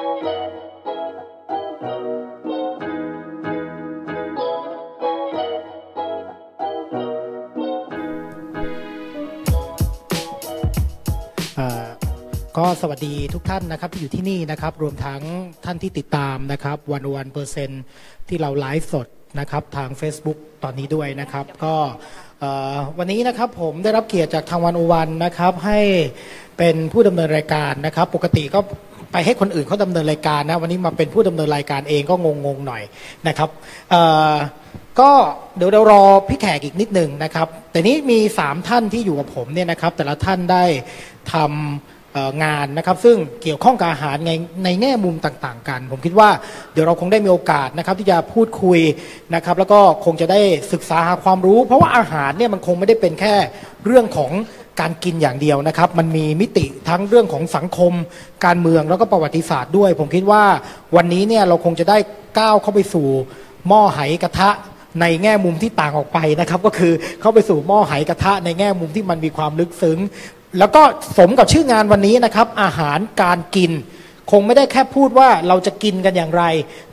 ก็สวัสดีทุกท่านนะครับที่อยู่ที่นี่นะครับ รวมทั้งท่านที่ติดตามนะครับวันวันเปอร์เซนที่เราไลฟ์สดนะครับทาง Facebook ตอนนี้ด้วยนะครับ ก็วันนี้นะครับผมได้รับเกียรติจากทางวันอวันนะครับ ให้เป็นผู้ดำเนินรายการนะครับ ปกติก็ ไปให้คนอื่นเขาดำเนินรายการนะวันนี้มาเป็นผู้ดำเนินรายการเองก็งงๆหน่อยนะครับก็เดี๋ยวเรารอพี่แขกอีกนิดหนึ่งนะครับ แต่นี้มี 3 ท่านที่อยู่กับผมเนี่ยนะครับ แต่ละท่านได้ทำงานนะครับ ซึ่งเกี่ยวข้องกับอาหารในในแง่มุมต่างๆ กัน ผมคิดว่าเดี๋ยวเราคงได้มีโอกาสนะครับ ที่จะพูดคุยนะครับ แล้วก็คงจะได้ศึกษาหาความรู้ เพราะว่าอาหารเนี่ยมันคงไม่ได้เป็นแค่เรื่องของ การกินอย่างเดียวนะครับ มันมีมิติทั้งเรื่องของสังคม การเมืองแล้วก็ประวัติศาสตร์ด้วย ผมคิดว่าวันนี้เนี่ยเราคงจะได้ก้าวเข้าไปสู่หม้อไหกระทะในแง่มุมที่ต่างออกไปนะครับ ก็คือเข้าไปสู่หม้อไหกระทะในแง่มุมที่มันมีความลึกซึ้ง แล้วก็สมกับชื่องานวันนี้นะครับ อาหารการกิน คงไม่ได้แค่พูดว่าเราจะกินกันอย่างไร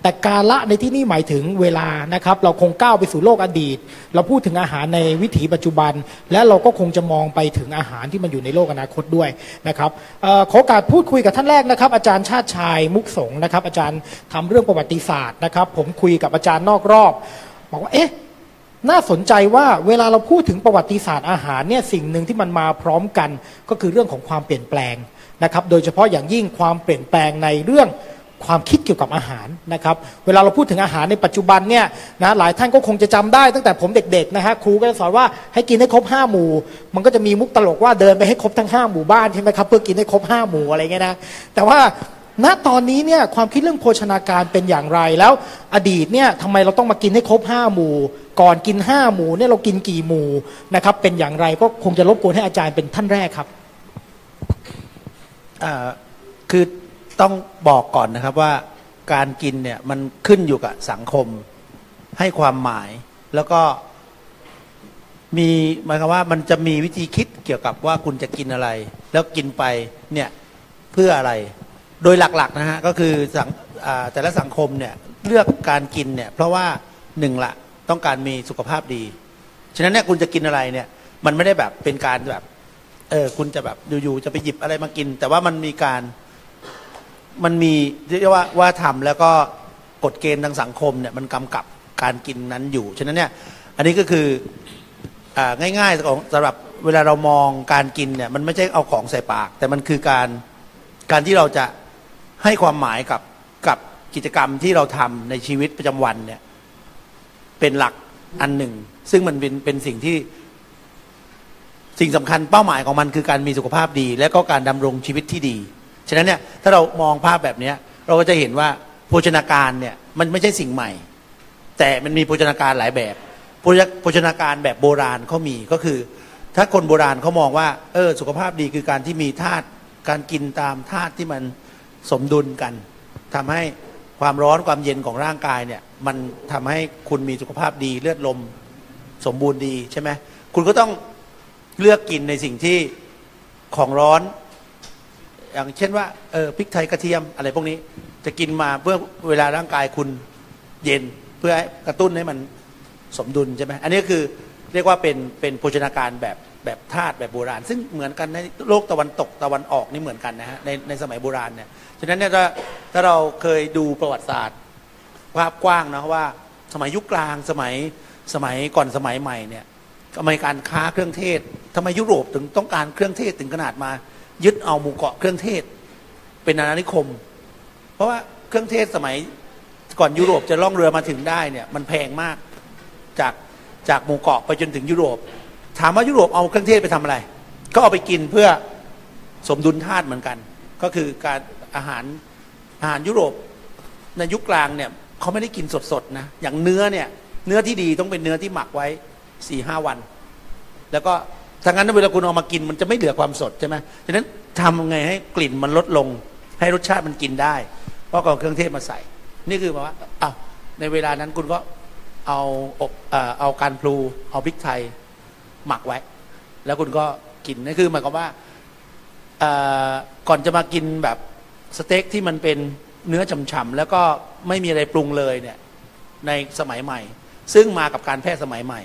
แต่กาละในที่นี่หมายถึงเวลานะครับ เราคงก้าวไปสู่โลกอดีต เราพูดถึงอาหารในวิถีปัจจุบัน และเราก็คงจะมองไปถึงอาหารที่มันอยู่ในโลกอนาคตด้วยนะครับออขอกาสพูดคุยกับท่านแรกนะครับ อาจารย์ชาติชายมุกสงนะครับ อาจารย์ทำเรื่องประวัติศาสตร์นะครับ ผมคุยกับอาจารย์นอกรอบ บอกว่าเอ๊ะน่าสนใจว่าเวลาเราพูดถึงประวัติศาสตร์อาหารเนี่ยสิ่งหนึ่งที่มันมาพร้อมกันก็คือเรื่องของความเปลี่ยนแปลง นะครับโดยเฉพาะอย่างยิ่งความเปลี่ยนแปลงในเรื่องความคิดเกี่ยวกับอาหารนะครับเวลาเราพูดถึงอาหารในปัจจุบันเนี่ยนะหลายท่านก็คงจะจำได้ตั้งแต่ผมเด็กๆนะฮะครูก็จะสอนว่าให้กินให้ครบห้าหมู่ มันก็จะมีมุกตลกว่าเดินไปให้ครบทั้งห้าหมู่บ้านใช่ไหมครับเพื่อกินให้ครบห้าหมู่อะไรเงี้ยนะแต่ว่าณตอนนี้เนี่ยความคิดเรื่องโภชนาการเป็นอย่างไรแล้วอดีตเนี่ยทำไมเราต้องมากินให้ครบห้าหมู่ ก่อนกินห้าหมู่เนี่ยเรากินกี่หมู่นะครับเป็นอย่างไรก็คงจะรบกวนให้อาจารย์เป็นท่านแรกครับ คือต้องบอกก่อนนะครับว่าการกินเนี่ยมันขึ้นอยู่กับสังคมให้ความหมาย แล้วก็มีหมายความว่ามันจะมีวิธีคิดเกี่ยวกับว่าคุณจะกินอะไร แล้วกินไปเนี่ยเพื่ออะไร โดยหลักๆนะฮะก็คือสังแต่ละสังคมเนี่ยเลือกการกินเนี่ยเพราะว่าหนึ่งละต้องการมีสุขภาพดี ฉะนั้นเนี่ยคุณจะกินอะไรเนี่ยมันไม่ได้แบบเป็นการแบบ เออคุณจะแบบอยู่ๆจะไปหยิบอะไรมากิน แต่ว่ามันมีการมันมีเรียกว่าว่าทำแล้วก็กฎเกณฑ์ทางสังคมเนี่ยมันกำกับการกินนั้นอยู่ ฉะนั้นเนี่ยอันนี้ก็คืออ่าง่ายๆของสำหรับเวลาเรามองการกินเนี่ยมันไม่ใช่เอาของใส่ปาก แต่มันคือการการที่เราจะให้ความหมายกับกับกิจกรรมที่เราทำในชีวิตประจำวันเนี่ยเป็นหลักอันหนึ่ง ซึ่งมันเป็นเป็นสิ่งที่ สิ่งสำคัญเป้าหมายของมันคือการมีสุขภาพดี และก็การดำรงชีวิตที่ดี ฉะนั้นเนี่ยถ้าเรามองภาพแบบนี้เราก็จะเห็นว่าโภชนาการเนี่ยมันไม่ใช่สิ่งใหม่ แต่มันมีโภชนาการหลายแบบโภชโภชนาการแบบโบราณเขามีก็คือ ถ้าคนโบราณเขามองว่าเออสุขภาพดีคือการที่มีธาตุการกินตามธาตุที่มันสมดุลกันทำให้ความร้อนความเย็นของร่างกายเนี่ยมันทำให้คุณมีสุขภาพดีเลือดลมสมบูรณ์ดีใช่ไหมคุณก็ต้อง เลือกกินในสิ่งที่ของร้อน อย่างเช่นว่าเออพริกไทยกระเทียมอะไรพวกนี้ จะกินมาเพื่อเวลาร่างกายคุณเย็นเพื่อกระตุ้นให้มันสมดุลใช่ไหมอันนี้คือเรียกว่าเป็นเป็นโภชนาการแบบแบบธาตุแบบโบราณ ซึ่งเหมือนกันในโลกตะวันตกตะวันออกนี่เหมือนกันนะฮะในในสมัยโบราณเนี่ยฉะนั้นเนี่ยถ้าถ้าเราเคยดูประวัติศาสตร์ภาพกว้างนะว่าสมัยยุคกลางสมัยสมัยก่อนสมัยใหม่เนี่ย ทำไมการค้าเครื่องเทศทำไมยุโรปถึงต้องการเครื่องเทศถึงขนาดมา ยึดเอาหมู่เกาะเครื่องเทศ เป็นอาณานิคม เพราะว่าเครื่องเทศสมัยก่อนยุโรปจะล่องเรือมาถึงได้เนี่ยมันแพงมากจากจากหมู่เกาะไปจนถึงยุโรป ถามว่ายุโรปเอาเครื่องเทศไปทำอะไร ก็เอาไปกินเพื่อสมดุลธาตุเหมือนกัน ก็คือการอาหารอาหารยุโรปในยุคกลางเนี่ยเขาไม่ได้กินสดๆนะอย่างเนื้อเนี่ยเนื้อที่ดีต้องเป็นเนื้อที่หมักไว้สี่ห้าวัน แล้วก็ถ้างั้นเวลาคุณเอามากินมันจะไม่เหลือความสดใช่ไหมฉะนั้นทำไงให้กลิ่นมันลดลง ให้รสชาติมันกินได้ เพราะก็เอาเครื่องเทศมาใส่ นี่คือว่าอ้าวในเวลานั้นคุณก็เอาอบเอาการพลู เอาพริกไทยหมักไว้ แล้วคุณก็กินนั่นคือหมายความว่าก่อนจะมากินแบบสเต็กที่มันเป็นเนื้อฉ่ำๆแล้วก็ไม่มีอะไรปรุงเลยเนี่ยในสมัยใหม่ ซึ่งมากับการแพทย์สมัยใหม่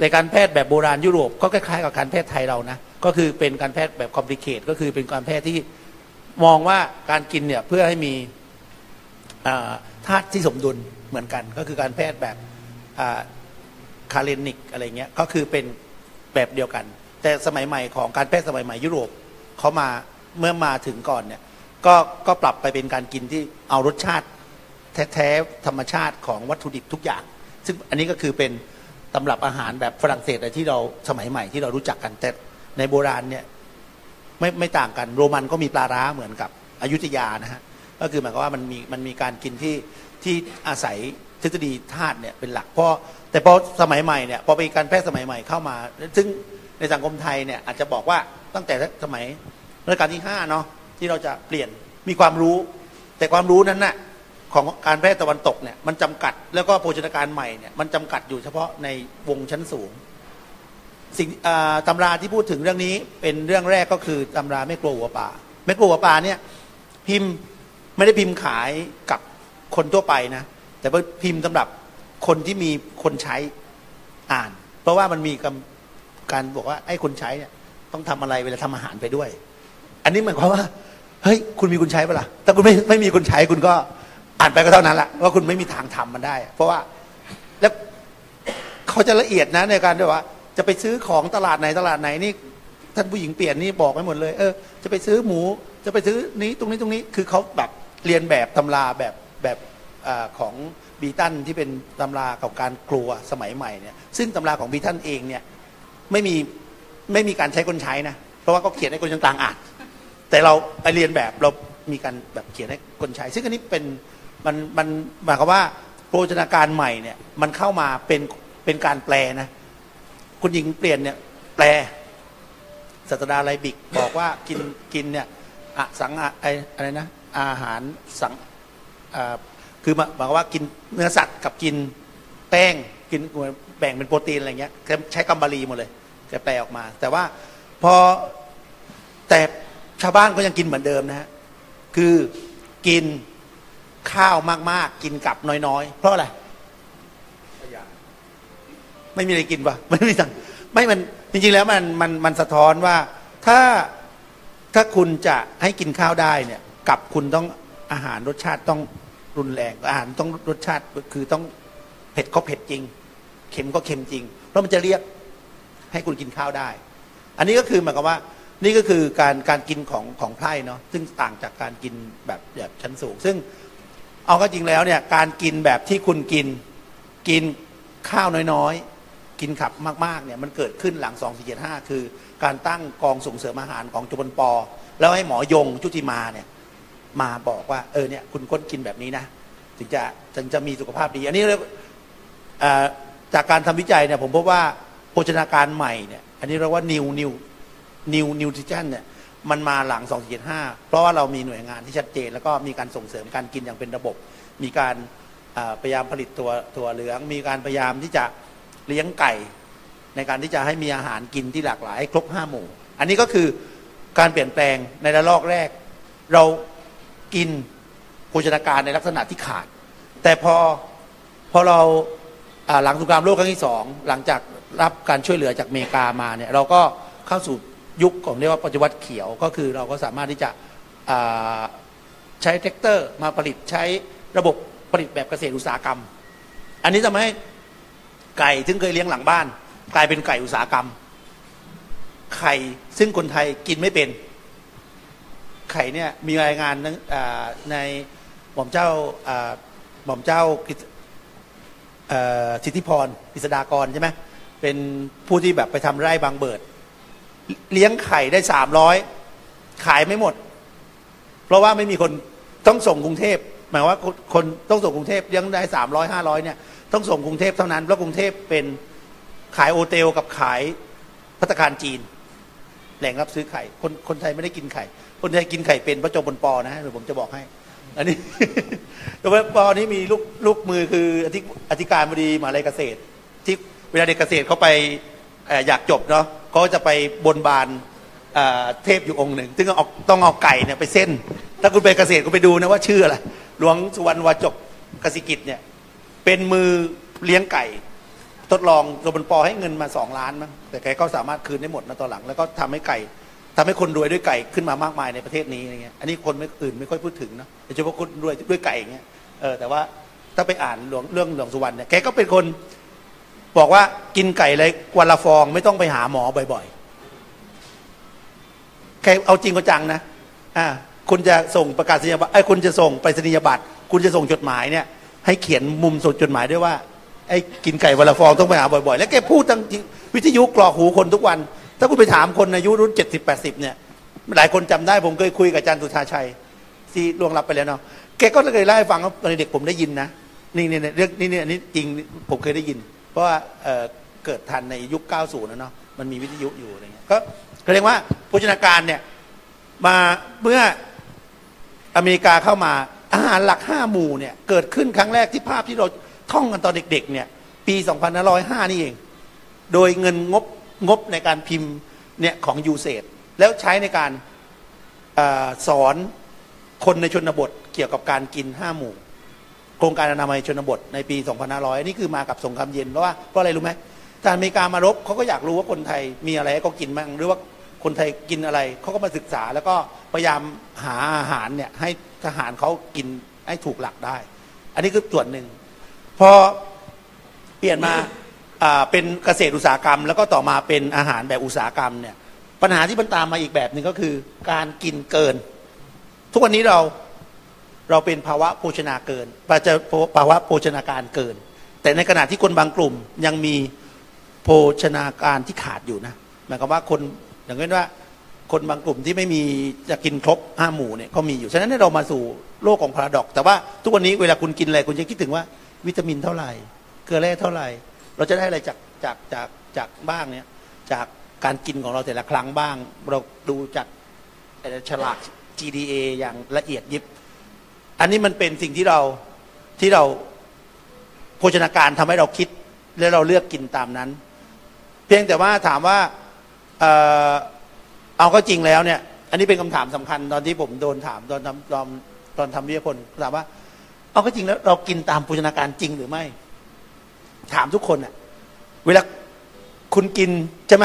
ในการแพทย์แบบโบราณยุโรปก็คล้ายๆกับการแพทย์ไทยเรานะก็คือเป็นการแพทย์แบบคอมพลีเคทก็คือเป็นการแพทย์ที่มองว่าการกินเนี่ยเพื่อให้มีธาตุที่สมดุลเหมือนกัน ก็คือการแพทย์แบบคาเรนิกอะไรเงี้ยก็คือเป็นแบบเดียวกัน แต่สมัยใหม่ของการแพทย์สมัยใหม่ยุโรปเขามาเมื่อมาถึงก่อนเนี่ยก็ก็ปรับไปเป็นการกินที่เอารสชาติแท้ๆธรรมชาติของวัตถุดิบทุกอย่าง ซึ่งอันนี้ก็คือเป็น ตำรับอาหารแบบฝรั่งเศสอะไรที่เราสมัยใหม่ที่เรารู้จักกันแต่ในโบราณเนี่ยไม่ไม่ต่างกัน โรมันก็มีปลาร้าเหมือนกับอยุธยานะฮะก็คือหมายความว่ามันมีมันมีการกินที่ที่อาศัยทฤษฎีธาตุเนี่ยเป็นหลักเพราะแต่พอสมัยใหม่เนี่ยพอเป็นการแพทย์สมัยใหม่เข้ามา ซึ่งในสังคมไทยเนี่ยอาจจะบอกว่าตั้งแต่สมัยรัชกาลที่ห้าเนาะที่เราจะเปลี่ยนมีความรู้ แต่ความรู้นั้นน่ะ ของการแพทย์ตะวันตกเนี่ยมันจำกัดแล้วก็โภชนาการใหม่เนี่ยมันจำกัดอยู่เฉพาะในวงชั้นสูง สิ่งตำราที่พูดถึงเรื่องนี้เป็นเรื่องแรกก็คือตำราไม่กลัวหัวป่าไม่กลัวหัวป่าเนี่ยพิมพ์ไม่ได้พิมพ์ขายกับคนทั่วไปนะ แต่ว่าพิมพ์สำหรับคนที่มีคนใช้อ่าน เพราะว่ามันมีการบอกว่าไอ้คนใช้เนี่ยต้องทำอะไรเวลาทำอาหารไปด้วย อันนี้หมายความว่าเฮ้ยคุณมีคนใช้ปะล่ะถ้าคุณไม่ไม่มีคนใช้คุณก็ อ่านไปก็เท่านั้นแหละว่าคุณไม่มีทางทำมันได้ เพราะว่าแล้วเขาจะละเอียดนะในการที่ว่า จะไปซื้อของตลาดไหนตลาดไหนนี่ท่านผู้หญิงเปลี่ยนนี่บอกไว้หมดเลย เออ จะไปซื้อหมู จะไปซื้อนี้ตรงนี้ตรงนี้ คือเขาแบบเรียนแบบตำราแบบแบบอของบีตันที่เป็นตำราของการครัวสมัยใหม่เนี่ย ซึ่งตำราของบีตันเองเนี่ยไม่มีไม่มีการใช้คนใช้นะ เพราะว่าเขาเขียนให้คนต่างๆอ่าน แต่เราไปเรียนแบบเรามีการแบบเขียนให้คนใช้ ซึ่งอันนี้เป็น มันมันหมายความว่าโภชนาการใหม่เนี่ยมันเข้ามาเป็นเป็นการแปลนะ คุณหญิงเปลี่ยนเนี่ยแปลศาสดาไลบิกบอกว่ากินกินเนี่ยอะสังอะไออะไรนะอาหารสังอ่าคือหมายความว่ากินเนื้อสัตว์กับกินแป้งกินแบ่งเป็นโปรตีนอะไรเงี้ยใช้กัมบารีหมดเลยแกแปลออกมา แต่ว่าพอแต่ชาวบ้านก็ยังกินเหมือนเดิมนะฮะคือกิน ข้าวมากๆ กินกับน้อยๆ เพราะอะไรไม่มีอะไรกินปะไม่มีตังไม่มันจริงๆแล้วมันมันมันสะท้อนว่าถ้าถ้าคุณจะให้กินข้าวได้เนี่ย กับคุณต้องอาหารรสชาติต้องรุนแรงอาหารต้องรสชาติคือต้องเผ็ดก็เผ็ดจริง เค็มก็เค็มจริง เพราะมันจะเรียกให้คุณกินข้าวได้ อันนี้ก็คือหมายความว่า นี่ก็คือการการกินของของไพร่เนาะซึ่งต่างจากการกินแบบแบบชั้นสูง ซึ่ง เอาก็จริงแล้วเนี่ยการกินแบบที่คุณกินกินข้าวน้อยๆ กินขับมากๆเนี่ยมันเกิดขึ้นหลัง 2475 คือ การตั้งกองส่งเสริมอาหารของจุบลปอ แล้วให้หมอยงชุติมาเนี่ยมาบอกว่าเออเนี่ยคุณก้นกินแบบนี้นะ ถึงจะถึงจะมีสุขภาพดี อันนี้เรียกจากการทำวิจัยเนี่ยผมพบว่าโภชนาการใหม่เนี่ยอันนี้เรียกว่า new new new nutrition เนี่ย มันมาหลัง 275 เพราะว่าเรามีหน่วยงานที่ชัดเจน แล้วก็มีการส่งเสริมการกินอย่างเป็นระบบ มีการพยายามผลิตตัวตัวเหลือง มีการพยายามที่จะเลี้ยงไก่ ในการที่จะให้มีอาหารกินที่หลากหลาย ครบห้าหมู่ อันนี้ก็คือการเปลี่ยนแปลงในระลอกแรก เรากินโภชนาการในลักษณะที่ขาด แต่พอพอเราอ่าหลังสงครามโลกครั้งที่สองหลังจากรับการช่วยเหลือจากอเมริกามาเนี่ยเราก็เข้าสู่ ยุคของเรียกว่าปฏิวัติเขียวก็คือเราก็สามารถที่จะใช้แทรกเตอร์มาผลิตใช้ระบบผลิตแบบเกษตรอุตสาหกรรม อันนี้ทำให้ไก่ซึ่งเคยเลี้ยงหลังบ้าน กลายเป็นไก่อุตสาหกรรม ไข่ซึ่งคนไทยกินไม่เป็น ไข่เนี่ยมีรายงานในหม่อมเจ้าหม่อมเจ้ากิตเอ่อสิทธิพรกิษดากรใช่ไหมเป็นผู้ที่แบบไปทำไร่บางเบิด เลี้ยงไข่ได้สามร้อยขายไม่หมด เพราะว่าไม่มีคนต้องส่งกรุงเทพหมายว่าคนคนต้องส่งกรุงเทพเลี้ยงได้สามร้อยห้าร้อยเนี่ยต้องส่งกรุงเทพเท่านั้นเพราะกรุงเทพเป็นขายโอเทลกับขายพัตตาคารจีน แหล่งรับซื้อไข่ คนคนไทยไม่ได้กินไข่ คนไทยกินไข่เป็นพระจมบนปอนะฮะเดี๋ยวผมจะบอกให้ อันนี้จอมบนปอนี้มีลูกลูกมือคืออธิอธิการบดีมหาลัยเกษตร ที่เวลาเด็กเกษตรเขาไปอยากจบเนาะ เขาจะไปบนบานเทพอยู่องค์หนึ่งซึ่งเอาต้องเอาไก่เนี่ยไปเส้น ถ้าคุณไปเกษตรคุณไปดูนะว่าชื่ออะไรหลวงสุวรรณวาจกกสิกิจเนี่ยเป็นมือเลี้ยงไก่ ทดลองโรบันปอให้เงินมาสองล้านมั้งแต่แกก็สามารถคืนได้หมดนะตอนหลัง แล้วก็ทำให้ไก่ทำให้คนรวยด้วยไก่ขึ้นมามากมายในประเทศนี้อะไรเงี้ยอันนี้คนไม่อื่นไม่ค่อยพูดถึงนะโดยเฉพาะคนรวยด้วยไก่เงี้ยเออแต่ว่าถ้าไปอ่านหลวงเรื่องหลวงสุวรรณเนี่ยแกก็เป็นคน บอกว่ากินไก่เลยวันละฟองไม่ต้องไปหาหมอบ่อยๆแกเอาจริงก็จังนะอ่าคุณจะส่งประกาศนียบัตรไอ้คุณจะส่งไปรษณียบัตรคุณจะส่งจดหมายเนี่ย ให้เขียนมุมส่งจดหมายด้วยว่า ไอ้กินไก่วันละฟองต้องไปหาบ่อยๆ แล้วแกพูดทั้งวิทยุกรอกหูคนทุกวัน ถ้าคุณไปถามคนอายุรุ่นเจ็ดสิบแปดสิบเนี่ย หลายคนจำได้ผมเคยคุยกับอาจารย์สุชาชัย ที่ล่วงลับไปแล้วเนาะแกก็เคยเล่าให้ฟังว่าตอนเด็กผมได้ยินนะนี่นี่เรื่องนี่นี่อันนี้จริงผมเคยได้ยิน ราะว่าเเกิดทันในยุค 90นะเนาะมันมีวิทยุอยู่อะไรเงี้ยก็ก็เรียกว่าโภชนาการเนี่ยมาเมื่ออเมริกาเข้ามาอาหารหลักห้าหมู่เนี่ยเกิดขึ้นครั้งแรกที่ภาพที่เราท่องกันตอนเด็กๆเนี่ยปี 2505 นี่เอง โดยเงินงบงบในการพิมพ์เนี่ยของยูเซดแล้วใช้ในการอาสอนคนในชนบทเกี่ยวกับการกินห้าหมู่ โครงการอนามัยชนบทในปี 2500 นี่คือมากับสงครามเย็นเพราะว่าเพราะอะไรรู้ไหมทหารอเมริกามารบเขาก็อยากรู้ว่าคนไทยมีอะไรให้เขากินบ้างหรือว่าคนไทยกินอะไรเขาก็มาศึกษา แล้วก็พยายามหาอาหารเนี่ยให้ทหารเขากินให้ถูกหลักได้ อันนี้คือส่วนหนึ่งพอเปลี่ยนมาเป็นเกษตรอุตสาหกรรม แล้วก็ต่อมาเป็นอาหารแบบอุตสาหกรรมเนี่ยปัญหาที่มันตามมาอีกแบบหนึ่งก็คือ การกินเกิน ทุกวันนี้เรา เราเป็นภาวะโภชนาเกินปจะภาวะโภชนาการเกิน แต่ในขณะที่คนบางกลุ่มยังมีโภชนาการที่ขาดอยู่นะหมายความว่าคนอย่างเช่นว่าคนบางกลุ่มที่ไม่มีจะกินครบห้าหมู่เนี่ยก็มีอยู่ ฉะนั้นเนี่ยเรามาสู่โลกของพาราดอก แต่ว่าทุกวันนี้เวลาคุณกินอะไรคุณจะคิดถึงว่าวิตามินเท่าไหร่ เกลือแร่เท่าไหร่ เราจะได้อะไรจากจากจากจากบ้างเนี่ยจากการกินของเราแต่ละครั้งบ้าง เราดูจากฉลาก GDA อย่างละเอียดยิบ อันนี้มันเป็นสิ่งที่เราที่เราโภชนาการทำให้เราคิดและเราเลือกกินตามนั้น เพียงแต่ว่าถามว่าเออเอาก็จริงแล้วเนี่ย อันนี้เป็นคำถามสำคัญตอนที่ผมโดนถามตอนทำตอนตอนทำวิทยาพลถามว่า เอาก็จริงแล้ว เรากินตามโภชนาการจริงหรือไม่ ถามทุกคนอะเวลาคุณกินใช่ไหม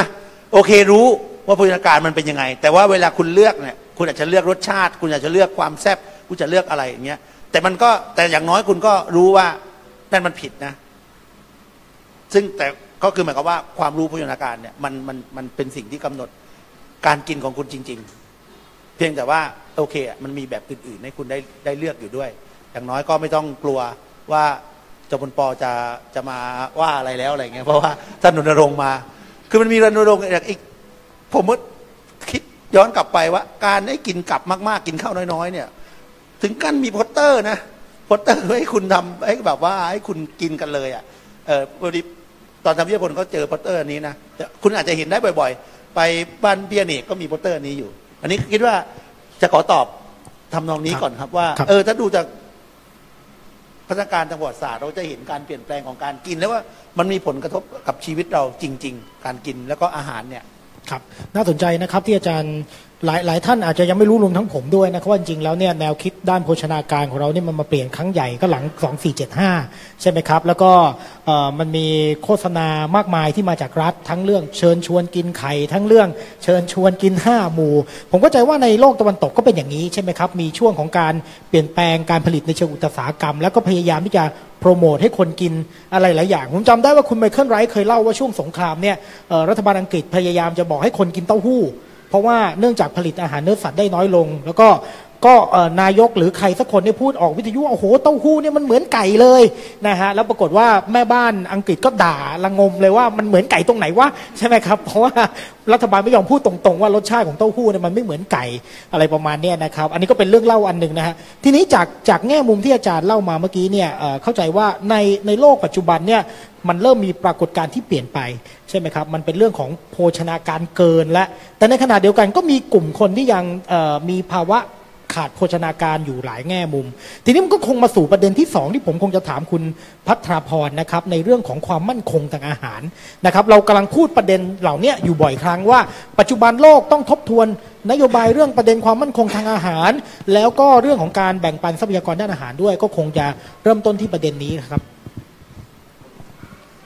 โอเครู้ว่าโภชนาการมันเป็นยังไง แต่ว่าเวลาคุณเลือกเนี่ยคุณอาจจะเลือกรสชาติ คุณอาจจะเลือกความแซ่บ คุณจะเลือกอะไรอย่างเงี้ย แต่มันก็แต่อย่างน้อยคุณก็รู้ว่านั่นมันผิดนะ ซึ่งแต่ก็คือหมายความว่าความรู้โภชนาการเนี่ยมันมันมันเป็นสิ่งที่กำหนดการกินของคุณจริง ๆ เพียงแต่ว่าโอเคอะมันมีแบบอื่นๆให้คุณได้ได้เลือกอยู่ด้วย อย่างน้อยก็ไม่ต้องกลัวว่าเจ้าพลปอจะจะมาว่าอะไรแล้วอะไรเงี้ยเพราะว่าท่านรณรงค์มา คือมันมีรณรงค์อีกผมคิดย้อนกลับไปว่า การให้กินกลับมาก ๆ กินข้าวน้อย ๆ เนี่ย ถึงกันมีโพสเตอร์นะโพสเตอร์ให้คุณทำให้แบบว่าให้คุณกินกันเลยอะเออพอดีตอนทำวิทยาพลก็เจอโพสเตอร์อันนี้นะแต่คุณอาจจะเห็นได้บ่อยๆ ไปบ้านเบียเนกก็มีโพสเตอร์อันนี้อยู่ อันนี้คิดว่าจะขอตอบทำนองนี้ก่อนครับว่าครับเออถ้าดูจากพัฒนาการทางประวัติศาสตร์เราจะเห็นการเปลี่ยนแปลงของการกิน แล้วว่ามันมีผลกระทบกับชีวิตเราจริง ๆ การกินแล้วก็อาหารเนี่ยครับน่าสนใจนะครับที่อาจารย์ หลายหลายท่านอาจจะยังไม่รู้รวมทั้งผมด้วยนะครับว่าจริงๆแล้วเนี่ยแนวคิดด้านโภชนาการของเราเนี่ยมันมาเปลี่ยนครั้งใหญ่ก็หลัง 2475 ใช่ไหมครับ แล้วก็เอ่อมันมีโฆษณามากมายที่มาจากรัฐ ทั้งเรื่องเชิญชวนกินไข่ทั้งเรื่องเชิญชวนกิน 5 หมู่ ผมก็ใจว่าในโลกตะวันตกก็เป็นอย่างนี้ใช่ไหมครับมีช่วงของการเปลี่ยนแปลงการผลิตในเชิงอุตสาหกรรม แล้วก็พยายามที่จะโปรโมทให้คนกินอะไรหลายอย่าง ผมจำได้ว่าคุณไมเคิลไรท์เคยเล่าว่าช่วงสงครามเนี่ยรัฐบาลอังกฤษพยายามจะบอกให้คนกินเต้าหู้ เพราะว่าเนื่องจากผลิตอาหารเนื้อสัตว์ได้น้อยลง แล้วก็ ก็นายกหรือใครสักคนเนี่ยพูดออกวิทยุโอ้โหเต้าหู้เนี่ยมันเหมือนไก่เลยนะฮะแล้วปรากฏว่าแม่บ้านอังกฤษก็ด่าละงมเลยว่ามันเหมือนไก่ตรงไหนวะใช่ไหมครับ เพราะว่ารัฐบาลไม่ยอมพูดตรงๆว่ารสชาติของเต้าหู้เนี่ยมันไม่เหมือนไก่อะไรประมาณนี้นะครับ อันนี้ก็เป็นเรื่องเล่าอันหนึ่งนะฮะทีนี้จากจากแง่มุมที่อาจารย์เล่ามาเมื่อกี้เนี่ยเข้าใจว่าในในโลกปัจจุบันเนี่ยมันเริ่มมีปรากฏการณ์ที่เปลี่ยนไปใช่ไหมครับ มันเป็นเรื่องของโภชนาการเกินและ แต่ในขณะเดียวกันก็มีกลุ่มคนที่ยังมีภาวะ ขาดโภชนาการอยู่หลายแง่มุม ทีนี้มันก็คงมาสู่ประเด็นที่สองที่ผมคงจะถามคุณพัทราพรนะครับในเรื่องของความมั่นคงทางอาหารนะครับเรากำลังพูดประเด็นเหล่านี้อยู่บ่อยครั้งว่า ปัจจุบันโลกต้องทบทวนนโยบายเรื่องประเด็นความมั่นคงทางอาหาร แล้วก็เรื่องของการแบ่งปันทรัพยากรด้านอาหารด้วย ก็คงจะเริ่มต้นที่ประเด็นนี้นะครับ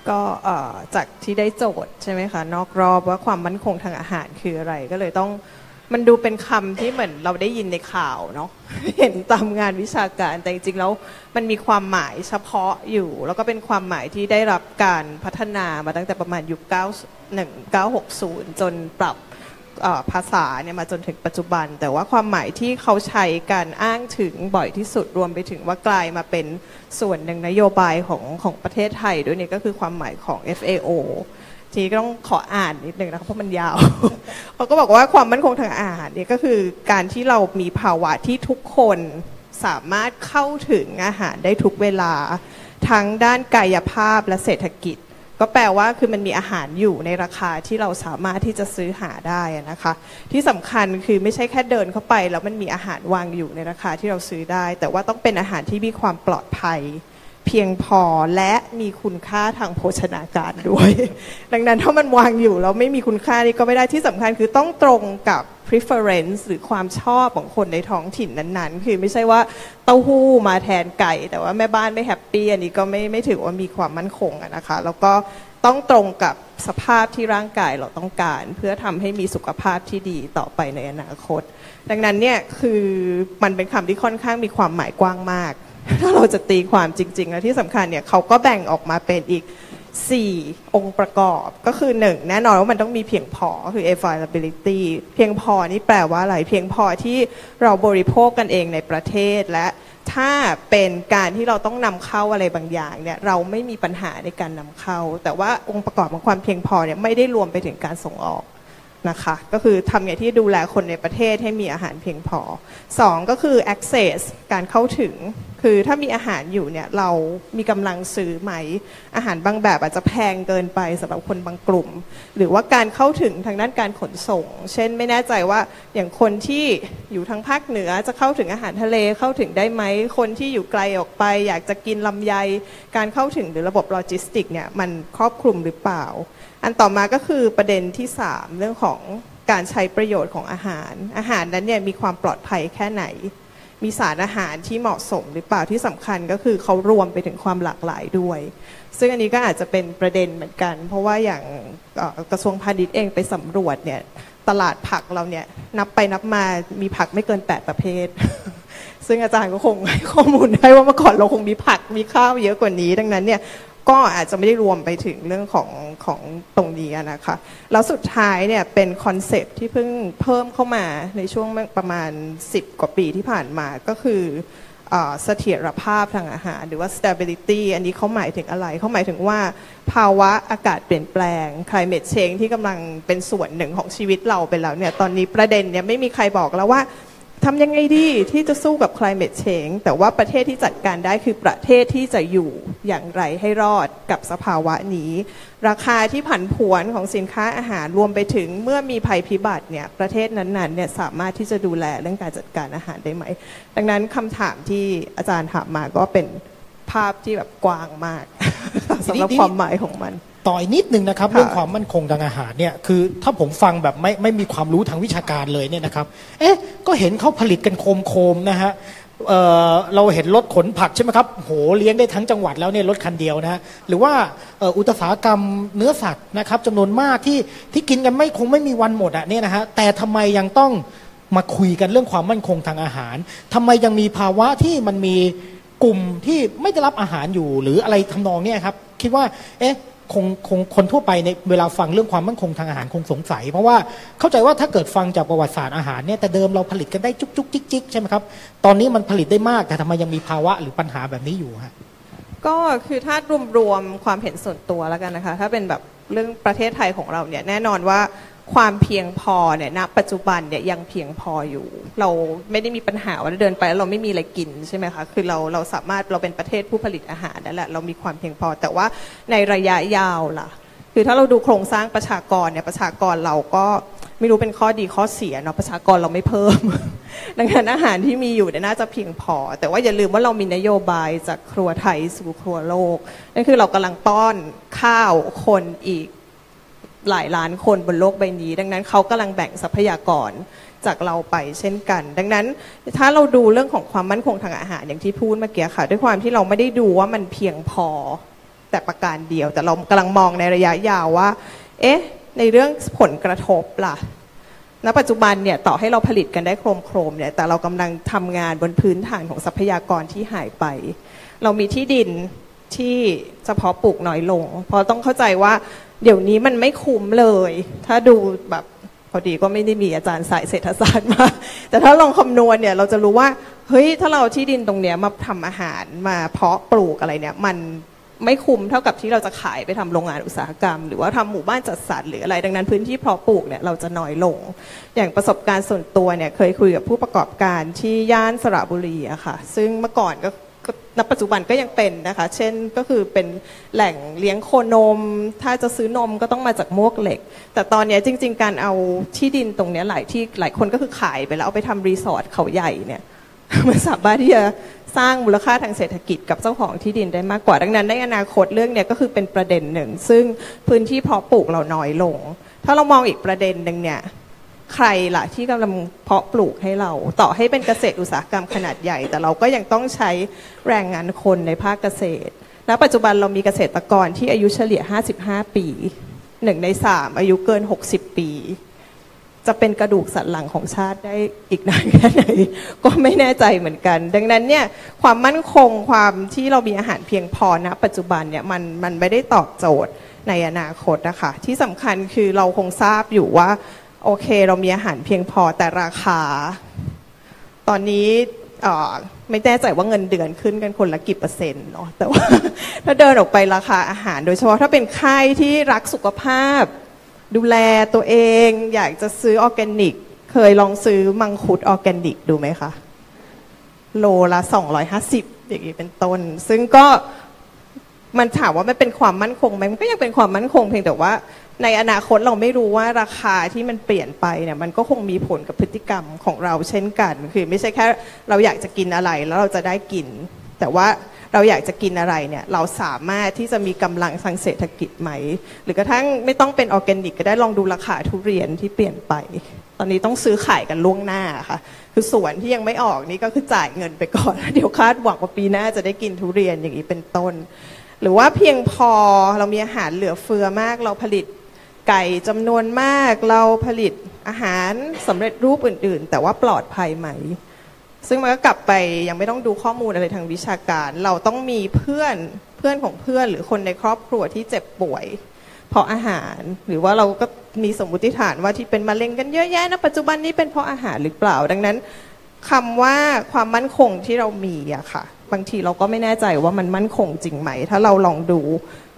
ก็จากที่ได้โจทย์ใช่ไหมคะนอกรอบว่าความมั่นคงทางอาหารคืออะไรก็เลยต้อง มันดูเป็นคำที่เหมือนเราได้ยินในข่าวเนาะ เห็นตามงานวิชาการ แต่จริงๆแล้วมันมีความหมายเฉพาะอยู่ แล้วก็เป็นความหมายที่ได้รับการพัฒนามาตั้งแต่ประมาณยุค9 1960 จนปรับภาษาเนี่ยมาจนถึงปัจจุบัน แต่ว่าความหมายที่เขาใช้การอ้างถึงบ่อยที่สุดรวมไปถึงว่ากลายมาเป็นส่วนหนึ่งนโยบายของของประเทศไทยด้วยเนี่ยก็คือความหมายของ FAO ทีก็ต้องขออ่านนิดนึงนะคะเพราะมันยาวเขาก็บอกว่าความมั่นคงทางอาหารเนี่ยก็คือการที่เรามีภาวะที่ทุกคนสามารถเข้าถึงอาหารได้ทุกเวลา ทั้งด้านกายภาพและเศรษฐกิจ ก็แปลว่าคือมันมีอาหารอยู่ในราคาที่เราสามารถที่จะซื้อหาได้นะคะ ที่สำคัญคือไม่ใช่แค่เดินเข้าไป แล้วมันมีอาหารวางอยู่ในราคาที่เราซื้อได้ แต่ว่าต้องเป็นอาหารที่มีความปลอดภัย เพียงพอและมีคุณค่าทางโภชนาการด้วย ดังนั้นถ้ามันวางอยู่แล้วไม่มีคุณค่านี่ก็ไม่ได้ที่สำคัญคือต้องตรงกับ preference หรือความชอบของคนในท้องถิ่นนั้นๆ คือไม่ใช่ว่าเต้าหู้มาแทนไก่ แต่ว่าแม่บ้านไม่แฮปปี้อันนี้ก็ไม่ไม่ถือว่ามีความมั่นคงนะคะ แล้วก็ต้องตรงกับสภาพที่ร่างกายเราต้องการ เพื่อทำให้มีสุขภาพที่ดีต่อไปในอนาคต ดังนั้นเนี่ยคือมันเป็นคำที่ค่อนข้างมีความหมายกว้างมาก ถ้าเราจะตีความจริง ๆ แล้วที่สำคัญเนี่ยเขาก็แบ่งออกมาเป็นอีก 4 องค์ประกอบก็คือ 1 แน่นอนว่ามันต้องมีเพียงพอคือ availability เพียงพอนี่แปลว่าอะไร เพียงพอที่เราบริโภคกันเองในประเทศและถ้าเป็นการที่เราต้องนำเข้าอะไรบางอย่างเนี่ยเราไม่มีปัญหาในการนำเข้า แต่ว่าองค์ประกอบของความเพียงพอเนี่ยไม่ได้รวมไปถึงการส่งออก นะคะ ก็คือทำไงที่ดูแลคนในประเทศให้มีอาหารเพียงพอ 2 ก็คือ access การเข้าถึง คือถ้ามีอาหารอยู่เนี่ยเรามีกำลังซื้อไหม อาหารบางแบบอาจจะแพงเกินไปสำหรับคนบางกลุ่ม หรือว่าการเข้าถึงทางด้านการขนส่ง เช่นไม่แน่ใจว่าอย่างคนที่อยู่ทางภาคเหนือจะเข้าถึงอาหารทะเลเข้าถึงได้ไหม คนที่อยู่ไกลออกไป อยากจะกินลำไย การเข้าถึงหรือระบบโลจิสติกส์เนี่ยมันครอบคลุมหรือเปล่า อันต่อมาก็คือประเด็นที่ 3 เรื่องของการใช้ประโยชน์ของอาหาร อาหารนั้นเนี่ยมีความปลอดภัยแค่ไหน มีสารอาหารที่เหมาะสมหรือเปล่าที่สำคัญก็คือเขารวมไปถึงความหลากหลายด้วย ซึ่งอันนี้ก็อาจจะเป็นประเด็นเหมือนกัน เพราะว่าอย่างกระทรวงพาณิชย์เองไปสำรวจเนี่ยตลาดผักเราเนี่ยนับไปนับมามีผักไม่เกิน 8 ประเภท ซึ่งอาจารย์ก็คงให้ข้อมูลได้ว่าเมื่อก่อนเราคงมีผักมีข้าวเยอะกว่านี้ ดังนั้นเนี่ย ก็อาจจะไม่ได้รวมไปถึงเรื่องของของตรงนี้นะคะ แล้วสุดท้ายเนี่ยเป็นคอนเซปที่เพิ่งเพิ่มเข้ามาในช่วงประมาณ 10 กว่าปีที่ผ่านมาก็คือเอ่อเสถียรภาพทางอาหาร หรือว่า stability อันนี้เขาหมายถึงอะไร เขาหมายถึงว่าภาวะอากาศเปลี่ยนแปลง climate change ที่กำลังเป็นส่วนหนึ่งของชีวิตเราไปแล้วเนี่ย ตอนนี้ประเด็นเนี่ยไม่มีใครบอกแล้วว่า ทำยังไงดีที่จะสู้กับ climate change แต่ว่าประเทศที่จัดการได้คือประเทศที่จะอยู่อย่างไรให้รอดกับสภาวะนี้ ราคาที่ผันผวนของสินค้าอาหารรวมไปถึงเมื่อมีภัยพิบัติเนี่ยประเทศนั้นๆเนี่ยสามารถที่จะดูแลเรื่องการจัดการอาหารได้ไหม ดังนั้นคำถามที่อาจารย์ถามมาก็เป็นภาพที่แบบกว้างมากสำหรับความหมายของมัน ต่ออีกนิดนึงนะครับค่ะเรื่องความมั่นคงทางอาหารเนี่ยคือถ้าผมฟังแบบไม่ไม่มีความรู้ทางวิชาการเลยเนี่ยนะครับ เอ๊ะก็เห็นเขาผลิตกันโคมๆนะฮะเอ่อเราเห็นรถขนผักใช่ไหมครับโหเลี้ยงได้ทั้งจังหวัดแล้วเนี่ยรถคันเดียวนะฮะหรือว่าเอ่ออุตสาหกรรมเนื้อสัตว์นะครับจำนวนมากที่ที่กินกันไม่คงไม่มีวันหมดอะเนี่ยนะฮะแต่ทำไมยังต้องมาคุยกันเรื่องความมั่นคงทางอาหารทำไมยังมีภาวะที่มันมีกลุ่มที่ไม่ได้รับอาหารอยู่หรืออะไรทำนองเนี้ยครับ คิดว่า เอ๊ะ คงคงคนทั่วไปในเวลาฟังเรื่องความมั่นคงทางอาหารคงสงสัย เพราะว่าเข้าใจว่าถ้าเกิดฟังจากประวัติศาสตร์อาหารเนี่ยแต่เดิมเราผลิตกันได้จุกจุกจิกจิกใช่ไหมครับ ตอนนี้มันผลิตได้มากแต่ทำไมยังมีภาวะหรือปัญหาแบบนี้อยู่ฮะก็คือถ้ารวมๆความเห็นส่วนตัวแล้วกันนะคะ ถ้าเป็นแบบเรื่องประเทศไทยของเราเนี่ยแน่นอนว่า ความเพียงพอเนี่ยณปัจจุบันเนี่ยยังเพียงพออยู่ เราไม่ได้มีปัญหาว่าเดินไปแล้วเราไม่มีอะไรกินใช่ไหมคะคือเราเราสามารถเราเป็นประเทศผู้ผลิตอาหารนั่นแหละเรามีความเพียงพอ แต่ว่าในระยะยาวล่ะ คือถ้าเราดูโครงสร้างประชากรเนี่ยประชากรเราก็ไม่รู้เป็นข้อดีข้อเสียเนาะประชากรเราไม่เพิ่ม ดังนั้นอาหารที่มีอยู่เนี่ยน่าจะเพียงพอ แต่ว่าอย่าลืมว่าเรามีนโยบายจากครัวไทยสู่ครัวโลกนั่นคือเรากำลังป้อนข้าวคนอีก หลายล้านคนบนโลกใบนี้ ดังนั้นเขากำลังแบ่งทรัพยากรจากเราไปเช่นกัน ดังนั้นถ้าเราดูเรื่องของความมั่นคงทางอาหารอย่างที่พูดเมื่อกี้ค่ะ ด้วยความที่เราไม่ได้ดูว่ามันเพียงพอแต่ประการเดียว แต่เรากำลังมองในระยะยาวว่า เอ๊ะ ในเรื่องผลกระทบล่ะณปัจจุบันเนี่ยต่อให้เราผลิตกันได้โครมโครมเนี่ยแต่เรากำลังทำงานบนพื้นฐานของทรัพยากรที่หายไป เรามีที่ดินที่เฉพาะปลูกน้อยลง เพราะต้องเข้าใจว่า เดี๋ยวนี้มันไม่คุ้มเลย ถ้าดูแบบพอดีก็ไม่ได้มีอาจารย์สายเศรษฐศาสตร์มา แต่ถ้าลองคำนวณเนี่ยเราจะรู้ว่า เฮ้ย ถ้าเราที่ดินตรงเนี้ยมาทำอาหารมาเพาะปลูกอะไรเนี่ย มันไม่คุ้มเท่ากับที่เราจะขายไปทำโรงงานอุตสาหกรรม หรือว่าทำหมู่บ้านจัดสรรหรืออะไร ดังนั้นพื้นที่เพาะปลูกเนี่ยเราจะน้อยลง อย่างประสบการณ์ส่วนตัวเนี่ยเคยคุยกับผู้ประกอบการที่ย่านสระบุรีอะค่ะ ซึ่งเมื่อก่อนก็ ณปัจจุบันก็ยังเป็นนะคะ เช่นก็คือเป็นแหล่งเลี้ยงโคนม ถ้าจะซื้อนมก็ต้องมาจากมวกเหล็ก แต่ตอนนี้จริง ๆ การเอาที่ดินตรงนี้หลายที่หลายคนก็คือขายไปแล้วเอาไปทำรีสอร์ทเขาใหญ่เนี่ยมันสามารถที่จะสร้างมูลค่าทางเศรษฐกิจกับเจ้าของที่ดินได้มากกว่า ดังนั้นในอนาคตเรื่องเนี้ยก็คือเป็นประเด็นหนึ่ง ซึ่งพื้นที่เพาะปลูกเราน้อยลง ถ้าเรามองอีกประเด็นหนึ่งเนี่ย ใครล่ะที่กำลังเพาะปลูกให้เรา ต่อให้เป็นเกษตรอุตสาหกรรมขนาดใหญ่ แต่เราก็ยังต้องใช้แรงงานคนในภาคเกษตรณปัจจุบันเรามีเกษตรกรที่อายุเฉลี่ย 55 ปีหนึ่งในสามอายุเกิน 60 ปี จะเป็นกระดูกสันหลังของชาติได้อีกนานแค่ไหน ก็ไม่แน่ใจเหมือนกัน ดังนั้นเนี่ยความมั่นคงความที่เรามีอาหารเพียงพอณปัจจุบันเนี่ยมันมันไม่ได้ตอบโจทย์ในอนาคตนะคะที่สำคัญคือเราคงทราบอยู่ว่า โอเค เรามีอาหารเพียงพอแต่ราคา ตอนนี้ไม่แน่ใจว่าเงินเดือนขึ้นกันคนละกี่เปอร์เซ็นต์เนาะแต่ว่าถ้าเดินออกไปราคาอาหาร โดยเฉพาะถ้าเป็นใค่ายที่รักสุขภาพ ดูแลตัวเอง อยากจะซื้อออร์แกนิก เคยลองซื้อมังคุดออร์แกนิกดูไหมคะ โลละ 250 อย่างนี้เป็นต้น ซึ่งก็มันถามว่ามันเป็นความมั่นคงไหมมันก็ยังเป็นความมั่นคงเพียงแต่ว่า ในอนาคตเราไม่รู้ว่าราคาที่มันเปลี่ยนไปเนี่ยมันก็คงมีผลกับพฤติกรรมของเราเช่นกัน คือไม่ใช่แค่เราอยากจะกินอะไรแล้วเราจะได้กิน แต่ว่าเราอยากจะกินอะไรเนี่ยเราสามารถที่จะมีกำลังทางเศรษฐกิจไหม หรือกระทั่งไม่ต้องเป็นออร์แกนิกก็ได้ลองดูราคาทุเรียนที่เปลี่ยนไป ตอนนี้ต้องซื้อขายกันล่วงหน้าค่ะ คือสวนที่ยังไม่ออกนี่ก็คือจ่ายเงินไปก่อน เดี๋ยวคาดหวังว่าปีหน้าจะได้กินทุเรียนอย่างนี้เป็นต้น หรือว่าเพียงพอเรามีอาหารเหลือเฟือมากเราผลิต ไก่จำนวนมากเราผลิตอาหารสำเร็จรูปอื่น ๆ แต่ว่าปลอดภัยไหม ซึ่งมันก็กลับไปยังไม่ต้องดูข้อมูลอะไรทางวิชาการ เราต้องมีเพื่อนเพื่อนของเพื่อนหรือคนในครอบครัวที่เจ็บป่วย เพราะอาหารหรือว่าเราก็มีสมมติฐานว่าที่เป็นมะเร็งกันเยอะแยะนะปัจจุบันนี้เป็นเพราะอาหารหรือเปล่า ดังนั้นคำว่าความมั่นคงที่เรามีอะค่ะ บางทีเราก็ไม่แน่ใจว่ามันมั่นคงจริงไหม ถ้าเราลองดู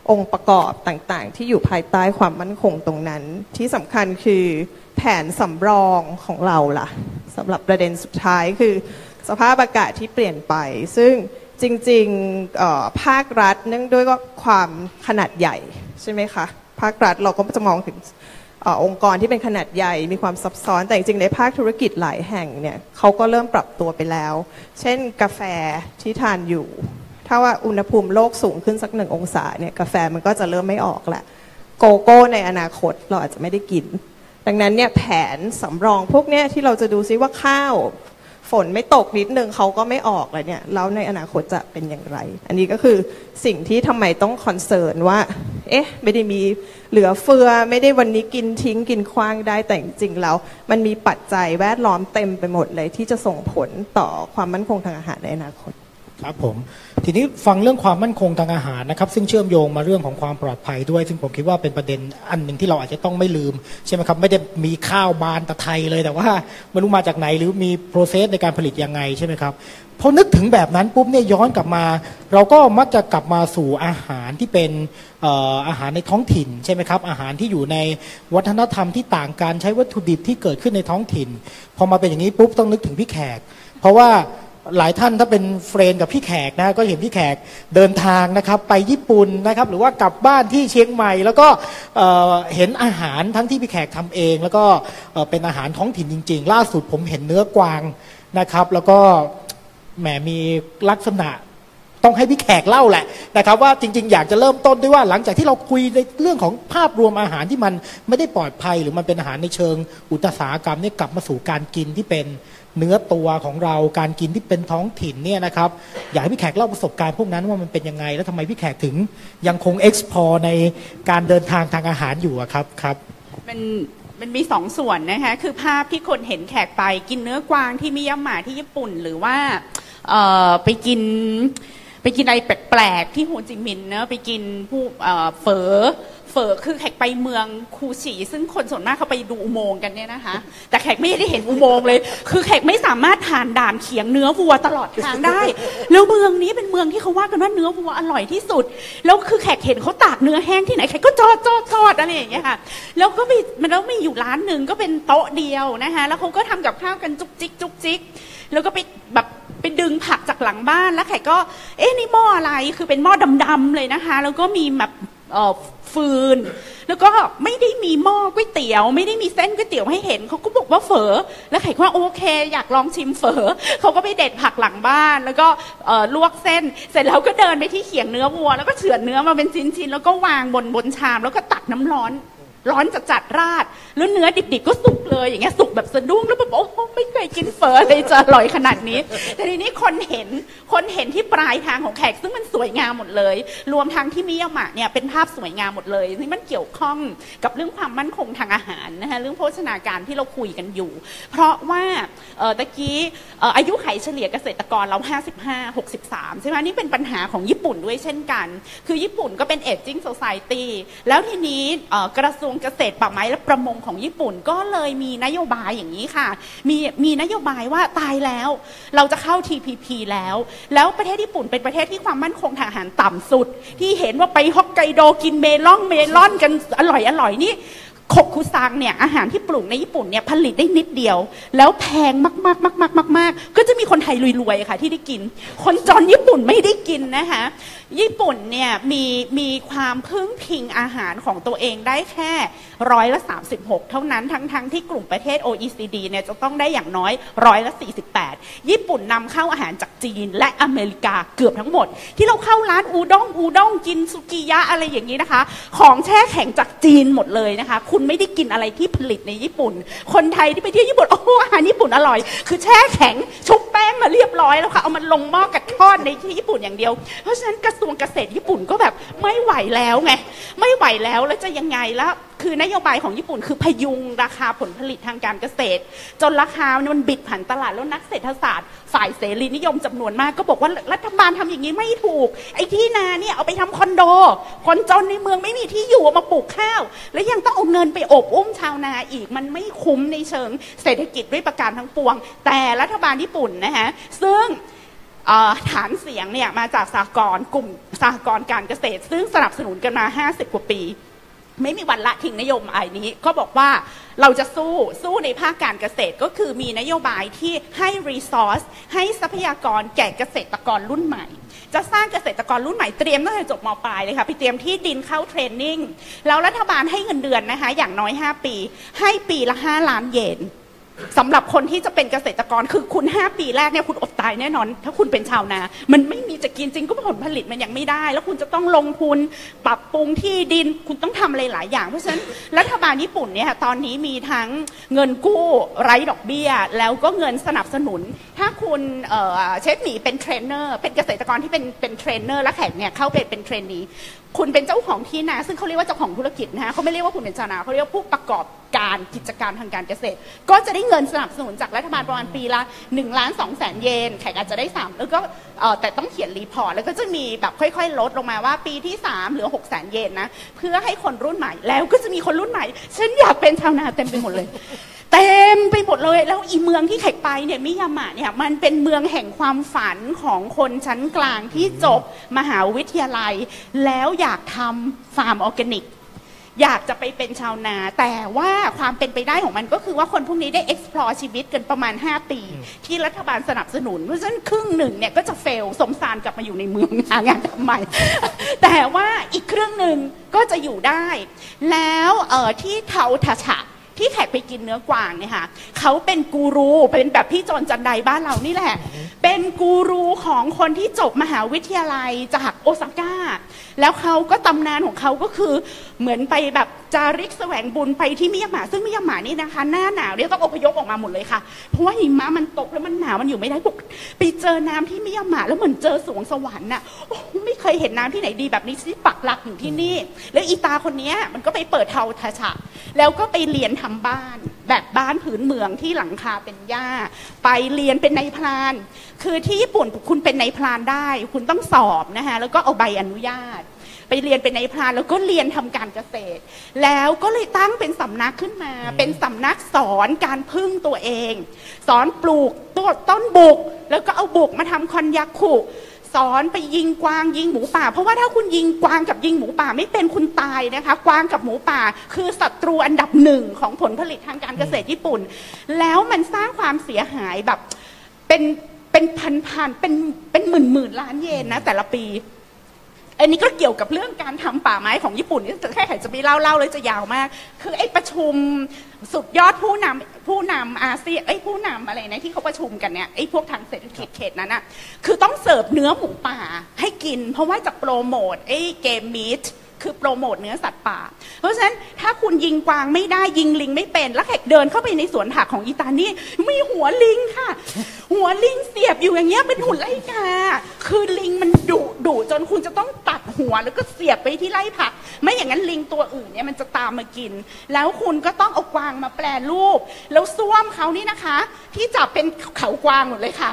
องค์ประกอบต่างๆ ที่อยู่ภายใต้ความมั่นคงตรงนั้น ที่สำคัญคือแผนสำรองของเราล่ะสำหรับประเด็นสุดท้ายคือ สภาพอากาศที่เปลี่ยนไป ซึ่งจริงๆภาครัฐเนื่องด้วยว่าความขนาดใหญ่ ใช่ไหมคะ ภาครัฐเราก็จะมองถึงอองค์กรที่เป็นขนาดใหญ่มีความซับซ้อนแต่จริงๆในภาคธุรกิจหลายแห่งเนี่ยเขาก็เริ่มปรับตัวไปแล้ว เช่นกาแฟที่ทานอยู่ ถ้าว่าอุณหภูมิโลกสูงขึ้นสักหนึ่งองศาเนี่ยกาแฟมันก็จะเริ่มไม่ออกแหละโกโก้ในอนาคตเราอาจจะไม่ได้กิน ดังนั้นเนี่ยแผนสำรองพวกเนี้ยที่เราจะดูซิว่าข้าวฝนไม่ตกนิดนึงเขาก็ไม่ออกเลยเนี่ยแล้วในอนาคตจะเป็นอย่างไร อันนี้ก็คือสิ่งที่ทำไมต้อง concern ว่า เอ๊ะ ไม่ได้มีเหลือเฟือ ไม่ได้วันนี้กินทิ้งกินคว้างได้แต่จริงๆแล้ว มันมีปัจจัยแวดล้อมเต็มไปหมดเลยที่จะส่งผลต่อความมั่นคงทางอาหารในอนาคต ครับผมทีนี้ฟังเรื่องความมั่นคงทางอาหารนะครับ ซึ่งเชื่อมโยงมาเรื่องของความปลอดภัยด้วย ซึ่งผมคิดว่าเป็นประเด็นอันหนึ่งที่เราอาจจะต้องไม่ลืม ใช่ไหมครับไม่ได้มีข้าวบานตะไทยเลยแต่ว่าไม่รู้มาจากไหนหรือมีโปรเซสในการผลิตยังไงใช่ไหมครับพอนึกถึงแบบนั้นปุ๊บเนี่ยย้อนกลับมา เราก็มักจะกลับมาสู่อาหารที่เป็นเอ่ออาหารในท้องถิ่นใช่ไหมครับอาหารที่อยู่ในวัฒนธรรมที่ต่างกันใช้วัตถุดิบที่เกิดขึ้นในท้องถิ่น พอมาเป็นอย่างนี้ปุ๊บต้องนึกถึงพี่แขก เพราะว่า หลายท่านถ้าเป็นเฟรนกับพี่แขกนะก็เห็นพี่แขกเดินทางนะครับไปญี่ปุ่นนะครับหรือว่ากลับบ้านที่เชียงใหม่ แล้วก็เเห็นอาหารทั้งที่พี่แขกทำเอง แล้วก็เอ่อเป็นอาหารท้องถิ่นจริง ๆ ล่าสุดผมเห็นเนื้อกวางนะครับ แล้วก็แหมมีลักษณะต้องให้พี่แขกเล่าแหละนะครับว่าจริง ๆ อยากจะเริ่มต้นด้วยว่าหลังจากที่เราคุยในเรื่องของภาพรวมอาหารที่มันไม่ได้ปลอดภัย หรือมันเป็นอาหารในเชิงอุตสาหกรรมเนี่ยกลับมาสู่การกินที่เป็น เนื้อตัวของเราการกินที่เป็นท้องถิ่นเนี่ยนะครับอยากให้พี่แขกเล่าประสบการณ์พวกนั้นว่ามันเป็นยังไง แล้วทำไมพี่แขกถึงยังคงเอ็กซ์พอในการเดินทางทางอาหารอยู่อะครับครับมันมันมีสองส่วนนะคะคือภาพที่คนเห็นแขกไปกินเนื้อกวางที่มิยามาที่ญี่ปุ่นหรือว่าเออไปกินไปกินอะไรแปลกๆที่โฮจิมินห์เนอะไปกินผู้เออเฝอ เฝอคือแขกไปเมืองคูฉีซึ่งคนส่วนมากเขาไปดูอุโมงค์กันเนี่ยนะคะ แต่แขกไม่ได้เห็นอุโมงค์เลย คือแขกไม่สามารถผ่านด่านเขียงเนื้อวัวตลอดทางได้ แล้วเมืองนี้เป็นเมืองที่เขาว่ากันว่าเนื้อวัวอร่อยที่สุด แล้วคือแขกเห็นเขาตากเนื้อแห้งที่ไหนแขกก็จอดจอดจอดอะไรอย่างเงี้ยค่ะ แล้วก็มีมันแล้วมีอยู่ร้านหนึ่งก็เป็นโต๊ะเดียวนะคะ แล้วเขาก็ทำกับข้าวกันจุกจิกจุกจิก แล้วก็ไปแบบไปดึงผักจากหลังบ้านแล้วแขกก็ เอ๊ะนี่หม้ออะไร คือเป็นหม้อดำๆเลยนะคะ แล้วก็มีแบบ ฟืน แล้วก็ไม่ได้มีหม้อก๋วยเตี๋ยว ไม่ได้มีเส้นก๋วยเตี๋ยวให้เห็นเขาก็บอกว่าเฝอแล้วไข่ว่าโอเค อยากลองชิมเฝอเขาก็ไปเด็ดผักหลังบ้าน แล้วก็ลวกเส้น เสร็จแล้วก็เดินไปที่เขียงเนื้อวัว แล้วก็เฉือนเนื้อมาเป็นชิ้นๆแล้วก็วางบนบนชาม แล้วก็ตักน้ำร้อน ร้อนจัดจัดราด แล้วเนื้อดิบๆก็สุกเลยอย่างเงี้ยสุกแบบสะดุ้งแล้วแบบโอ้ไม่เคยกินเฟอเลยจะอร่อยขนาดนี้ แต่ทีนี้คนเห็นคนเห็นที่ปลายทางของแขก ซึ่งมันสวยงามหมดเลย รวมทั้งที่มิยามาเนี่ยเป็นภาพสวยงามหมดเลยนี่มันเกี่ยวข้องกับเรื่องความมั่นคงทางอาหารนะคะเรื่องโภชนาการที่เราคุยกันอยู่ เพราะว่าตะกี้อายุไขเฉลี่ยเกษตรกรเรา 55 63 ใช่ไหมนี่เป็นปัญหาของญี่ปุ่นด้วยเช่นกัน คือญี่ปุ่นก็เป็น aging society แล้วทีนี้กระทรวงเกษตรป่าไม้และประมงของญี่ปุ่น ก็เลยมีนโยบายอย่างนี้ค่ะ มีมีนโยบายว่าตายแล้ว เราจะเข้า TPP แล้ว แล้วประเทศญี่ปุ่นเป็นประเทศที่ความมั่นคงทางอาหารต่ำสุด ที่เห็นว่าไปฮอกไกโดกินเมลอนเมลอนกันอร่อยอร่อยนี่ คกคุซังเนี่ยอาหารที่ปลูกในญี่ปุ่นเนี่ยผลิตได้นิดเดียว แล้วแพงมากๆมากๆมากๆก็จะมีคนไทยรวยๆค่ะที่ได้กิน คนจนญี่ปุ่นไม่ได้กินนะคะญี่ปุ่นเนี่ยมีมีความพึ่งพิงอาหารของตัวเองได้แค่ร้อยละ 36 เท่านั้นทั้งทั้งที่กลุ่มประเทศ OECD เนี่ยจะต้องได้อย่างน้อยร้อยละ 48 ญี่ปุ่นนำเข้าอาหารจากจีนและอเมริกาเกือบทั้งหมด ที่เราเข้าร้านอูด้งอูด้งกินสุกิยะอะไรอย่างนี้นะคะ ของแช่แข็งจากจีนหมดเลยนะคะคุคุณไม่ได้กินอะไรที่ผลิตในญี่ปุ่น คนไทยที่ไปเที่ยวญี่ปุ่นโอ้โหอาหารญี่ปุ่นอร่อย คือแช่แข็งชุบแป้งมาเรียบร้อยแล้วค่ะเอามันลงหม้อกัดทอดในที่ญี่ปุ่นอย่างเดียว เพราะฉะนั้นกระทรวงเกษตรญี่ปุ่นก็แบบไม่ไหวแล้วไงไม่ไหวแล้วแล้วจะยังไงแล้วคือนโยบายของญี่ปุ่นคือพยุงราคาผลผลิตทางการเกษตร จนราคามันบิดผันตลาดแล้วนักเศรษฐศาสตร์ฝ่ายเสรีนิยมจำนวนมากก็บอกว่ารัฐบาลทำอย่างนี้ไม่ถูก ไอ้ที่นาเนี่ยเอาไปทำคอนโด คนจนในเมืองไม่มีที่อยู่มาปลูกข้าว แล้วยังต้องเอาเงินไปอบอุ้มชาวนาอีก มันไม่คุ้มในเชิงเศรษฐกิจด้วยประการทั้งปวง แต่รัฐบาลญี่ปุ่นนะคะซึ่งฐานเสียงเนี่ยมาจากสากลกลุ่มสากลการเกษตร ซึ่งสนับสนุนกันมา 50 กว่าปี ไม่มีวันละทิ้งนโยบายนี้ ก็บอกว่าเราจะสู้สู้ในภาคการเกษตรก็คือมีนโยบายที่ให้รีซอสให้ทรัพยากรแก่เกษตรกรรุ่นใหม่ จะสร้างเกษตรกรรุ่นใหม่เตรียมตั้งแต่จบมปลายเลยค่ะไปเตรียมที่ดินเข้าเทรนนิ่งแล้วรัฐบาลให้เงินเดือนนะคะอย่างน้อย 5 ปี ให้ปีละ 5 ล้านเยน สำหรับคนที่จะเป็นเกษตรกรคือคุณ 5 ปีแรกเนี่ยคุณอดตายแน่นอน ถ้าคุณเป็นชาวนา มันไม่มีจะกินจริงก็ผลผลิตมันยังไม่ได้ แล้วคุณจะต้องลงทุนปรับปรุงที่ดินคุณต้องทำอะไรหลายอย่าง เพราะฉะนั้นรัฐบาลญี่ปุ่นเนี่ยตอนนี้มีทั้งเงินกู้ไร้ดอกเบี้ย แล้วก็เงินสนับสนุน ถ้าคุณเเชฟหมีเป็นเทรนเนอร์เป็นเกษตรกรที่เป็นเป็นเทรนเนอร์และแขกเนี่ยเข้าไปเป็น trainee คุณเป็นเจ้าของที่นาซึ่งเขาเรียกว่าเจ้าของธุรกิจนะฮะเขาไม่เรียกว่าคุณเป็นชาวนาเขาเรียกว่าผู้ประกอบการกิจการทางการเกษตร ก็จะได้เงินสนับสนุนจากรัฐบาลประมาณปีละ1ล้าน2แสนเยนแขกอาจจะได้ 3 แล้วก็เออแต่ต้องเขียนรีพอร์ต แล้วก็จะมีแบบค่อยๆ ลดลงมาว่าปีที่ 3 เหลือ6แสนเยนนะ เพื่อให้คนรุ่นใหม่แล้วก็จะมีคนรุ่นใหม่ ฉันอยากเป็นชาวนาเต็มไปหมดเลย เต็มไปหมดเลย แล้วอีเมืองที่แขกไปเนี่ยมิยามะเนี่ยมันเป็นเมืองแห่งความฝันของคนชั้นกลางที่จบมหาวิทยาลัย แล้วอยากทำฟาร์มออร์แกนิก อยากจะไปเป็นชาวนา แต่ว่าความเป็นไปได้ของมันก็คือว่าคนพวกนี้ได้ explore ชีวิตกันประมาณ 5 ปี ที่รัฐบาลสนับสนุน เพราะฉะนั้นครึ่งหนึ่งเนี่ยก็จะเฟลสมสารกลับมาอยู่ในเมืองหางานทำใหม่แต่ว่าอีกครึ่งหนึ่งก็จะอยู่ได้ แล้วเอ่อที่เทาทะฉะ ที่แขกไปกินเนื้อกวางเนี่ยค่ะเขาเป็นกูรูเป็นแบบพี่โจนจันไดบ้านเรานี่แหละ เป็นกูรูของคนที่จบมหาวิทยาลัยจากโอซาก้า แล้วเขาก็ตำนานของเขาก็คือเหมือนไปแบบจาริกแสวงบุญไปที่มิยาหมา ซึ่งมิยาหมานี่นะคะ หน้าหนาวเนี่ยต้องอพยพออกมาหมดเลยค่ะ เพราะว่าหิมะมันตกแล้วมันหนาวมันอยู่ไม่ได้บอกไปเจอน้ำที่มิยาหมาแล้วเหมือนเจอสวงสวรรค์น่ะโอ้ไม่เคยเห็นน้ำที่ไหนดีแบบนี้ที่ปักหลักอยู่ที่นี่ แล้วอีตาคนนี้มันก็ไปเปิดเทาทาชะแล้วก็ไปเรียนทำบ้าน แบบบ้านผืนเมืองที่หลังคาเป็นหญ้า ไปเรียนเป็นนายพราน คือที่ญี่ปุ่นคุณเป็นนายพรานได้ คุณต้องสอบนะคะแล้วก็เอาใบอนุญาต ไปเรียนเป็นนายพรานแล้วก็เรียนทำการเกษตร แล้วก็เลยตั้งเป็นสำนักขึ้นมา เป็นสำนักสอนการพึ่งตัวเอง สอนปลูกต้นต้นบุก แล้วก็เอาบุกมาทำคอนยาคุ สอนไปยิงกวางยิงหมูป่า เพราะว่าถ้าคุณยิงกวางกับยิงหมูป่าไม่เป็นคุณตายนะคะ กวางกับหมูป่า คือศัตรูอันดับหนึ่งของผลผลิตทางการเกษตรญี่ปุ่น แล้วมันสร้างความเสียหายแบบเป็นเป็นพันพันๆเป็นเป็นหมื่นหมื่นล้านเยนนะแต่ละปีอันนี้ก็เกี่ยวกับเรื่องการทำป่าไม้ของญี่ปุ่นนี่แค่ใครจะไปเล่าเล่าเลยจะยาวมาก คือไอ้ประชุม สุดยอดผู้นำผู้นำอาเซียนไอ้ผู้นำอะไรนะที่เขาประชุมกันเนี่ยไอ้พวกทางเศรษฐกิจเขตนั้นอะคือต้องเสิร์ฟเนื้อหมูป่าให้กิน เพราะว่าจะโปรโมทไอ้ game meat คือโปรโมทเนื้อสัตว์ป่า เพราะฉะนั้นถ้าคุณยิงกวางไม่ได้ยิงลิงไม่เป็น แล้วแขกเดินเข้าไปในสวนผักของอีตานี่มีหัวลิงค่ะ หัวลิงเสียบอยู่อย่างเงี้ยเป็นหุ่นไล่กา คือลิงมันดุดุจนคุณจะต้องตัดหัวแล้วก็เสียบไปที่ไร่ผัก ไม่อย่างนั้นลิงตัวอื่นเนี่ยมันจะตามมากิน แล้วคุณก็ต้องเอากวางมาแปลรูป แล้วซ่วมเขานี่นะคะ ที่จับเป็นเขากวางหมดเลยค่ะ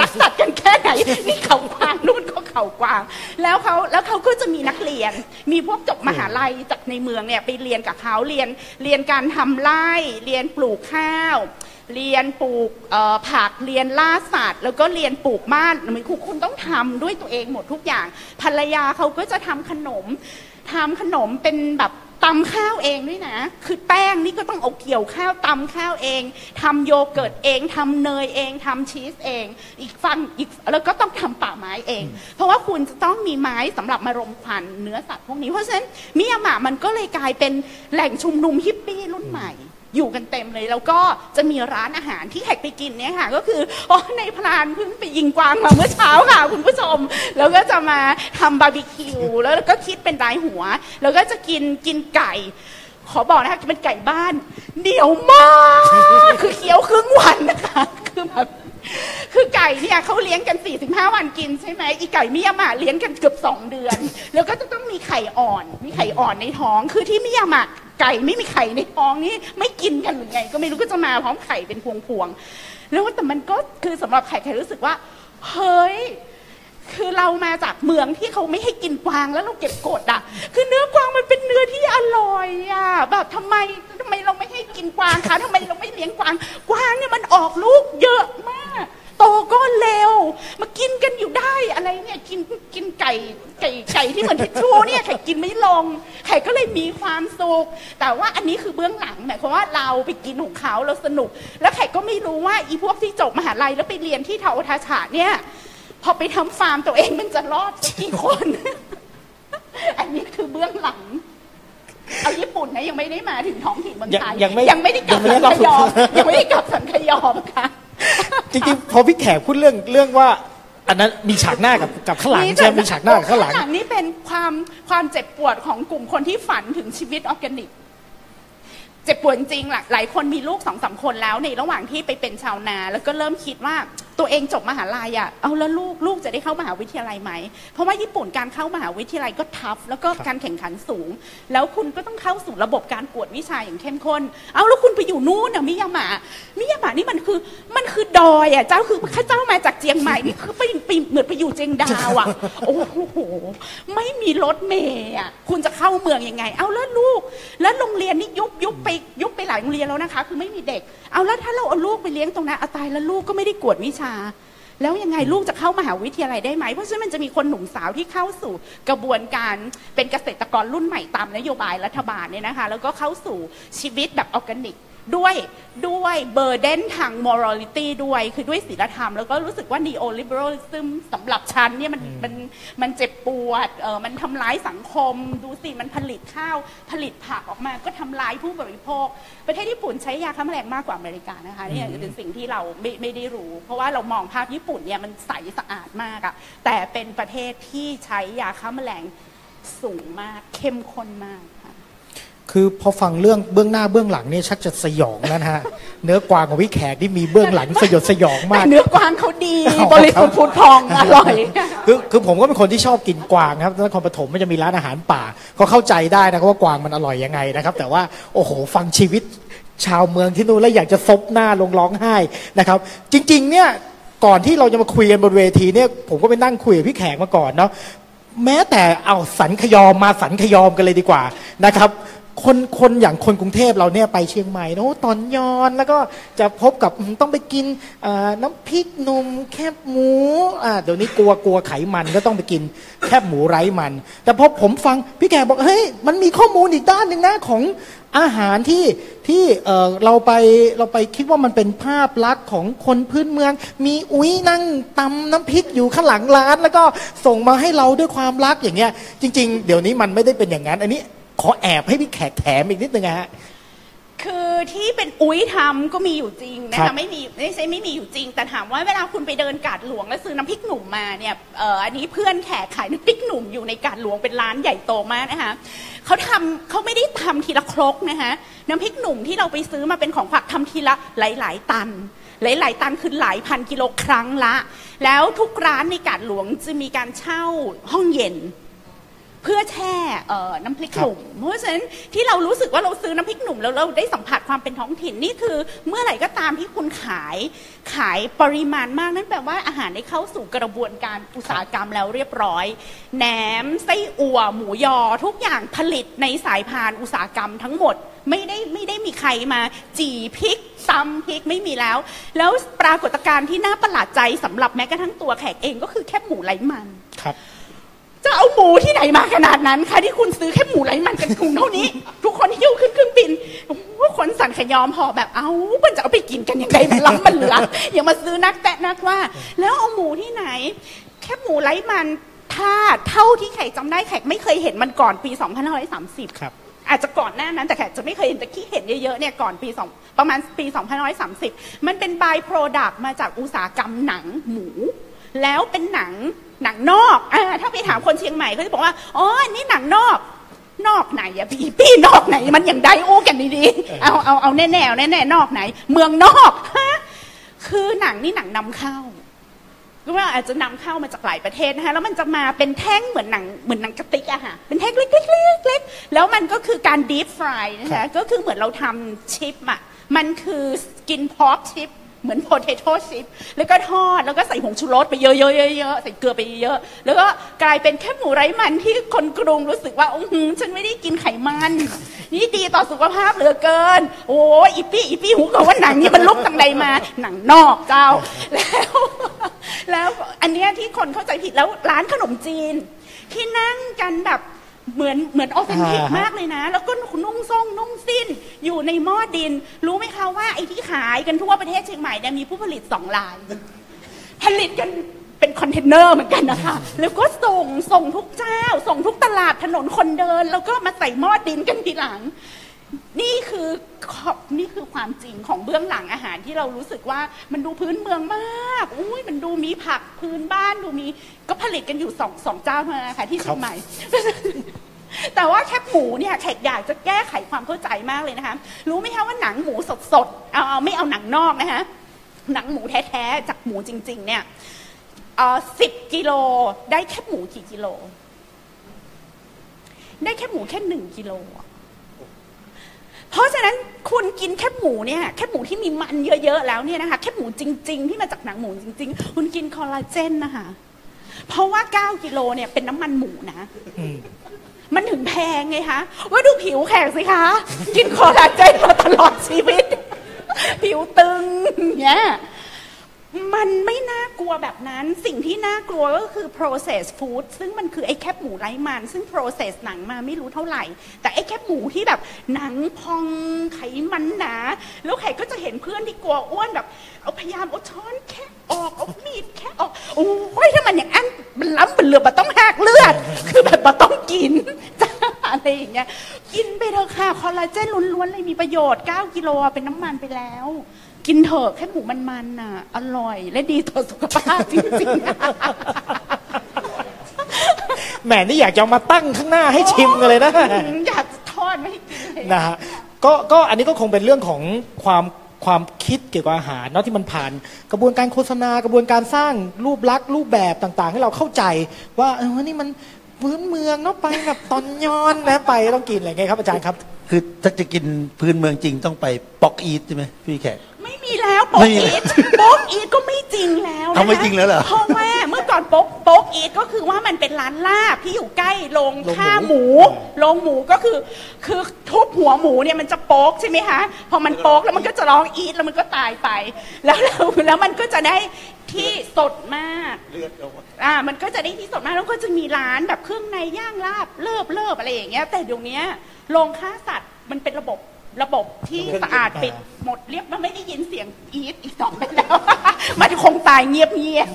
รักสัตว์กันแค่ไหนนี่เขากวางนู่นก็เขากวาง แล้วเขาแล้วเขาก็จะมีนักเรียนมีพวกจบมหาลัยจากในเมืองเนี่ยไปเรียนกับเขาเรียนเรียนการทำไร่ เรียนปลูกข้าว เรียนปลูกเอ่อผักเรียนล่าสัตว์ แล้วก็เรียนปลูกบ้านมือนคุณคุณต้องทำด้วยตัวเองหมดทุกอย่าง ภรรยาเขาก็จะทำขนมทำขนมเป็นแบบ ตำข้าวเองด้วยนะ คือแป้งนี่ก็ต้องเอาเกี่ยวข้าวตำข้าวเองทำโยเกิร์ตเองทำเนยเองทำชีสเอง อีกฟังอีกแล้วก็ต้องทำป่าไม้เอง เพราะว่าคุณจะต้องมีไม้สำหรับมารมควันเนื้อสัตว์พวกนี้เพราะฉะนั้นมิยามะมันก็เลยกลายเป็นแหล่งชุมนุมฮิปปี้รุ่นใหม่ อยู่กันเต็มเลย แล้วก็จะมีร้านอาหารที่แขกไปกินเนี่ยค่ะ ก็คืออ๋อนายพรานเพิ่งไปยิงกวางมาเมื่อเช้าค่ะ คุณผู้ชม แล้วก็จะมาทำบาร์บีคิวแล้วก็คิดเป็นรายหัว แล้วก็จะกินกินไก่ ขอบอกนะคะเป็นไก่บ้านเหนียวมากคือเคี้ยวครึ่งวันนะคะคือแบบคือไก่เนี่ยเขาเลี้ยงกัน 45 วันกินใช่ไหมอีไก่มิยามาเลี้ยงกันเกือบ 2 เดือน แล้วก็จะต้องมีไข่อ่อน มีไข่อ่อนในท้องคือที่มิยามา ไก่ไม่มีไข่ในท้องนี่ไม่กินกันหรือไง ก็ไม่รู้ก็จะมาพร้อมไข่เป็นพวงๆแล้วแต่มันก็คือสำหรับไข่ไข่รู้สึกว่า เฮ้ยคือเรามาจากเมืองที่เขาไม่ให้กินกวางแล้วเราเก็บกดอะ คือเนื้อกวางมันเป็นเนื้อที่อร่อยอะแบบทำไมทำไมเราไม่ให้กินกวางคะทำไมเราไม่เลี้ยงกวางกวางเนี่ยมันออกลูกเยอะมาก โตก็เร็ว มากินกันอยู่ได้อะไรเนี่ยกินกินไก่ไก่ไก่ที่เหมือนทิชชู่เนี่ยไข่กินไม่ลงไข่ก็เลยมีความสุขแต่ว่าอันนี้คือเบื้องหลังหมายความว่าเราไปกินของเขาเราสนุก แล้วไข่ก็ไม่รู้ว่าอีพวกที่จบมหาลัยแล้วไปเรียนที่เทาทาฉาเนี่ยพอไปทำฟาร์มตัวเองมันจะรอดสักกี่คน อันนี้คือเบื้องหลัง เอาญี่ปุ่นนะยังไม่ได้มาถึงท้องถิ่นเมืองไทยยังไม่ยังไม่ได้กลับยังไม่สัได้นรับขยอมยังไม่ได้กลับสันขยอมค่ะ จริงๆพอพี่แขกพูดเรื่องเรื่องว่า อันนั้นมีฉากหน้ากับกับข้างหลังใช่ไหมมีฉากหน้ากับข้างหลังนี่เป็นความความเจ็บปวดของกลุ่มคนที่ฝันถึงชีวิตออร์แกนิก เจ็บปวดจริงๆล่ะหลายคนมีลูกสองสามคนแล้วในระหว่างที่ไปเป็นชาวนา แล้วก็เริ่มคิดว่าตัวเองจบมหาลัยอะเอาแล้วลูกลูกจะได้เข้ามหาวิทยาลัยไหม เพราะว่าญี่ปุ่นการเข้ามหาวิทยาลัยก็ทัฟแล้วก็การแข่งขันสูง แล้วคุณก็ต้องเข้าสู่ระบบการกวดวิชาอย่างเข้มข้น เอาแล้วคุณไปอยู่นู่นน่ะมิยามะมิยามะนี่มันคือมันคือดอยอะเจ้าคือข้าเจ้ามาจากเจียงใหม่นี่คือไปไปเหมือนไปอยู่เจียงดาวอะโอ้โหไม่มีรถเมย์อะคุณจะเข้าเมืองยังไง เอาแล้วลูก แล้วโรงเรียนนี่ยุบยุบไปยุบไปหลายโรงเรียนแล้วนะคะ คือไม่มีเด็ก เอาแล้วถ้าเราเอาลูกไปเลี้ยงตรงนั้นเอาตายแล้วลูกก็ไม่ได้กวดวิชาแล้วยังไงลูกจะเข้ามหาวิทยาลัยได้ไหม เพราะฉะนั้นมันจะมีคนหนุ่มสาวที่เข้าสู่กระบวนการเป็นเกษตรกรรุ่นใหม่ตามนโยบายรัฐบาลเนี่ยนะคะ แล้วก็เข้าสู่ชีวิตแบบออร์แกนิก ด้วยด้วยเบอร์เดนทาง morality ด้วยคือด้วยศีลธรรม แล้วก็รู้สึกว่า neoliberalism สำหรับฉันเนี่ยมันมันมันเจ็บปวดเออมันทำร้ายสังคม ดูสิ มันผลิตข้าว ผลิตผักออกมาก็ทำร้ายผู้บริโภค ประเทศญี่ปุ่นใช้ยาฆ่าแมลงมากกว่าอเมริกานะคะนี่เป็นสิ่งที่เราไม่ไม่ได้รู้ เพราะว่าเรามองภาพญี่ปุ่นเนี่ยมันใสสะอาดมากอะแต่เป็นประเทศที่ใช้ยาฆ่าแมลงสูงมากเข้มข้นมาก ค่ะคือพอฟังเรื่องเบื้องหน้าเบื้องหลังเนี่ยชักจะสยองแล้วนะฮะ เนื้อกวางของพี่แขกที่มีเบื้องหลังสยดสยองมากแต่เนื้อกวางเขาดีอ๋อบริสุทธิ์พุทธพองอร่อยคือคือผมก็เป็นคนที่ชอบกินกวางครับนครปฐมมันจะมีร้านอาหารป่า ก็เข้าใจได้นะครับว่ากวางมันอร่อยยังไงนะครับ แต่ว่าโอ้โหฟังชีวิตชาวเมืองที่นู่นแล้วอยากจะซบหน้าลงร้องไห้นะครับ จริง ๆ เนี่ยก่อนที่เราจะมาคุยกันบนเวทีเนี่ยผมก็ไปนั่งคุยกับพี่แขกมาก่อนเนาะแม้แต่เอาสันขยอมมาสันขยอมกันเลยดีกว่านะครับ คนคนอย่างคนกรุงเทพเราเนี่ยไปเชียงใหม่เนอะตอนยอนแล้วก็จะพบกับต้องไปกินน้ำพริกหนุ่มแคบหมูเดี๋ยวนี้กลัวกลัวไขมันก็ต้องไปกินแคบหมูไร้มัน แต่พอผมฟังพี่แกบอกเฮ้ยมันมีข้อมูลอีกด้านหนึ่งนะของอาหารที่ที่เราไปเราไปคิดว่ามันเป็นภาพลักษณ์ของคนพื้นเมือง มีอุ้ยนั่งตำน้ำพริกอยู่ข้างหลังร้าน แล้วก็ส่งมาให้เราด้วยความรักอย่างเงี้ยจริง ๆ เดี๋ยวนี้มันไม่ได้เป็นอย่างนั้นอันนี้ ขอแอบให้พี่แขกแถมอีกนิดนึงนะฮะ คือที่เป็นอุ้ยทำก็มีอยู่จริงนะครัคะบไม่มีไม่ใช่ไม่มีอยู่จริง แต่ถามว่าเวลาคุณไปเดินกาดหลวงแล้วซื้อน้ำพริกหนุ่มมาเนี่ยเอ่ออันนี้เพื่อนแขกขายน้ำพริกหนุ่มอยู่ในกาดหลวงเป็นร้านใหญ่โตมากนะคะเขาทำเขาไม่ได้ทำทีละครกนะคะน้ำพริกหนุ่มที่เราไปซื้อมาเป็นของฝากทำทีละหลาย ๆ ตัน หลาย ๆ ตันคือหลายพันกิโลครั้งละ แล้วทุกร้านในกาดหลวงจะมีการเช่าห้องเย็น เพื่อแช่เอ่อน้ำพริกหนุ่ม เพราะฉะนั้นที่เรารู้สึกว่าเราซื้อน้ำพริกหนุ่มแล้วเราได้สัมผัสความเป็นท้องถิ่นนี่คือ เมื่อไหร่ก็ตามที่คุณขายขายปริมาณมากนั่นแปลว่าอาหารได้เข้าสู่กระบวนการอุตสาหกรรมแล้วเรียบร้อยแหนมไส้อั่วหมูยอทุกอย่างผลิตในสายพานอุตสาหกรรมทั้งหมดไม่ได้ไม่ได้มีใครมาจี่พริกตำพริกไม่มีแล้ว แล้วปรากฏการณ์ที่น่าประหลาดใจสำหรับแม้กระทั่งตัวแขกเองก็คือแค่หมูไหลมันครับ จะเอาหมูที่ไหนมาขนาดนั้นคะที่คุณซื้อแค่หมูไหลมันกันถุงเท่านี้ ทุกคนหิ้วขึ้นเครื่องบินโอ้โหคนสั่นขยอมห่อแบบเอามันจะเอาไปกินกันยังไงมันล้ำมันเหลืออย่ามาซื้อนักแตะนักว่า แล้วเอาหมูที่ไหน แค่หมูไหลมันถ้าเท่าที่แขกจำได้แขกไม่เคยเห็นมันก่อนปี 2530 ครับอาจจะก่อนหน้านั้นแต่แขกจะไม่เคยเห็นแต่ที่เห็นเยอะๆเนี่ยก่อนปีสองประมาณปี 2530 มันเป็นบายโปรดักต์มาจากอุตสาหกรรมหนังหมู แล้วเป็นหนัง หนังนอกอ่าถ้าไปถามคนเชียงใหม่เขาจะบอกว่าอ๋ออันนี่หนังนอกนอกไหนอะพี่พี่นอกไหนมันอย่างไดโอ้กันดีๆเอาเอาเอาแน่ๆเอาแน่ๆนอกไหน เมืองนอกฮะคือหนังนี่หนังนำเข้าก็ว่าอาจจะนำเข้ามาจากหลายประเทศนะคะแล้วมันจะมาเป็นแท่งเหมือนหนังเหมือนหนังกระติกอะค่ะเป็นแท่งเล็กๆเล็กๆแล้วมันก็คือการ deep fry นะครัคะบก็คือเหมือนเราทำชิปอะมันคือกินพอกชิป เหมือน potato chip แล้วก็ทอด แล้วก็ใส่ผงชูรสไปเยอะๆๆๆใส่เกลือไปเยอะๆแล้วก็กลายเป็นแค่หมูไร้มันที่คนกรุงรู้สึกว่าอื้อหือฉันไม่ได้กินไขมัน นี่ดีต่อสุขภาพเหลือเกิน โอ้ยอีปี้อีปี้หูเขาว่าหนังนี่มันลุกตังใดมา หนังนอกเจ้า แล้ว แล้วอันเนี้ยที่คนเข้าใจผิดแล้วร้านขนมจีน ที่นั่งกันแบบ เหมือนเหมือนออเทนติกอ่าฮะมากเลยนะ แล้วก็นุ่งทรงนุ่งสิ้นอยู่ในหม้อดิน รู้ไหมคะว่าไอ้ที่ขายกันทั่วประเทศเชียงใหม่เนี่ยมีผู้ผลิตสองราย ผลิตกันเป็นคอนเทนเนอร์เหมือนกันนะคะ แล้วก็ส่งส่งทุกเจ้า ส่งทุกตลาดถนนคนเดิน แล้วก็มาใส่หม้อดินกันทีหลัง นี่คือขอบนี่คือความจริงของเบื้องหลังอาหารที่เรารู้สึกว่ามันดูพื้นเมืองมาก อุ้ยมันดูมีผักพื้นบ้านดูมี ก็ผลิตกันอยู่สองสองเจ้าเท่านั้นนะคะที่เชียงใหม่ แต่ว่าแคบหมูเนี่ยแขกอยากจะแก้ไขความเข้าใจมากเลยนะคะ รู้ไหมคะว่าหนังหมูสดๆเอาเอาไม่เอาหนังนอกนะคะหนังหมูแท้ๆจากหมูจริง ๆ เนี่ยสิบกิโลได้แคบหมูกี่กิโล ได้แคบหมูแค่หนึ่งกิโลอะ เพราะฉะนั้นคุณกินแคบหมูเนี่ยแคบหมูที่มีมันเยอะ ๆ แล้วเนี่ยนะคะแคบหมูจริง ๆ ที่มาจากหนังหมูจริง ๆ คุณกินคอลลาเจนนะคะเพราะว่า 9 กิโลเนี่ยเป็นน้ำมันหมูนะ มันถึงแพงไงคะ ว่าดูผิวแขกสิคะ กินคอลลาเจนมาตลอดชีวิต ผิวตึงเนี่ย มันไม่น่ากลัวแบบนั้น สิ่งที่น่ากลัวก็คือ processed food ซึ่งมันคือไอ้แคบหมูไร้มัน ซึ่ง process หนังมาไม่รู้เท่าไหร่ แต่ไอ้แคบหมูที่แบบหนังพองไขมันหนา แล้วไข่ก็จะเห็นเพื่อนที่กลัวอ้วนแบบ เอาพยายามเอาช้อนแค่ออกเอามีดแค่ออก โอ้ยถ้ามันอย่างนั้นมันล้ำมันเหลือมันต้องหักเลือด คือแบบมันต้องกินจ้าอะไรอย่างเงี้ย กินไปเถอะค่ะคอลลาเจนล้วนๆเลยมีประโยชน์ 9 กิโลเป็นน้ำมันไปแล้ว กินเถอะแค่หมูมันๆน่ะ อร่อย และดีต่อสุขภาพจริงๆแหมนี่อยากจะเอามาตั้งข้างหน้าให้ชิมกันเลยนะอยากทอดไม่ให้กินเลยนะฮะก็ก็อันนี้ก็คงเป็นเรื่องของความความคิดเกี่ยวกับอาหารเนาะที่มันผ่าน กระบวนการโฆษณากระบวนการสร้างรูปลักษณ์รูปแบบต่าง ๆ ให้เราเข้าใจ ว่าเออนี่มันพื้นเมืองเนาะไปแบบตอนย้อนนะไปต้องกินอะไรเงี้ยครับอาจารย์ครับ คือถ้าจะกินพื้นเมืองจริงต้องไปป๊อกอีทใช่ไหมพี่แขก ไม่มีแล้วโป๊ไม่กมีอีทโป๊กอีทก็ไม่จริงแล้วนะคะเอาไม่จริงแล้วเหรอเพราะว่าเมื่อก่อนโป๊กโป๊กอีทก็คือว่ามันเป็นร้านลาบที่อยู่ใกล้โรงโรงหมูฆ่าหมูโรงหมูก็คือ คือทุบหัวหมูเนี่ยมันจะโป๊กใช่ไหมคะพอมันโป๊กแล้วมันก็จะร้องอีทแล้วมันก็ตายไป แล้วแล้วแล้วมันก็จะได้ที่สดมากเลือดออกมาอ่ามันก็จะได้ที่สดมากแล้วก็จะมีร้านแบบเครื่องในย่างลาบเลิบเลิบอะไรอย่างเงี้ยแต่เดี๋ยวนี้โรงฆ่าสัตว์มันเป็นระบบ ระบบที่สะอาดปิดหมดเรียบมันไม่ได้ยินเสียงอีทอีกต่อไปแล้ว มันคงตายเงียบเงียบ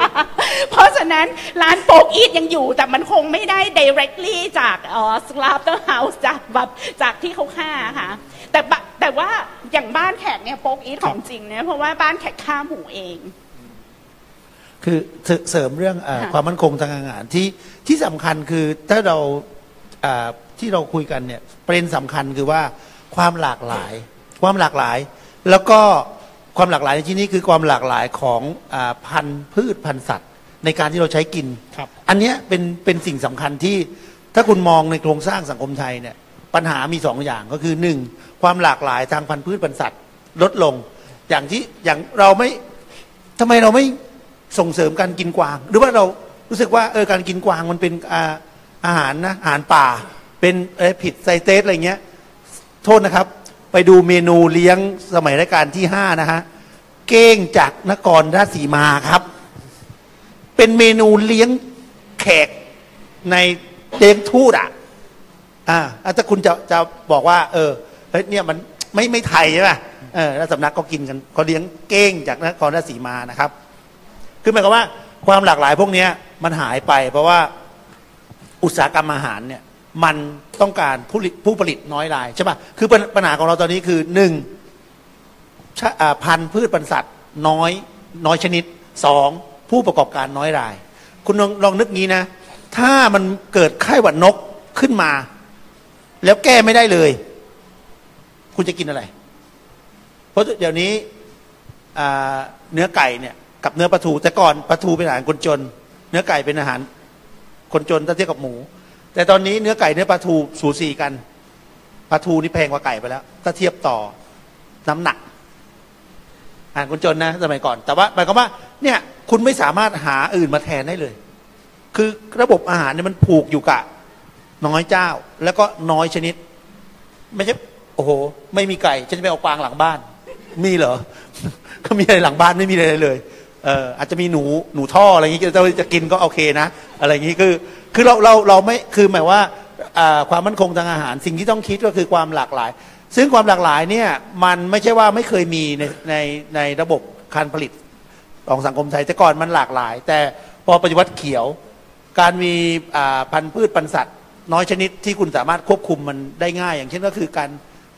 ๆเพราะฉะนั้นร้านโป๊กอีทยังอยู่แต่มันคงไม่ได้ directly จากเอ่อ slaughterhouse จากแบบจากที่เขาฆ่าค่ะ แต่บะแต่ว่าอย่างบ้านแขกเนี่ยโป๊กอีทของจริงเนี่ยเพราะว่าบ้านแขกฆ่าหมูเองคือเสเสริมเรื่องเออค่ะความมั่นคงทางอาหารที่ที่สำคัญคือถ้าเราอ่าที่เราคุยกันเนี่ยประเด็นสำคัญคือว่า ความหลากหลาย ความหลากหลาย แล้วก็ความหลากหลายในที่นี้คือความหลากหลายของอาพันธุ์พืชพันธุ์สัตว์ ในการที่เราใช้กินครับอันเนี้ยเป็นเป็นสิ่งสำคัญที่ถ้าคุณมองในโครงสร้างสังคมไทยเนี่ยปัญหามีสองอย่างก็คือหนึ่งความหลากหลายทางพันธุ์พืชพันธุ์สัตว์ ลดลง อย่างที่อย่างเราไม่ทำไมเราไม่ส่งเสริมการกินกวาง หรือว่าเรารู้สึกว่าเออการกินกวางมันเป็นอาอาหารนะอาหารป่า เป็นเออผิดไซเตสอะไรเงี้ย โทษนะครับ ไปดูเมนูเลี้ยงสมัยรัชกาลที่ห้านะฮะเก้งจากนครราชสีมาครับ เป็นเมนูเลี้ยงแขกในเลี้ยงทูตอะอ่าถ้าคุณจะจะบอกว่า เออเฮ้ยเนี่ยมันไม่ไม่ไทยใช่ป่ะเออแล้วสำนักก็กินกันเขาเลี้ยงเก้งจากนครราชสีมานะครับ คือหมายความว่าความหลากหลายพวกเนี้ยมันหายไป เพราะว่าอุตสาหกรรมอาหารเนี่ย มันต้องการผู้ผลิตผู้ผลิตน้อยรายใช่ป่ะคือปัญหาของเราตอนนี้คือหนึ่งพันธุ์พืชพันธุ์สัตว์น้อยน้อยชนิดสองผู้ประกอบการน้อยราย คุณลองลองนึกงี้นะ ถ้ามันเกิดไข้หวัดนกขึ้นมา แล้วแก้ไม่ได้เลย คุณจะกินอะไร เพราะเดี๋ยวนี้เนื้อไก่เนี่ยกับเนื้อปลาทูแต่ก่อนปลาทูเป็นอาหารคนจน เนื้อไก่เป็นอาหารคนจนถ้าเทียบกับหมู แต่ตอนนี้เนื้อไก่เนื้อปลาทูสูสีกันปลาทูนี่แพงกว่าไก่ไปแล้ว ถ้าเทียบต่อน้ำหนักอาหารคนจนนะสมัยก่อน แต่ว่าหมายความว่า เนี่ย คุณไม่สามารถหาอื่นมาแทนได้เลย คือระบบอาหารเนี่ยมันผูกอยู่กับน้อยเจ้า แล้วก็น้อยชนิด ไม่ใช่โอ้โห ไม่มีไก่ฉันจะไปเอากวางหลังบ้าน มีเหรอ ก็มีอะไรหลังบ้านไม่มีอะไรเลยเอออาจจะมีหนูหนูท่ออะไรอย่างงี้จะจะกินก็โอเคนะ อะไรอย่างงี้คือ คือเราเราเราไม่คือหมายว่าความมั่นคงทางอาหาร สิ่งที่ต้องคิดก็คือความหลากหลาย ซึ่งความหลากหลายเนี่ยมันไม่ใช่ว่าไม่เคยมีในในในระบบการผลิตของสังคมไทยแต่ก่อนมันหลากหลาย แต่พอปฏิวัติเขียว การมีพันธุ์พืชพันธุ์สัตว์ น้อยชนิดที่คุณสามารถควบคุมมันได้ง่าย อย่างเช่นก็คือการ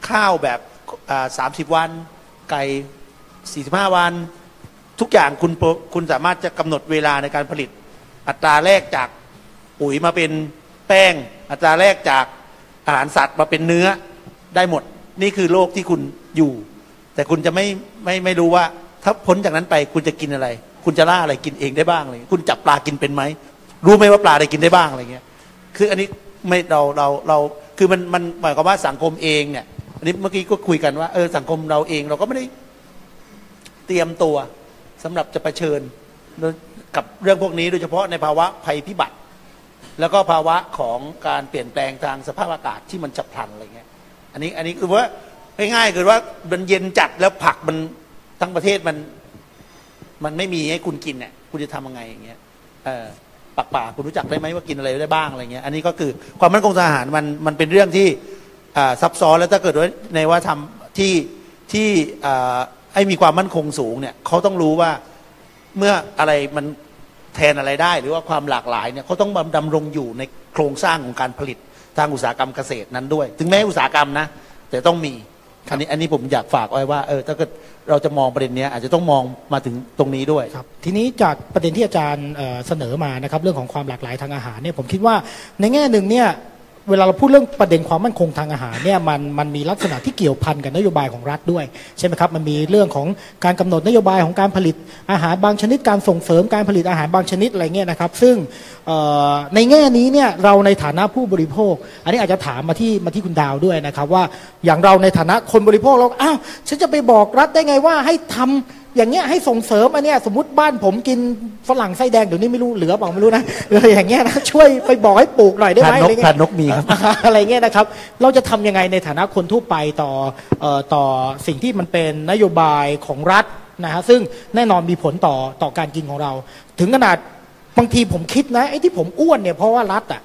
ข้าวแบบสามสิบวัน ไก่สี่สิบห้าวัน ทุกอย่างคุณคุณสามารถจะกำหนดเวลาในการผลิตอัตราแรกจาก ปุ๋ยมาเป็นแป้ง อัตราแรกจากอาหารสัตว์มาเป็นเนื้อได้หมด นี่คือโลกที่คุณอยู่ แต่คุณจะไม่ไม่ไม่รู้ว่า ถ้าพ้นจากนั้นไปคุณจะกินอะไร คุณจะล่าอะไรกินเองได้บ้างอะไรเลยคุณจับปลากินเป็นไหมรู้ไหมว่าปลาอะไรกินได้บ้างอะไรเงี้ย คืออันนี้ไม่เราเราเราคือมันมันหมายความว่าสังคมเองเนี่ยอันนี้เมื่อกี้ก็คุยกันว่าเออสังคมเราเองเราก็ไม่ได้เตรียมตัวสำหรับจะเผชิญกับเรื่องพวกนี้โดยเฉพาะในภาวะภัยพิบัติ แล้วก็ภาวะของการเปลี่ยนแปลงทางสภาพอากาศที่มันฉับพลันอะไรเงี้ยอันนี้อันนี้คือว่าง่ายๆคือว่ามันเย็นจัดแล้วผักมันทั้งประเทศมันมันไม่มีให้คุณกินเนี่ยคุณจะทำยังไงอย่างเงี้ยเออปากป่าคุณรู้จักได้ไหมว่ากินอะไรได้บ้างอะไรเงี้ยอันนี้ก็คือความมั่นคงทางอาหารมันมันเป็นเรื่องที่ซับซ้อนแล้วถ้าเกิดว่าในว่าทำที่ที่ให้มีความมั่นคงสูงเนี่ยเขาต้องรู้ว่าเมื่ออะไรมัน แทนอะไรได้ หรือว่าความหลากหลายเนี่ยเขาต้องดำรงอยู่ในโครงสร้างของการผลิตทางอุตสาหกรรมเกษตรนั้นด้วย ถึงแม้อุตสาหกรรมนะ แต่ต้องมีอันนี้อันนี้ผมอยากฝากไว้ว่าเออถ้าเกิดเราจะมองประเด็นนี้อาจจะต้องมองมาถึงตรงนี้ด้วยครับทีนี้จากประเด็นที่อาจารย์เสนอมานะครับเรื่องของความหลากหลายทางอาหารเนี่ยผมคิดว่าในแง่หนึ่งเนี่ย เวลาเราพูดเรื่องประเด็นความมั่นคงทางอาหารเนี่ยมันมันมีลักษณะที่เกี่ยวพันกับนโยบายของรัฐด้วยใช่ไหมครับมันมีเรื่องของการกำหนดนโยบายของการผลิตอาหารบางชนิดการส่งเสริมการผลิตอาหารบางชนิดอะไรเงี้ยนะครับ ซึ่งในแง่นี้เนี่ยเราในฐานะผู้บริโภค อันนี้อาจจะถามมาที่มาที่คุณดาวด้วยนะครับว่าอย่างเราในฐานะคนบริโภคเราอ้าวฉันจะไปบอกรัฐได้ไงว่าให้ทำ อย่างเงี้ยให้ส่งเสริมอันเนี้ยสมมติบ้านผมกินฝรั่งไส้แดงเดี๋ยวนี้ไม่รู้เหลือเปล่าไม่รู้นะเอออย่างเงี้ยนะช่วยไปบอกให้ปลูกหน่อยได้ไหมทานนกอะไรเงี้ยทานนกมีครับอะไรเงี้ยนะครับ เราจะทำยังไงในฐานะคนทั่วไปต่อเอ่อต่อสิ่งที่มันเป็นนโยบายของรัฐนะฮะซึ่งแน่นอนมีผลต่อต่อการกินของเรา ถึงขนาด บางทีผมคิดนะไอ้ที่ผมอ้วนเนี่ยเพราะว่ารัฐอะ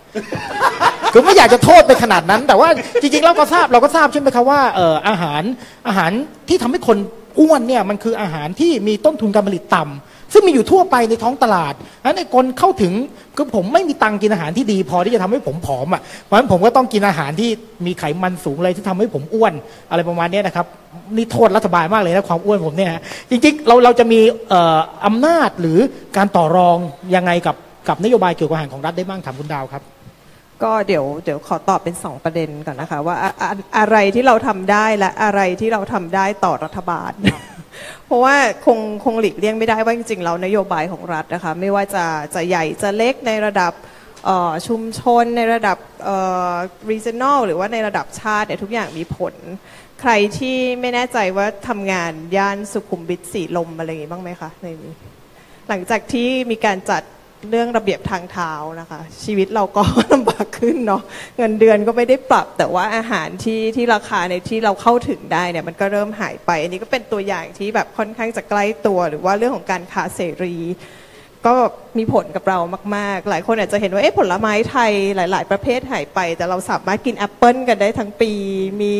คือไม่อยากจะโทษไปขนาดนั้น แต่ว่าจริงๆเราก็ทราบเราก็ทราบใช่ไหมครับว่าเอ่ออาหารอาหารที่ทำให้คนอ้วนเนี่ยมันคืออาหารที่มีต้นทุนการผลิตต่ำ ซึ่งมีอยู่ทั่วไปในท้องตลาดนั้นไอ้คนเข้าถึงคือผมไม่มีตังกินอาหารที่ดี พอที่จะทำให้ผมผอมอะเพราะฉะนั้นผมก็ต้องกินอาหารที่มีไขมันสูงอะไรที่ทำให้ผมอ้วนอะไรประมาณนี้นะครับนี่โทษรัฐบาลมากเลยนะความอ้วนผมเนี่ยฮะจริงๆเราเราจะมีอ่ออำนาจหรือการต่อรองยังไงกับกับนโยบายเกี่ยวกับอาหารของรัฐได้บ้างถามคุณดาวครับก็เดี๋ยวเดี๋ยวขอตอบเป็นสองประเด็นก่อนนะคะ ว่าอะอะอะไรที่เราทำได้และอะไรที่เราทำได้ต่อรัฐบาล เพราะว่าคงคงหลีกเลี่ยงไม่ได้ว่าจริงๆแล้วนโยบายของรัฐนะคะไม่ว่าจะจะใหญ่จะเล็กในระดับชุมชนในระดับ regional หรือว่าในระดับชาติเนี่ยทุกอย่างมีผล ใครที่ไม่แน่ใจว่าทำงานย่านสุขุมวิทสีลมอะไรอย่างงี้บ้างไหมคะในนี้หลังจากที่มีการจัด เรื่องระเบียบทางเท้านะคะ ชีวิตเราก็ลำบากขึ้นเนาะเงินเดือนก็ไม่ได้ปรับ แต่ว่าอาหารที่ที่ราคาในที่เราเข้าถึงได้เนี่ยมันก็เริ่มหายไป อันนี้ก็เป็นตัวอย่างที่แบบค่อนข้างจะใกล้ตัว หรือว่าเรื่องของการค้าเสรี ก็มีผลกับเรามาก ๆ หลายคนอาจจะเห็นว่าเอ๊ะผลไม้ไทยหลาย ๆ ประเภทหายไป แต่เราสามารถกินแอปเปิลกันได้ทั้งปี มี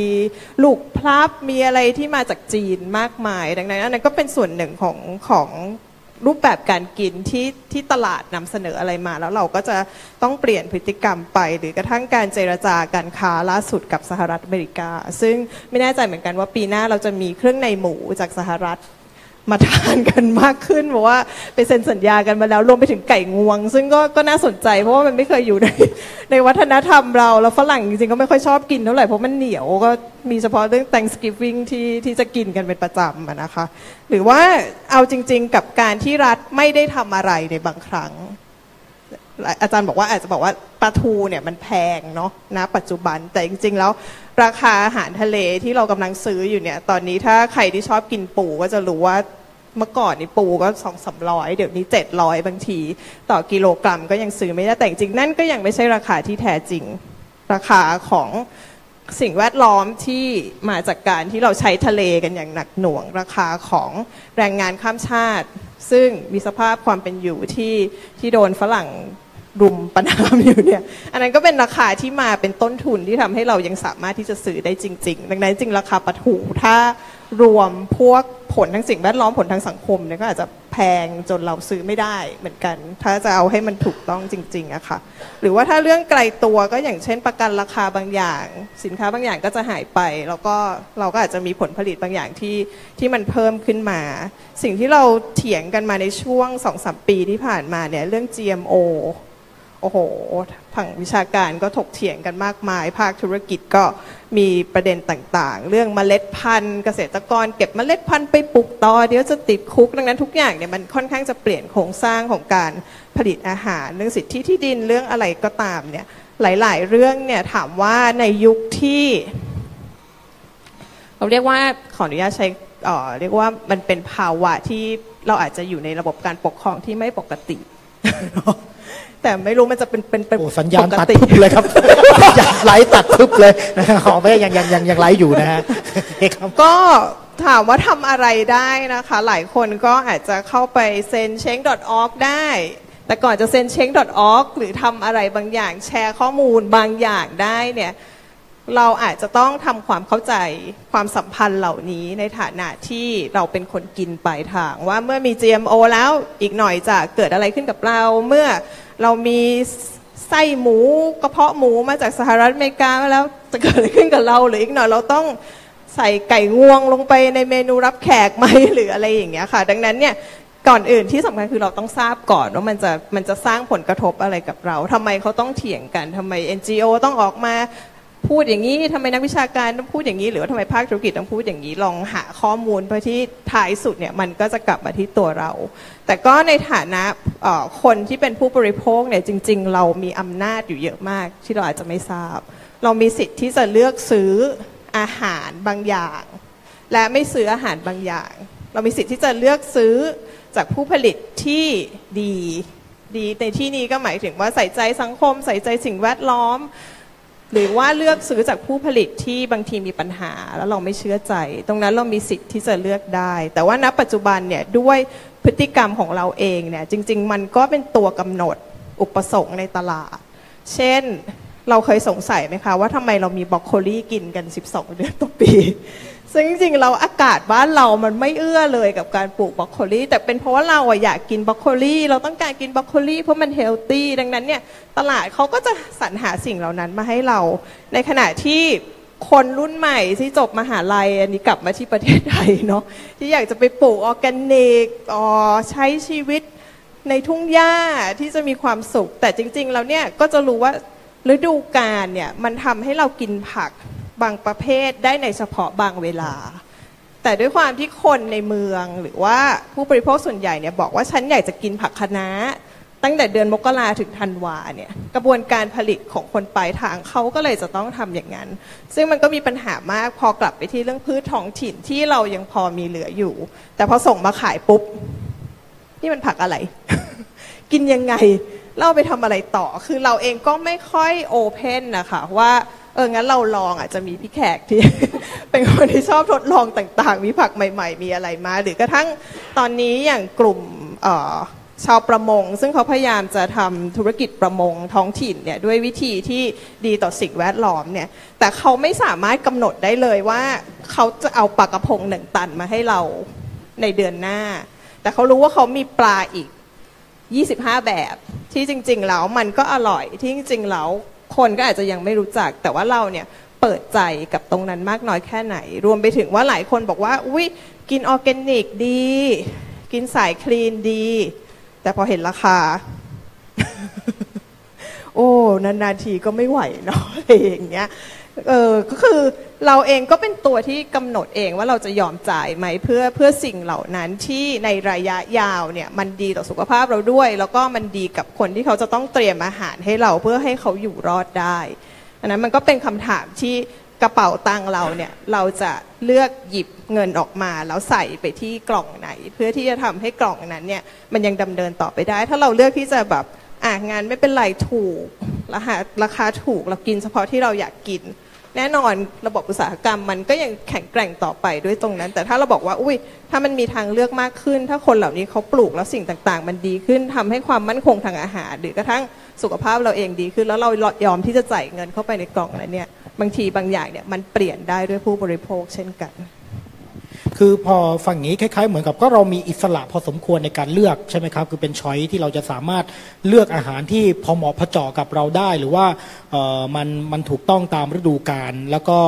ลูกพลับมีอะไรที่มาจากจีนมากมาย ดังนั้นอันนั้นก็เป็นส่วนหนึ่งของของ รูปแบบการกินที่ที่ตลาดนำเสนออะไรมา แล้วเราก็จะต้องเปลี่ยนพฤติกรรมไป หรือกระทั่งการเจรจาการค้าล่าสุดกับสหรัฐอเมริกา ซึ่งไม่แน่ใจเหมือนกันว่าปีหน้าเราจะมีเครื่องในหมูจากสหรัฐ มาทานกันมากขึ้นเพราะว่าไปเซ็นสัญญากันมาแล้วรวมไปถึงไก่งวง ซึ่งก็ก็น่าสนใจเพราะว่ามันไม่เคยอยู่ในในวัฒนธรรมเรา แล้วฝรั่งจริงๆก็ไม่ค่อยชอบกินเท่าไหร่เพราะมันเหนียวก็มีเฉพาะเรื่อง Thanksgiving ที่ที่จะกินกันเป็นประจำนะคะ หรือว่าเอาจริง ๆ กับการที่รัฐไม่ได้ทำอะไรในบางครั้งอาจารย์บอกว่าอาจจะบอกว่าปลาทูเนี่ยมันแพงเนาะนะปัจจุบันแต่จริง ๆ แล้วราคาอาหารทะเลที่เรากำลังซื้ออยู่เนี่ย ตอนนี้ถ้าใครที่ชอบกินปูก็จะรู้ว่า เมื่อก่อนนี่ปูก็สองสามร้อยเดี๋ยวนี้เจ็ดร้อยบางที ต่อกิโลกรัมก็ยังซื้อไม่ได้แต่จริงนั่นก็ยังไม่ใช่ราคาที่แท้จริง ราคาของสิ่งแวดล้อมที่มาจากการที่เราใช้ทะเลกันอย่างหนักหน่วง ราคาของแรงงานข้ามชาติ ซึ่งมีสภาพความเป็นอยู่ที่ที่โดนฝรั่งรุมประนามอยู่เนี่ยอันนั้นก็เป็นราคาที่มาเป็นต้นทุนที่ทำให้เรายังสามารถที่จะซื้อได้จริง ๆ ดังนั้นจริงราคาปลาทูถ้า รวมพวกผลทางสิ่งแวดล้อมผลทางสังคมเนี่ยก็อาจจะแพงจนเราซื้อไม่ได้เหมือนกัน ถ้าจะเอาให้มันถูกต้องจริงๆอะค่ะ หรือว่าถ้าเรื่องไกลตัวก็อย่างเช่น ประกันราคาบางอย่าง สินค้าบางอย่างก็จะหายไป แล้วก็เราก็อาจจะมีผลผลิตบางอย่างที่ที่มันเพิ่มขึ้นมา สิ่งที่เราเถียงกันมาในช่วงสองสามปีที่ผ่านมาเนี่ยเรื่อง GMO โอ้โหทางวิชาการก็ถกเถียงกันมากมาย ภาคธุรกิจก็มีประเด็นต่างๆ เรื่องเมล็ดพันธุ์ เกษตรกรเก็บเมล็ดพันธุ์ไปปลูกต่อเดี๋ยวจะติดคุกดังนั้นทุกอย่างเนี่ยมันค่อนข้างจะเปลี่ยนโครงสร้างของการผลิตอาหาร เรื่องสิทธิที่ดินเรื่องอะไรก็ตามเนี่ยหลายๆ เรื่องเนี่ยถามว่าในยุคที่ เราเรียกว่าขออนุญาตใช้เรียกว่ามันเป็นภาวะที่เราอาจจะอยู่ในระบบการปกครองที่ไม่ปกติ แต่แต่ไม่รู้มันจะเป็นเป็นเป็นโอ้สัญญาณปกตัดติทึบเลยครับสัญญาณไลฟ์ตัดทึบเลยนะฮะขอไม่ยังยังยังยังไลฟ์อยู่นะฮะโอเคครับ ก็ถามว่าทำอะไรได้นะคะ หลายคนก็อาจจะเข้าไปเซ็นเช้ง .org ได้ แต่ก่อนจะเซ็นเช้ง .org หรือทำอะไรบางอย่างแชร์ข้อมูลบางอย่างได้เนี่ย เราอาจจะต้องทำความเข้าใจความสัมพันธ์เหล่านี้ในฐานะที่เราเป็นคนกินปลายทาง ว่าเมื่อมี GMO แล้วอีกหน่อยจะเกิดอะไรขึ้นกับเราเมื่อ เรามีไส้หมูกระเพาะหมูมาจากสหรัฐอเมริกาแล้วจะเกิดอะไรขึ้นกับเราหรืออีกหน่อยเราต้องใส่ไก่งวงลงไปในเมนูรับแขกไหมหรืออะไรอย่างเงี้ยค่ะ ดังนั้นเนี่ยก่อนอื่นที่สำคัญคือเราต้องทราบก่อนว่ามันจะมันจะสร้างผลกระทบอะไรกับเราทำไมเขาต้องเถียงกันทำไม NGO ต้องออกมา พูดอย่างนี้ทำไมนักวิชาการต้องพูดอย่างนี้ หรือว่าทำไมภาคธุรกิจต้องพูดอย่างนี้ ลองหาข้อมูลเพื่อที่ท้ายสุดเนี่ยมันก็จะกลับมาที่ตัวเรา แต่ก็ในฐานะคนที่เป็นผู้บริโภคเนี่ยจริง ๆ เรามีอำนาจอยู่เยอะมากที่เราอาจจะไม่ทราบ เรามีสิทธิ์ที่จะเลือกซื้ออาหารบางอย่าง และไม่ซื้ออาหารบางอย่าง เรามีสิทธิ์ที่จะเลือกซื้อจากผู้ผลิตที่ดีดีในที่นี้ก็หมายถึงว่าใส่ใจสังคม ใส่ใจสิ่งแวดล้อม หรือว่าเลือกซื้อจากผู้ผลิตที่บางทีมีปัญหาแล้วเราไม่เชื่อใจ ตรงนั้นเรามีสิทธิ์ที่จะเลือกได้ แต่ว่าณปัจจุบันเนี่ยด้วยพฤติกรรมของเราเองเนี่ยจริง ๆ มันก็เป็นตัวกำหนดอุปสงค์ในตลาด เช่นเราเคยสงสัยไหมคะ ว่าทำไมเรามีบรอกโคลีกินกัน 12 เดือนต่อปี ซึ่งจริงๆเราอากาศบ้านเรามันไม่เอื้อเลยกับการปลูกบรอกโคลีแต่เป็นเพราะว่าเราอะอยากกินบรอกโคลีเราต้องการกินบรอกโคลีเพราะมันเฮลตี้ดังนั้นเนี่ยตลาดเขาก็จะสรรหาสิ่งเหล่านั้นมาให้เรา ในขณะที่คนรุ่นใหม่ที่จบมหาลัยอันนี้กลับมาที่ประเทศไทยเนาะที่อยากจะไปปลูกออร์แกนิกอ๋อใช้ชีวิตในทุ่งหญ้าที่จะมีความสุข แต่จริง ๆ แล้วเนี่ยก็จะรู้ว่าฤดูกาลเนี่ยมันทำให้เรากินผัก บางประเภทได้ในเฉพาะบางเวลา แต่ด้วยความที่คนในเมืองหรือว่าผู้บริโภคส่วนใหญ่เนี่ยบอกว่าฉันอยากจะกินผักคะน้าตั้งแต่เดือนมกราถึงธันวาเนี่ยกระบวนการผลิตของคนปลายทางเขาก็เลยจะต้องทำอย่างนั้น ซึ่งมันก็มีปัญหามากพอกลับไปที่เรื่องพืชท้องถิ่นที่เรายังพอมีเหลืออยู่ แต่พอส่งมาขายปุ๊บ นี่มันผักอะไร กินยังไงเราไปทำอะไรต่อ คือเราเองก็ไม่ค่อยโอเพนนะคะว่า เอองั้นเราลองอาจจะมีพี่แขกที่ เป็นคนที่ชอบทดลองต่างๆ มีผักใหม่ ๆ มีอะไรมา หรือกระทั่งตอนนี้อย่างกลุ่มชาวประมง ซึ่งเขาพยายามจะทำธุรกิจประมงท้องถิ่นเนี่ยด้วยวิธีที่ดีต่อสิ่งแวดล้อมเนี่ยแต่เขาไม่สามารถกำหนดได้เลยว่าเขาจะเอาปลากระพงหนึ่งตันมาให้เราในเดือนหน้า แต่เขารู้ว่าเขามีปลาอีก 25 แบบที่จริง ๆ แล้วมันก็อร่อยที่จริงๆแล้ว คนก็อาจจะยังไม่รู้จัก แต่ว่าเราเนี่ยเปิดใจกับตรงนั้นมากน้อยแค่ไหน รวมไปถึงว่าหลายคนบอกว่าอุ้ยกินออร์แกนิกดี กินสายคลีนดี แต่พอเห็นราคา โอ้นานๆทีก็ไม่ไหวเนาะอะไรอย่างเงี้ย เออก็คือเราเองก็เป็นตัวที่กำหนดเองว่าเราจะยอมจ่ายไหมเพื่อเพื่อสิ่งเหล่านั้นที่ในระยะยาวเนี่ยมันดีต่อสุขภาพเราด้วย แล้วก็มันดีกับคนที่เขาจะต้องเตรียมอาหารให้เราเพื่อให้เขาอยู่รอดได้อันนั้นมันก็เป็นคำถามที่กระเป๋าตังเราเนี่ยเราจะเลือกหยิบเงินออกมาแล้วใส่ไปที่กล่องไหน เพื่อที่จะทำให้กล่องนั้นเนี่ยมันยังดำเนินต่อไปได้ ถ้าเราเลือกที่จะแบบอะงานไม่เป็นไรถูกราคาราคาถูกเรากินเฉพาะที่เราอยากกิน แน่นอนระบบอุตสาหกรรมมันก็ยังแข็งแกร่งต่อไปด้วยตรงนั้น แต่ถ้าเราบอกว่าอุ้ยถ้ามันมีทางเลือกมากขึ้น ถ้าคนเหล่านี้เขาปลูกแล้วสิ่งต่างๆ มันดีขึ้นทำให้ความมั่นคงทางอาหาร หรือกระทั่งสุขภาพเราเองดีขึ้น แล้วเรายอมที่จะจ่ายเงินเข้าไปในกล่องนั้นเนี่ยบางทีบางอย่างเนี่ยมันเปลี่ยนได้ด้วยผู้บริโภคเช่นกัน คือพอฟังอย่างนี้คล้ายๆ เหมือนกับก็เรามีอิสระพอสมควรในการเลือกใช่ไหมครับ คือเป็นช้อยที่เราจะสามารถเลือกอาหารที่พอเหมาะพอเจาะกับเราได้ หรือว่าเอ่อมันมันถูกต้องตามฤดูกาลแล้วก็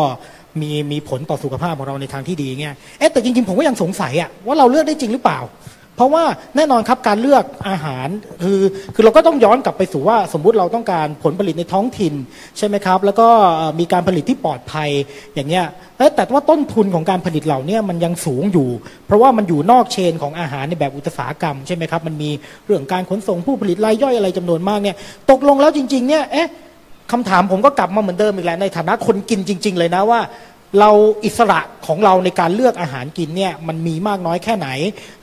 มีมีผลต่อสุขภาพของเราในทางที่ดีเงี้ยเอ๊ะแต่จริงๆผมก็ยังสงสัยอะว่าเราเลือกได้จริงหรือเปล่า เพราะว่าแน่นอนครับการเลือกอาหารคือคือเราก็ต้องย้อนกลับไปสู่ว่าสมมุติเราต้องการผลผลิตในท้องถิ่นใช่ไหมครับ แล้วก็มีการผลิตที่ปลอดภัยอย่างเงี้ยเอ้ยแต่ว่าต้นทุนของการผลิตเหล่านี้มันยังสูงอยู่ เพราะว่ามันอยู่นอกเชนของอาหารในแบบอุตสาหกรรมใช่ไหมครับมันมีเรื่องการขนส่งผู้ผลิตรายย่อยอะไรจำนวนมากเนี่ยตกลงแล้วจริงๆเนี่ยเอ๊ะคำถามผมก็กลับมาเหมือนเดิมอีกแล้วในฐานะคนกินจริง ๆ เลยนะว่า เราอิสระของเราในการเลือกอาหารกินเนี่ยมันมีมากน้อยแค่ไหน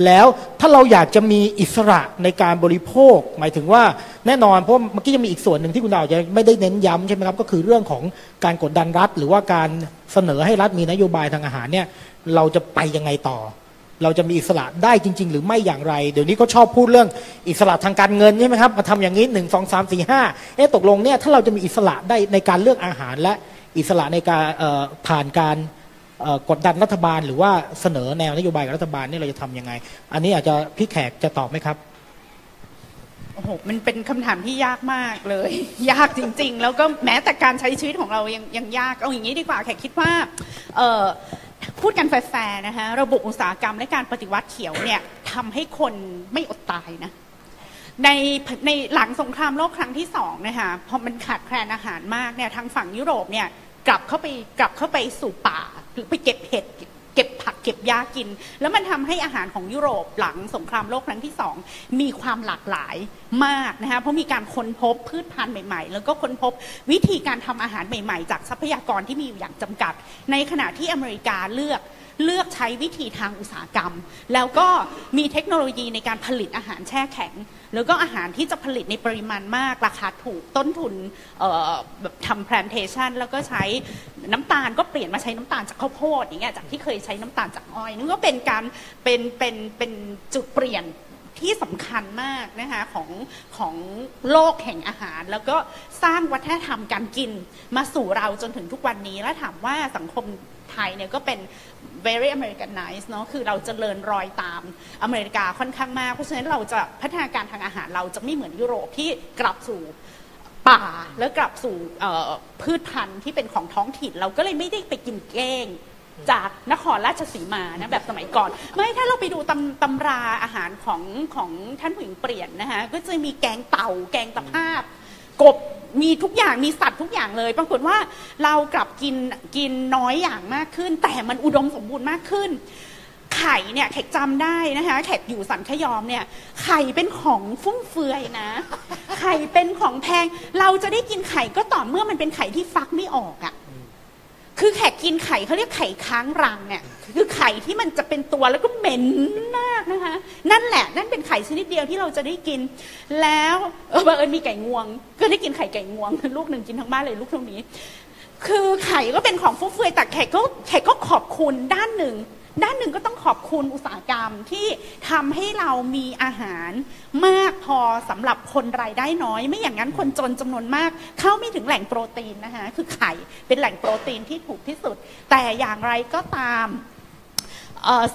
แล้วถ้าเราอยากจะมีอิสระในการบริโภค หมายถึงว่าแน่นอนเพราะเมื่อกี้จะมีอีกส่วนหนึ่งที่คุณดาวจะไม่ได้เน้นย้ำใช่ไหมครับก็คือเรื่องของการกดดันรัฐ หรือว่าการเสนอให้รัฐมีนโยบายทางอาหารเนี่ยเราจะไปยังไงต่อ เราจะมีอิสระได้จริง ๆ หรือไม่อย่างไร เดี๋ยวนี้ก็ชอบพูดเรื่องอิสระทางการเงินใช่ไหมครับมาทำอย่างนี้หนึ่งสองสามสี่ห้าเอ๊ะตกลงเนี่ยถ้าเราจะมีอิสระได้ในการเลือกอาหารและ อิสระในการผ่านการกดดันรัฐบาล หรือว่าเสนอแนวนโยบายกับรัฐบาลนี่เราจะทำยังไง อันนี้อาจจะพี่แขกจะตอบไหมครับโอ้โหมันเป็นคำถามที่ยากมากเลย ยากจริง ๆ แล้วก็แม้แต่การใช้ชีวิตของเรายังยังยากเอาอย่างนี้ดีกว่าแขกคิดว่าพูดกันแฟร์ๆนะคะระบบอุตสาหกรรมและการปฏิวัติเขียวเนี่ยทำให้คนไม่อดตายนะในในหลังสงครามโลกครั้งที่สองนะคะพอมันขาดแคลนอาหารมากเนี่ยทางฝั่งยุโรปเนี่ย กลับเข้าไปกลับเข้าไปสู่ป่าหรือไปเก็บเห็ดเก็บผักเก็บหญ้ากิน แล้วมันทำให้อาหารของยุโรปหลังสงครามโลกครั้งที่สองมีความหลากหลายมากนะคะเพราะมีการค้นพบพืชพันธุ์ใหม่ๆ แล้วก็ค้นพบวิธีการทำอาหารใหม่ๆ จากทรัพยากรที่มีอยู่อย่างจำกัด ในขณะที่อเมริกาเลือกเลือกใช้วิธีทางอุตสาหกรรม แล้วก็มีเทคโนโลยีในการผลิตอาหารแช่แข็ง แล้วก็อาหารที่จะผลิตในปริมาณมาก ราคาถูกต้นทุนแบบทำ plantation แล้วก็ใช้น้ำตาลก็เปลี่ยนมาใช้น้ำตาลจากข้าวโพดอย่างเงี้ยจากที่เคยใช้น้ำตาลจากอ้อยนี่ก็เป็นการเป็นเป็นเป็นจุดเปลี่ยนที่สำคัญมากนะคะของของโลกแห่งอาหาร แล้วก็สร้างวัฒนธรรมการกินมาสู่เราจนถึงทุกวันนี้ แล้วถามว่าสังคม ไทยเนี่ยก็เป็น very Americanized เนาะคือเราจเจริญรอยตามอเมริกาค่อนข้างมาก เพราะฉะนั้นเราจะพัฒนาการทางอาหารเราจะไม่เหมือนยุโรปที่กลับสู่ป่าแล้วกลับสู่พืชพันธุ์ที่เป็นของท้องถิ่นเราก็เลยไม่ได้ไปกินเก้งจากนครราชสีมานะแบบสมัยก่อน ไม่ถ้าเราไปดูตำตำราอาหารของของท่านผู้หญิงเปลี่ยนนะคะก็จะมีแกงเต่าแกงตะภาพ กบ มีทุกอย่างมีสัตว์ทุกอย่างเลย ปรากฏว่าเรากลับกินกินน้อยอย่างมากขึ้น แต่มันอุดมสมบูรณ์มากขึ้น ไข่เนี่ยแขกจำได้นะคะแขกอยู่สันขยอมเนี่ย ไข่เป็นของฟุ่มเฟือยนะ ไข่เป็นของแพง เราจะได้กินไข่ก็ต่อเมื่อมันเป็นไข่ที่ฟักไม่ออกอะ คือแขกกินไข่เขาเรียกไข่ค้างรังเนี่ยคือไข่ที่มันจะเป็นตัวแล้วก็เหม็นมากนะคะ นั่นแหละ นั่นเป็นไข่ชนิดเดียวที่เราจะได้กิน แล้วเออบังเอิญมีไก่งวง ก็ได้กินไข่ไก่งวง ลูกหนึ่งกินทั้งบ้านเลยลูกเท่านี้ คือไข่ก็เป็นของฟุ่มเฟือยแต่แขกก็แขกก็ขอบคุณด้านหนึ่ง ด้านหนึ่งก็ต้องขอบคุณอุตสาหกรรมที่ทำให้เรามีอาหารมากพอสำหรับคนรายได้น้อย ไม่อย่างนั้นคนจนจำนวนมาก เข้าไม่ถึงแหล่งโปรตีนนะคะคือไข่เป็นแหล่งโปรตีนที่ถูกที่สุด แต่อย่างไรก็ตาม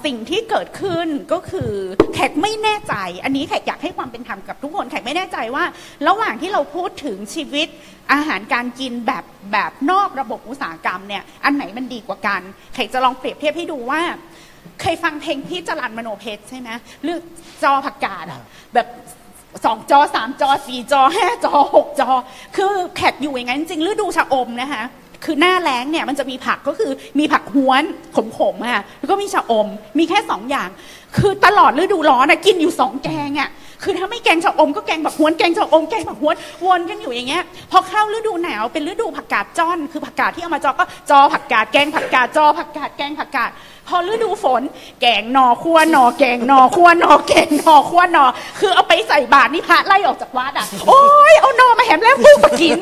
สิ่งที่เกิดขึ้นก็คือแขกไม่แน่ใจ อันนี้แขกอยากให้ความเป็นธรรมกับทุกคนแขกไม่แน่ใจว่า ระหว่างที่เราพูดถึงชีวิตอาหารการกินแบบแบบนอกระบบอุตสาหกรรมเนี่ยอันไหนมันดีกว่ากันแขกจะลองเปรียบเทียบให้ดูว่า เคยฟังเพลงพี่จรันมโนเพชรใช่ไหมเรื่องจอผักกาดอะแบบสองจอสามจอสี่จอห้าจอหกจอ คือแขกอยู่อย่างนั้นจริงฤดูชะอมนะคะคือหน้าแล้งเนี่ยมันจะมีผักก็คือมีผักห้วนขมๆค่ะแล้วก็มีชะอม มีแค่สองอย่าง คือตลอดฤดูร้อนนะกินอยู่สองแกงอะคือถ้าไม่แกงชะอมก็แกงผักห้วนแกงชะอมแกงผักห้วนวนกันอยู่อย่างเงี้ยพอเข้าฤดูหนาวเป็นฤดูผักกาดจ้อน คือผักกาดที่เอามาจอก็จอผักกาดแกงผักกาดจอผักกาดแกงผักกาด พอฤดูฝน แกงหนอคั่วหนอแกงหนอคั่วหนอแกงหนอคั่วหนอ คือเอาไปใส่บาตรนี่พระไล่ออกจากวัดอะ โอ้ยเอาหนอมาแหมแล้วพูกมากิน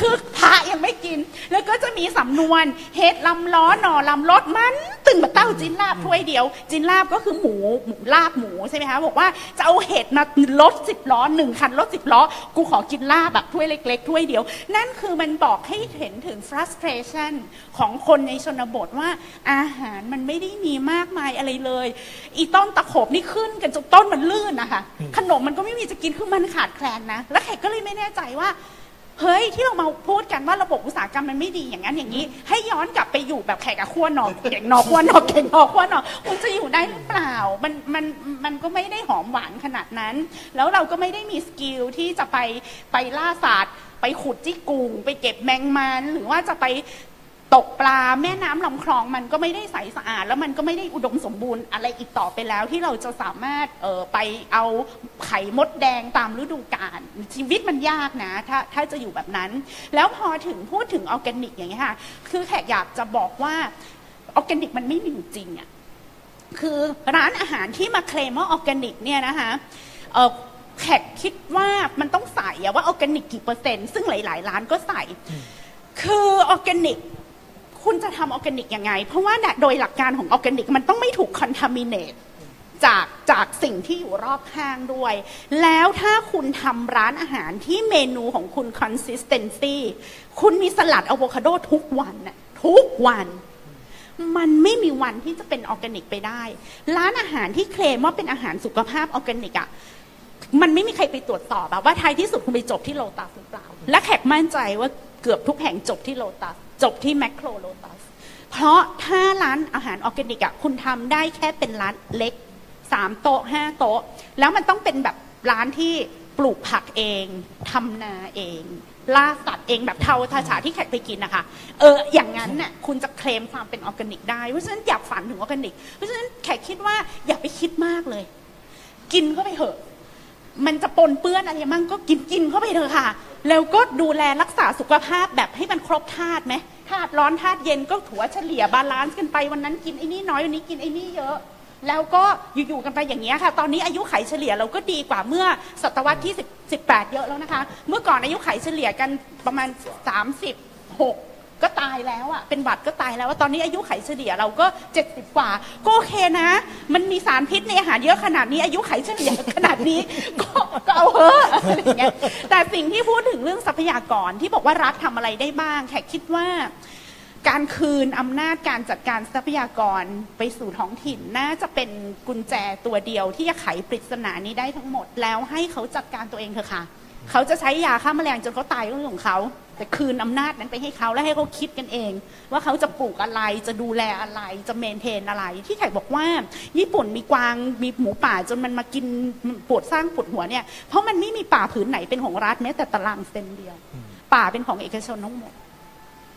คือพระยังไม่กิน แล้วก็จะมีสำนวนเฮ็ดลำล้อหนอลำรถมันตึงมาเต้าจินลาบถ้วยเดียว จินลาบก็คือหมูหมูลาบหมูใช่ไหมคะบอกว่าจะเอาเห็ดมารถสิบล้อหนึ่งคันรถสิบล้อ กูขอกินลาบแบบถ้วยเล็ก ๆ ถ้วยเดียว นั่นคือมันบอกให้เห็นถึง frustration ของคนในชนบทว่าอาหารมันไม่ได้มีมากมายอะไรเลย อีต้นตะขบนี่ขึ้นกันจนต้นมันลื่นนะคะ ขนมมันก็ไม่มีจะกินคือมันขาดแคลนนะ แล้วแขกก็เลยไม่แน่ใจว่าเฮ้ย ที่เรามาพูดกันว่าระบบอุตสาหกรรมมันไม่ดีอย่างนั้นอย่างนี้ ให้ย้อนกลับไปอยู่แบบแขกกับขั้วหนอเก่งหนอขั้วหนอเก่งหนอขั้วหนอคุณจะอยู่ได้หรือเปล่า มันมันมันก็ไม่ได้หอมหวานขนาดนั้น แล้วเราก็ไม่ได้มี skill ที่จะไปไปล่าสัตว์ไปขุดจี้กุ่งไปเก็บแมงมันหรือว่าจะไป ตกปลาแม่น้ำลำคลองมันก็ไม่ได้ใสสะอาด แล้วมันก็ไม่ได้อุดมสมบูรณ์อะไรอีกต่อไปแล้ว ที่เราจะสามารถเออไปเอาไข่มดแดงตามฤดูกาลชีวิตมันยากนะถ้าถ้าจะอยู่แบบนั้น แล้วพอถึงพูดถึงออร์แกนิกอย่างเงี้ยค่ะคือแขกอยากจะบอกว่าออร์แกนิกมันไม่มีอยู่จริงอะคือร้านอาหารที่มาเคลมว่าออร์แกนิกเนี่ยนะคะเอ่อแขกคิดว่ามันต้องใส่อะว่าออร์แกนิกกี่เปอร์เซ็นต์ซึ่งหลาย ๆ ร้านก็ใส่ คือออร์แกนิก คุณจะทำออร์แกนิกยังไง เพราะว่าเนี่ยโดยหลักการของออร์แกนิกมันต้องไม่ถูก contaminate จากจากสิ่งที่อยู่รอบข้างด้วย แล้วถ้าคุณทำร้านอาหารที่เมนูของคุณ consistency คุณมีสลัดอะโวคาโดทุกวันน่ะทุกวัน มันไม่มีวันที่จะเป็นออร์แกนิกไปได้ ร้านอาหารที่เคลมว่าเป็นอาหารสุขภาพออร์แกนิกอะมันไม่มีใครไปตรวจสอบว่าท้ายที่สุดคุณไปจบที่โลตัสหรือเปล่า และแขกมั่นใจว่าเกือบทุกแห่งจบที่โลตัส จบที่แมคโครโลตัสเพราะถ้าร้านอาหารออร์แกนิกอะคุณทำได้แค่เป็นร้านเล็กสามโต๊ะห้าโต๊ะ แล้วมันต้องเป็นแบบร้านที่ปลูกผักเองทำนาเองล่าสัตว์เองแบบเทาทาฉาที่แขกไปกินนะคะ เออ อย่างนั้นน่ะคุณจะเคลมความเป็นออร์แกนิกได้ เพราะฉะนั้นอย่าฝันถึงออร์แกนิก เพราะฉะนั้นแขกคิดว่าอย่าไปคิดมากเลย กินเข้าไปเถอะ มันจะปนเปื้อนอะไรมั่งก็กินกินเข้าไปเถอะค่ะ แล้วก็ดูแลรักษาสุขภาพแบบให้มันครบธาตุไหมธาตุร้อนธาตุเย็นก็ถือว่าเฉลี่ย balance กันไปวันนั้นกินไอ้นี่น้อยวันนี้กินไอ้นี่เยอะ แล้วก็อยู่ๆกันไปอย่างนี้ค่ะ ตอนนี้อายุไขเฉลี่ยเราก็ดีกว่าเมื่อศตวรรษที่10 18 เยอะแล้วนะคะ เมื่อก่อนอายุไขเฉลี่ยกันประมาณ 36 ก็ตายแล้วอะเป็นหวัดก็ตายแล้วว่าตอนนี้อายุไขเฉลี่ยเราก็ 70 กว่า ก็โอเคนะ มันมีสารพิษในอาหารเยอะขนาดนี้ อายุไขเฉลี่ยขนาดนี้ ก็ก็เอาเถอะอะไรอย่างเงี้ยแต่สิ่งที่พูดถึงเรื่องทรัพยากรที่บอกว่ารัฐทำอะไรได้บ้าง แขกคิดว่าการคืนอำนาจการจัดการทรัพยากรไปสู่ท้องถิ่นน่าจะเป็นกุญแจตัวเดียวที่จะไขปริศนานี้ได้ทั้งหมด แล้วให้เขาจัดการตัวเองเถอะค่ะ เขาจะใช้ยาฆ่าแมลงจนเขาตายก็เรื่องของเขา แต่คืนอำนาจนั้นไปให้เขาและให้เขาคิดกันเอง ว่าเขาจะปลูกอะไรจะดูแลอะไรจะเมนเทนอะไร ที่แขกบอกว่า ญี่ปุ่นมีกวางมีหมูป่าจนมันมากินปวดสร้างปวดหัวเนี่ยเพราะมันไม่มีป่าผืนไหนเป็นของรัฐแม้แต่ตารางเซนเดียว ป่าเป็นของเอกชนทั้งหมด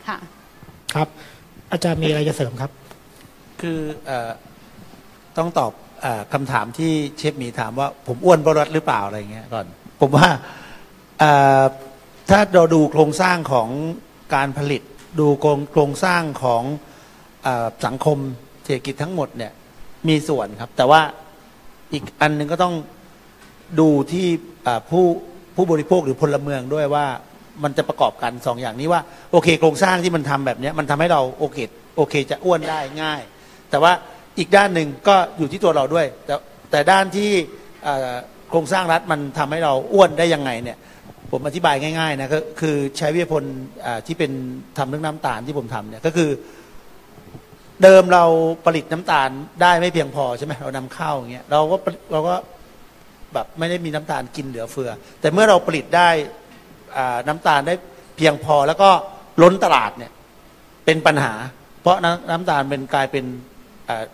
ค่ะครับ อาจารย์มีอะไรจะเสริมครับ คือเออต้องตอบเออคำถามที่เชฟหมีถามว่าผมอ้วนเพราะรัฐหรือเปล่าอะไรเงี้ยก่อน ผมว่าเอ่อ ถ้าเราดูโครงสร้างของการผลิต ดูโครงโครงสร้างของอสังคมเศรษฐกิจทั้งหมดเนี่ยมีส่วนครับ แต่ว่าอีกอันหนึ่งก็ต้องดูที่ผู้ผู้บริโภคหรือพลเมืองด้วยว่ามันจะประกอบกันสองอย่างนี้ว่าโอเค โครงสร้างที่มันทำแบบนี้มันทำให้เราโอเคโอเค จะอ้วนได้ง่าย แต่ว่าอีกด้านหนึ่งก็อยู่ที่ตัวเราด้วย แต่แต่ด้านที่โครงสร้างรัฐมันทำให้เราอ้วนได้ยังไงเนี่ย ผมอธิบายง่ายๆนะก็คือใช้วิทยพลที่เป็นทำเรื่องน้ำตาลที่ผมทำเนี่ยก็คือ เดิมเราผลิตน้ำตาลได้ไม่เพียงพอใช่ไหมเรานำเข้าอย่างเงี้ยเราก็เราก็แบบไม่ได้มีน้ำตาลกินเหลือเฟือ แต่เมื่อเราผลิตได้น้ำตาลได้เพียงพอแล้วก็ล้นตลาดเนี่ยเป็นปัญหา เพราะน้ำน้ำตาลเป็นกลายเป็น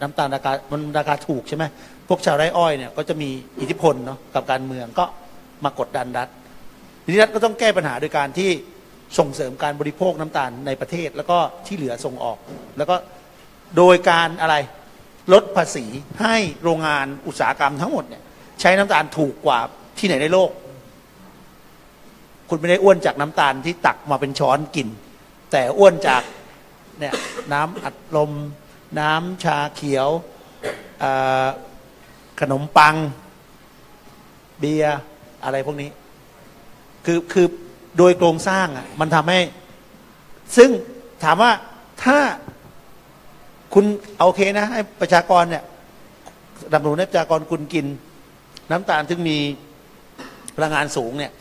น้ำตาลราคามันราคาถูกใช่ไหมพวกชาวไร่อ้อยเนี่ยก็จะมีอิทธิพลเนาะกับการเมืองก็มากดดันรัฐ ทีนี้รัฐก็ต้องแก้ปัญหาโดยการที่ส่งเสริมการบริโภคน้ำตาลในประเทศ แล้วก็ที่เหลือส่งออก แล้วก็โดยการอะไรลดภาษีให้โรงงานอุตสาหกรรมทั้งหมดเนี่ยใช้น้ำตาลถูกกว่าที่ไหนในโลก คุณไม่ได้อ้วนจากน้ำตาลที่ตักมาเป็นช้อนกิน แต่อ้วนจากเนี่ยน้ำอัดลม น้ำชาเขียวขนมปัง เบียร์อะไรพวกนี้ คือคือโดยโครงสร้างอะมันทำให้ ซึ่งถามว่าถ้าคุณเอาโอเคนะ ให้ประชากรเนี่ยดำรงให้ประชากรคุณกิน น้ำตาลซึ่งมีพลังงานสูงเนี่ย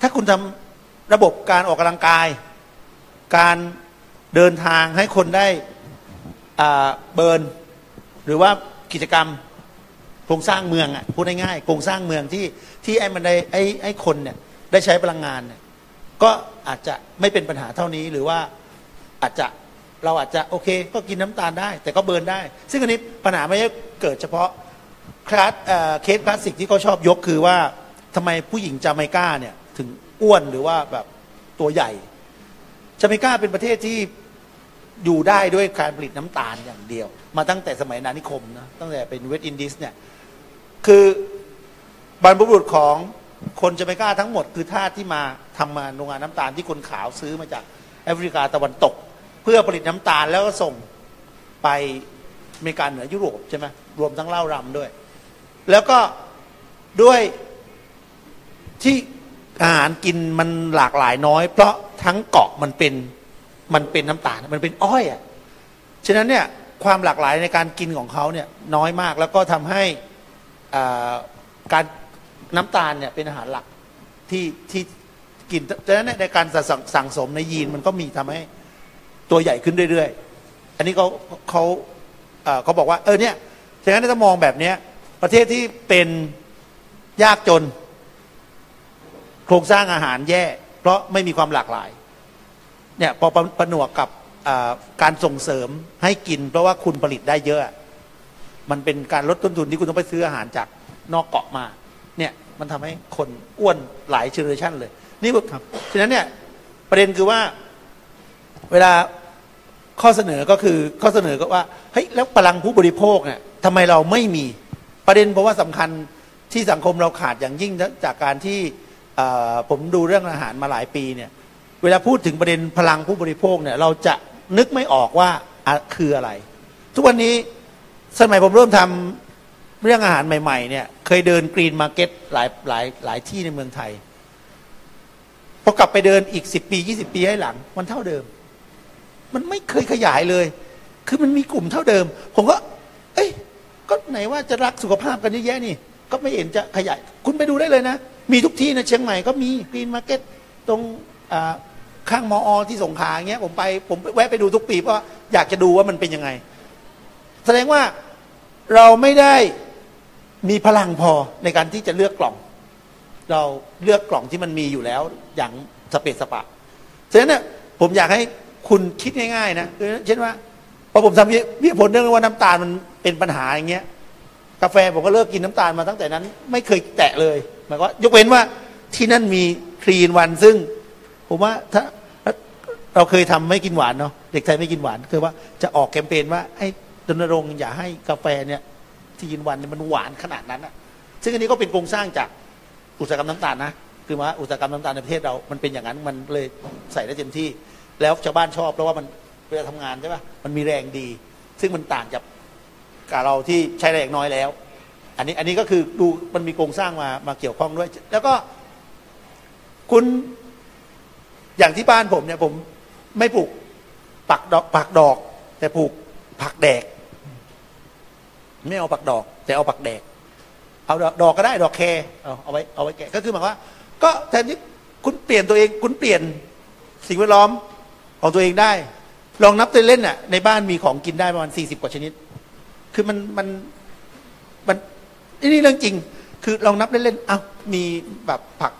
ถ้าคุณทำระบบการออกกำลังกาย การเดินทางให้คนได้เบิร์นหรือว่ากิจกรรมโครงสร้างเมืองอะพูดง่ายๆโครงสร้างเมืองที่ที่ไอ้มันได้ไอ้ไอ้คนเนี่ย ได้ใช้พลังงานเนี่ยก็อาจจะไม่เป็นปัญหาเท่านี้หรือว่าอาจจะเราอาจจะโอเค ก็กินน้ำตาลได้ แต่ก็ burn ได้ ซึ่งอันนี้ปัญหาไม่ใช่เกิดเฉพาะ class case คลาสสิกที่เขาชอบยกคือว่าทำไมผู้หญิงจาเมกาเนี่ยถึงอ้วนหรือว่าแบบตัวใหญ่จาเมกาเป็นประเทศที่อยู่ได้ด้วยการผลิตน้ำตาลอย่างเดียว มาตั้งแต่สมัยอาณานิคมนะตั้งแต่เป็นเวสต์อินดิสเนี่ยคือบรรพบุรุษของ คนจาเมกาทั้งหมด คือทาสที่มาทำมาโรงงานน้ำตาลที่คนขาวซื้อมาจากแอฟริกาตะวันตก เพื่อผลิตน้ำตาลแล้วก็ส่งไปอเมริกาเหนือยุโรปใช่ไหมรวมทั้งเหล้ารัมด้วย แล้วก็ด้วยที่อาหารกินมันหลากหลายน้อย เพราะทั้งเกาะมันเป็นมันเป็นน้ำตาลมันเป็นอ้อยอะฉะนั้นเนี่ยความหลากหลายในการกินของเขาเนี่ยน้อยมากแล้วก็ทำให้อ่าการ น้ำตาลเนี่ยเป็นอาหารหลักที่ที่กินฉะนั้นในการสั่งสั่งสมในยีนมันก็มีทำให้ตัวใหญ่ขึ้นเรื่อยๆ อันนี้เขาเขาเขาบอกว่าเออเนี่ยฉะนั้นถ้ามองแบบเนี้ยประเทศที่เป็นยากจน โครงสร้างอาหารแย่ เพราะไม่มีความหลากหลายเนี่ยพอประผนวกกับการส่งเสริมให้กิน เพราะว่าคุณผลิตได้เยอะ มันเป็นการลดต้นทุนที่คุณต้องไปซื้ออาหารจากนอกเกาะมา เนี่ยมันทำให้คนอ้วนหลายเจเนอเรชันเลย นี่ครับฉะนั้นเนี่ยประเด็นคือว่าเวลาข้อเสนอก็คือข้อเสนอก็ว่าเฮ้ยแล้วพลังผู้บริโภคเนี่ยทำไมเราไม่มีประเด็นเพราะว่าสำคัญที่สังคมเราขาดอย่างยิ่งจากการที่เอ่อผมดูเรื่องอาหารมาหลายปีเนี่ยเวลาพูดถึงประเด็นพลังผู้บริโภคเนี่ยเราจะนึกไม่ออกว่าอะคืออะไร ทุกวันนี้สมัยผมเริ่มทำ เรื่องอาหารใหม่ ๆ เนี่ย เคยเดินกรีนมาร์เก็ตหลายหลายหลายที่ในเมืองไทยพอกลับไปเดินอีกสิบปียี่สิบปีให้หลัง มันเท่าเดิม มันไม่เคยขยายเลย คือมันมีกลุ่มเท่าเดิม ผมก็ เอ้ย ก็ไหนว่าจะรักสุขภาพกันเยอะแยะนี่ ก็ไม่เห็นจะขยาย คุณไปดูได้เลยนะ มีทุกที่นะเชียงใหม่ก็มี green market ตรงอ่าข้างมอที่สงขลาอย่างเงี้ย ผมไปผมแวะไปดูทุกปีเพราะอยากจะดูว่ามันเป็นยังไง แสดงว่าเราไม่ได้ มีพลังพอในการที่จะเลือกกล่อง เราเลือกกล่องที่มันมีอยู่แล้วอย่างสะเปะสะปะฉะนั้นเนี่ยผมอยากให้คุณคิดง่ายๆนะเช่นว่าพอผมทำวิผลเรื่องว่าน้ำตาลมันเป็นปัญหาอย่างเงี้ย กาแฟผมก็เลิกกินน้ำตาลมาตั้งแต่นั้น ไม่เคยแตะเลยหมายว่ายกเว้นว่าที่นั่นมีครีนวันซึ่ง ผมว่าถ้าเราเคยทำไม่กินหวานเนาะเด็กไทยไม่กินหวานคือว่าจะออกแคมเปญว่าให้รณรงค์อย่าให้กาแฟเนี่ย ที่กินวันมันหวานขนาดนั้นอะซึ่งอันนี้ก็เป็นโครงสร้างจากอุตสาหกรรมน้ำตาลนะคือว่าอุตสาหกรรมน้ำตาลในประเทศเรา มันเป็นอย่างนั้นมันเลยใส่ได้เต็มที่ แล้วชาวบ้านชอบเพราะว่ามันเวลาทำงานใช่ปะมันมีแรงดี ซึ่งมันต่างจากกับเราที่ใช้แรงน้อยแล้ว อันนี้อันนี้ก็คือดูมันมีโครงสร้างมามาเกี่ยวข้องด้วย แล้วก็คุณอย่างที่บ้านผมเนี่ยผมไม่ปลูกปักดอกปักดอก แต่ปลูกผักแดก ไม่เอาปักดอก แต่เอาปักแดก เอาดอกดอกก็ได้ดอกแคร์เอาเอาไว้เอาไว้แกะก็คือหมายว่า ก็แทนที่คุณเปลี่ยนตัวเอง คุณเปลี่ยนสิ่งแวดล้อมของตัวเองได้ ลองนับตัวเล่นน่ะ ในบ้านมีของกินได้ประมาณสี่สิบกว่าชนิด คือมันมันมันนี่เรื่องจริง คือลองนับเล่นๆเอ้ามีแบบผัก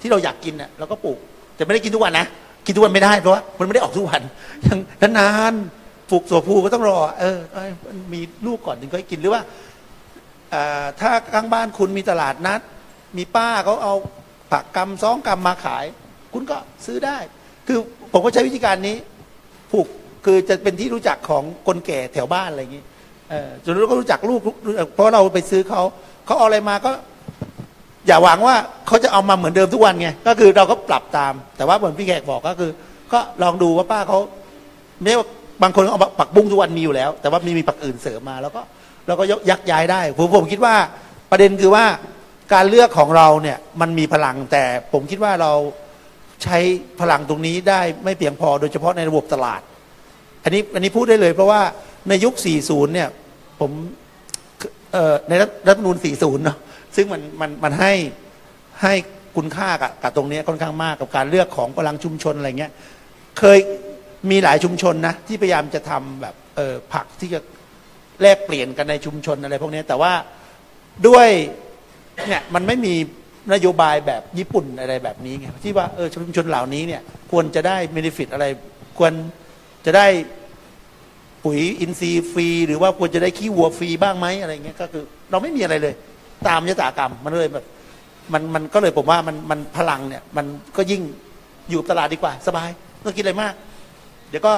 ที่เราอยากกินน่ะเราก็ปลูก แต่ไม่ได้กินทุกวันนะกินทุกวันไม่ได้เพราะว่ามันไม่ได้ออกทุกวันยังนานๆ ปลูกตัวผู้ก็ต้องรอ เออมันมีลูกก่อนถึงค่อยกินหรือว่าถ้าข้างบ้านคุณมีตลาดนัด มีป้าเขาเอาผักกำซองกำมาขาย คุณก็ซื้อได้ คือผมก็ใช้วิธีการนี้ผูกคือจะเป็นที่รู้จักของคนแก่แถวบ้านอะไรอย่างนี้จนเราก็รู้จักลูกเพราะเราไปซื้อเขาเขาเอาอะไรมาก็ อย่าหวังว่าเขาจะเอามาเหมือนเดิมทุกวันไงก็คือเราก็ปรับตาม แต่ว่าเหมือนพี่แขกบอกก็คือ ก็ลองดูว่าป้าเขาไม่ว่า บางคนเอาผักบุ้งทุกวันมีอยู่แล้ว แต่ว่ามีมีผักอื่นเสริมมา แล้วก็เราก็ยักย้ายได้ผมผมคิดว่าประเด็นคือว่าการเลือกของเราเนี่ยมันมีพลังแต่ผมคิดว่าเราใช้พลังตรงนี้ได้ไม่เพียงพอโดยเฉพาะในระบบตลาด อันนี้อันนี้พูดได้เลย เพราะว่าในยุค 40 เนี่ยผมในรัฐธรรมนูญ40 เนาะซึ่งมันมันมันให้ให้คุณค่ากับกับตรงนี้ค่อนข้างมากกับการเลือกของพลังชุมชนอะไรเงี้ยเคย มีหลายชุมชนนะ ที่พยายามจะทำแบบเออผักที่จะแลกเปลี่ยนกันในชุมชนอะไรพวกนี้แต่ว่าด้วยเนี่ยมันไม่มีนโยบายแบบญี่ปุ่นอะไรแบบนี้ไงที่ว่าเออชุมชนเหล่านี้เนี่ยควรจะได้เบนฟิตอะไร ควรจะได้ปุ๋ยอินทรีย์ฟรี หรือว่าควรจะได้ขี้วัวฟรีบ้างไหมอะไรเงี้ยก็คือเราไม่มีอะไรเลย ตามยถากรรมมันเลยแบบมันมันก็เลยผมว่ามันมันพลังเนี่ยมันก็ยิ่งอยู่ตลาดดีกว่า สบายไม่ต้องคิดอะไรมาก ดี๋ยวก็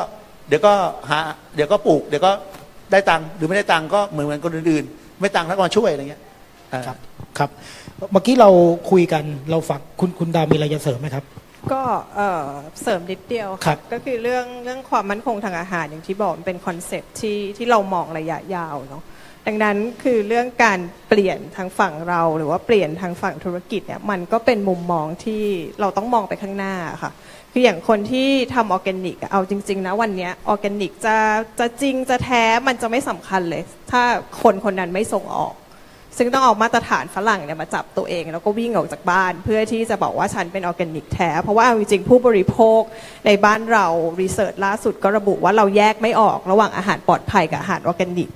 เดี๋ยวก็หาเดี๋ยวก็ปลูก เดี๋ยวก็ได้ตังค์หรือไม่ได้ตังค์ก็เหมือนเหมือนคนอื่นๆ ไม่ตังค์แล้วก็มาช่วยอะไรเงี้ยเอ่อครับครับ เมื่อกี้เราคุยกันเราฝากคุณคุณดาวมีอะไรจะเสริมไหมครับ ก็เอ่อเสริมนิดเดียวครับก็คือเรื่องเรื่องความมั่นคงทางอาหารอย่างที่บอกมันเป็นคอนเซปต์ที่ที่เรามองระยะยาวเนาะดังนั้นคือเรื่องการเปลี่ยนทางฝั่งเราหรือว่าเปลี่ยนทางฝั่งธุรกิจเนี่ยมันก็เป็นมุมมองที่เราต้องมองไปข้างหน้าค่ะ คืออย่างคนที่ทำออร์แกนิกเอาจริง ๆ นะวันนี้ออร์แกนิกจะจะจริงจะแท้มันจะไม่สำคัญเลย ถ้าคนคนนั้นไม่ส่งออก ซึ่งต้องเอามาตรฐานฝรั่งเนี่ยมาจับตัวเอง แล้วก็วิ่งออกจากบ้าน เพื่อที่จะบอกว่าฉันเป็นออร์แกนิกแท้ เพราะว่าเอาจริงๆผู้บริโภคในบ้านเรา research ล่าสุดก็ระบุว่าเราแยกไม่ออกระหว่างอาหารปลอดภัยกับอาหารออร์แกนิก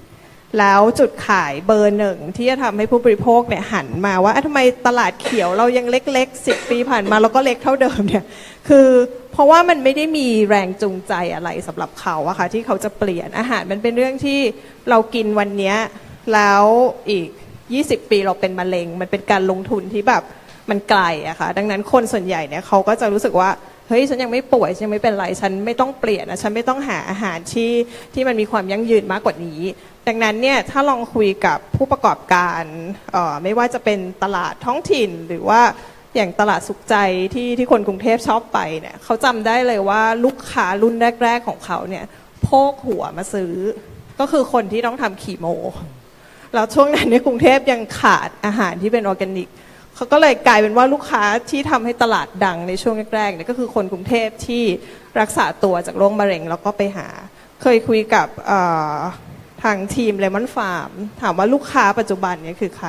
แล้วจุดขายเบอร์หนึ่งที่จะทำให้ผู้บริโภคเนี่ยหันมาว่าทำไมตลาดเขียวเรายังเล็กๆ 10 ปีผ่านมาเราก็เล็กเท่าเดิมเนี่ยคือเพราะว่ามันไม่ได้มีแรงจูงใจอะไรสำหรับเขาอะค่ะที่เขาจะเปลี่ยนอาหารมันเป็นเรื่องที่เรากินวันนี้แล้วอีก 20 ปีเราเป็นมะเร็ง มันเป็นการลงทุนที่แบบมันไกลอะค่ะดังนั้นคนส่วนใหญ่เนี่ยเขาก็จะรู้สึกว่า เฮ้ยฉันยังไม่ป่วยฉันยังไม่เป็นไรฉันไม่ต้องเปลี่ยนนะฉันไม่ต้องหาอาหารที่ที่มันมีความยั่งยืนมากกว่านี้ ดังนั้นเนี่ยถ้าลองคุยกับผู้ประกอบการอ่อไม่ว่าจะเป็นตลาดท้องถิ่นหรือว่าอย่างตลาดสุขใจที่ที่คนกรุงเทพชอบไปเนี่ยเขาจำได้เลยว่าลูกค้ารุ่นแรก ๆ ของเขาเนี่ยโพกหัวมาซื้อ ก็คือคนที่ต้องทำคีโมแล้วช่วงนั้นในกรุงเทพยังขาดอาหารที่เป็นออร์แกนิก เขาก็เลยกลายเป็นว่าลูกค้าที่ทำให้ตลาดดังในช่วงแรกๆเนี่ยก็คือคนกรุงเทพที่รักษาตัวจากโรคมะเร็งแล้วก็ไปหา เคยคุยกับทางทีมเลมอนฟาร์มถามว่าลูกค้าปัจจุบันเนี่ยคือใคร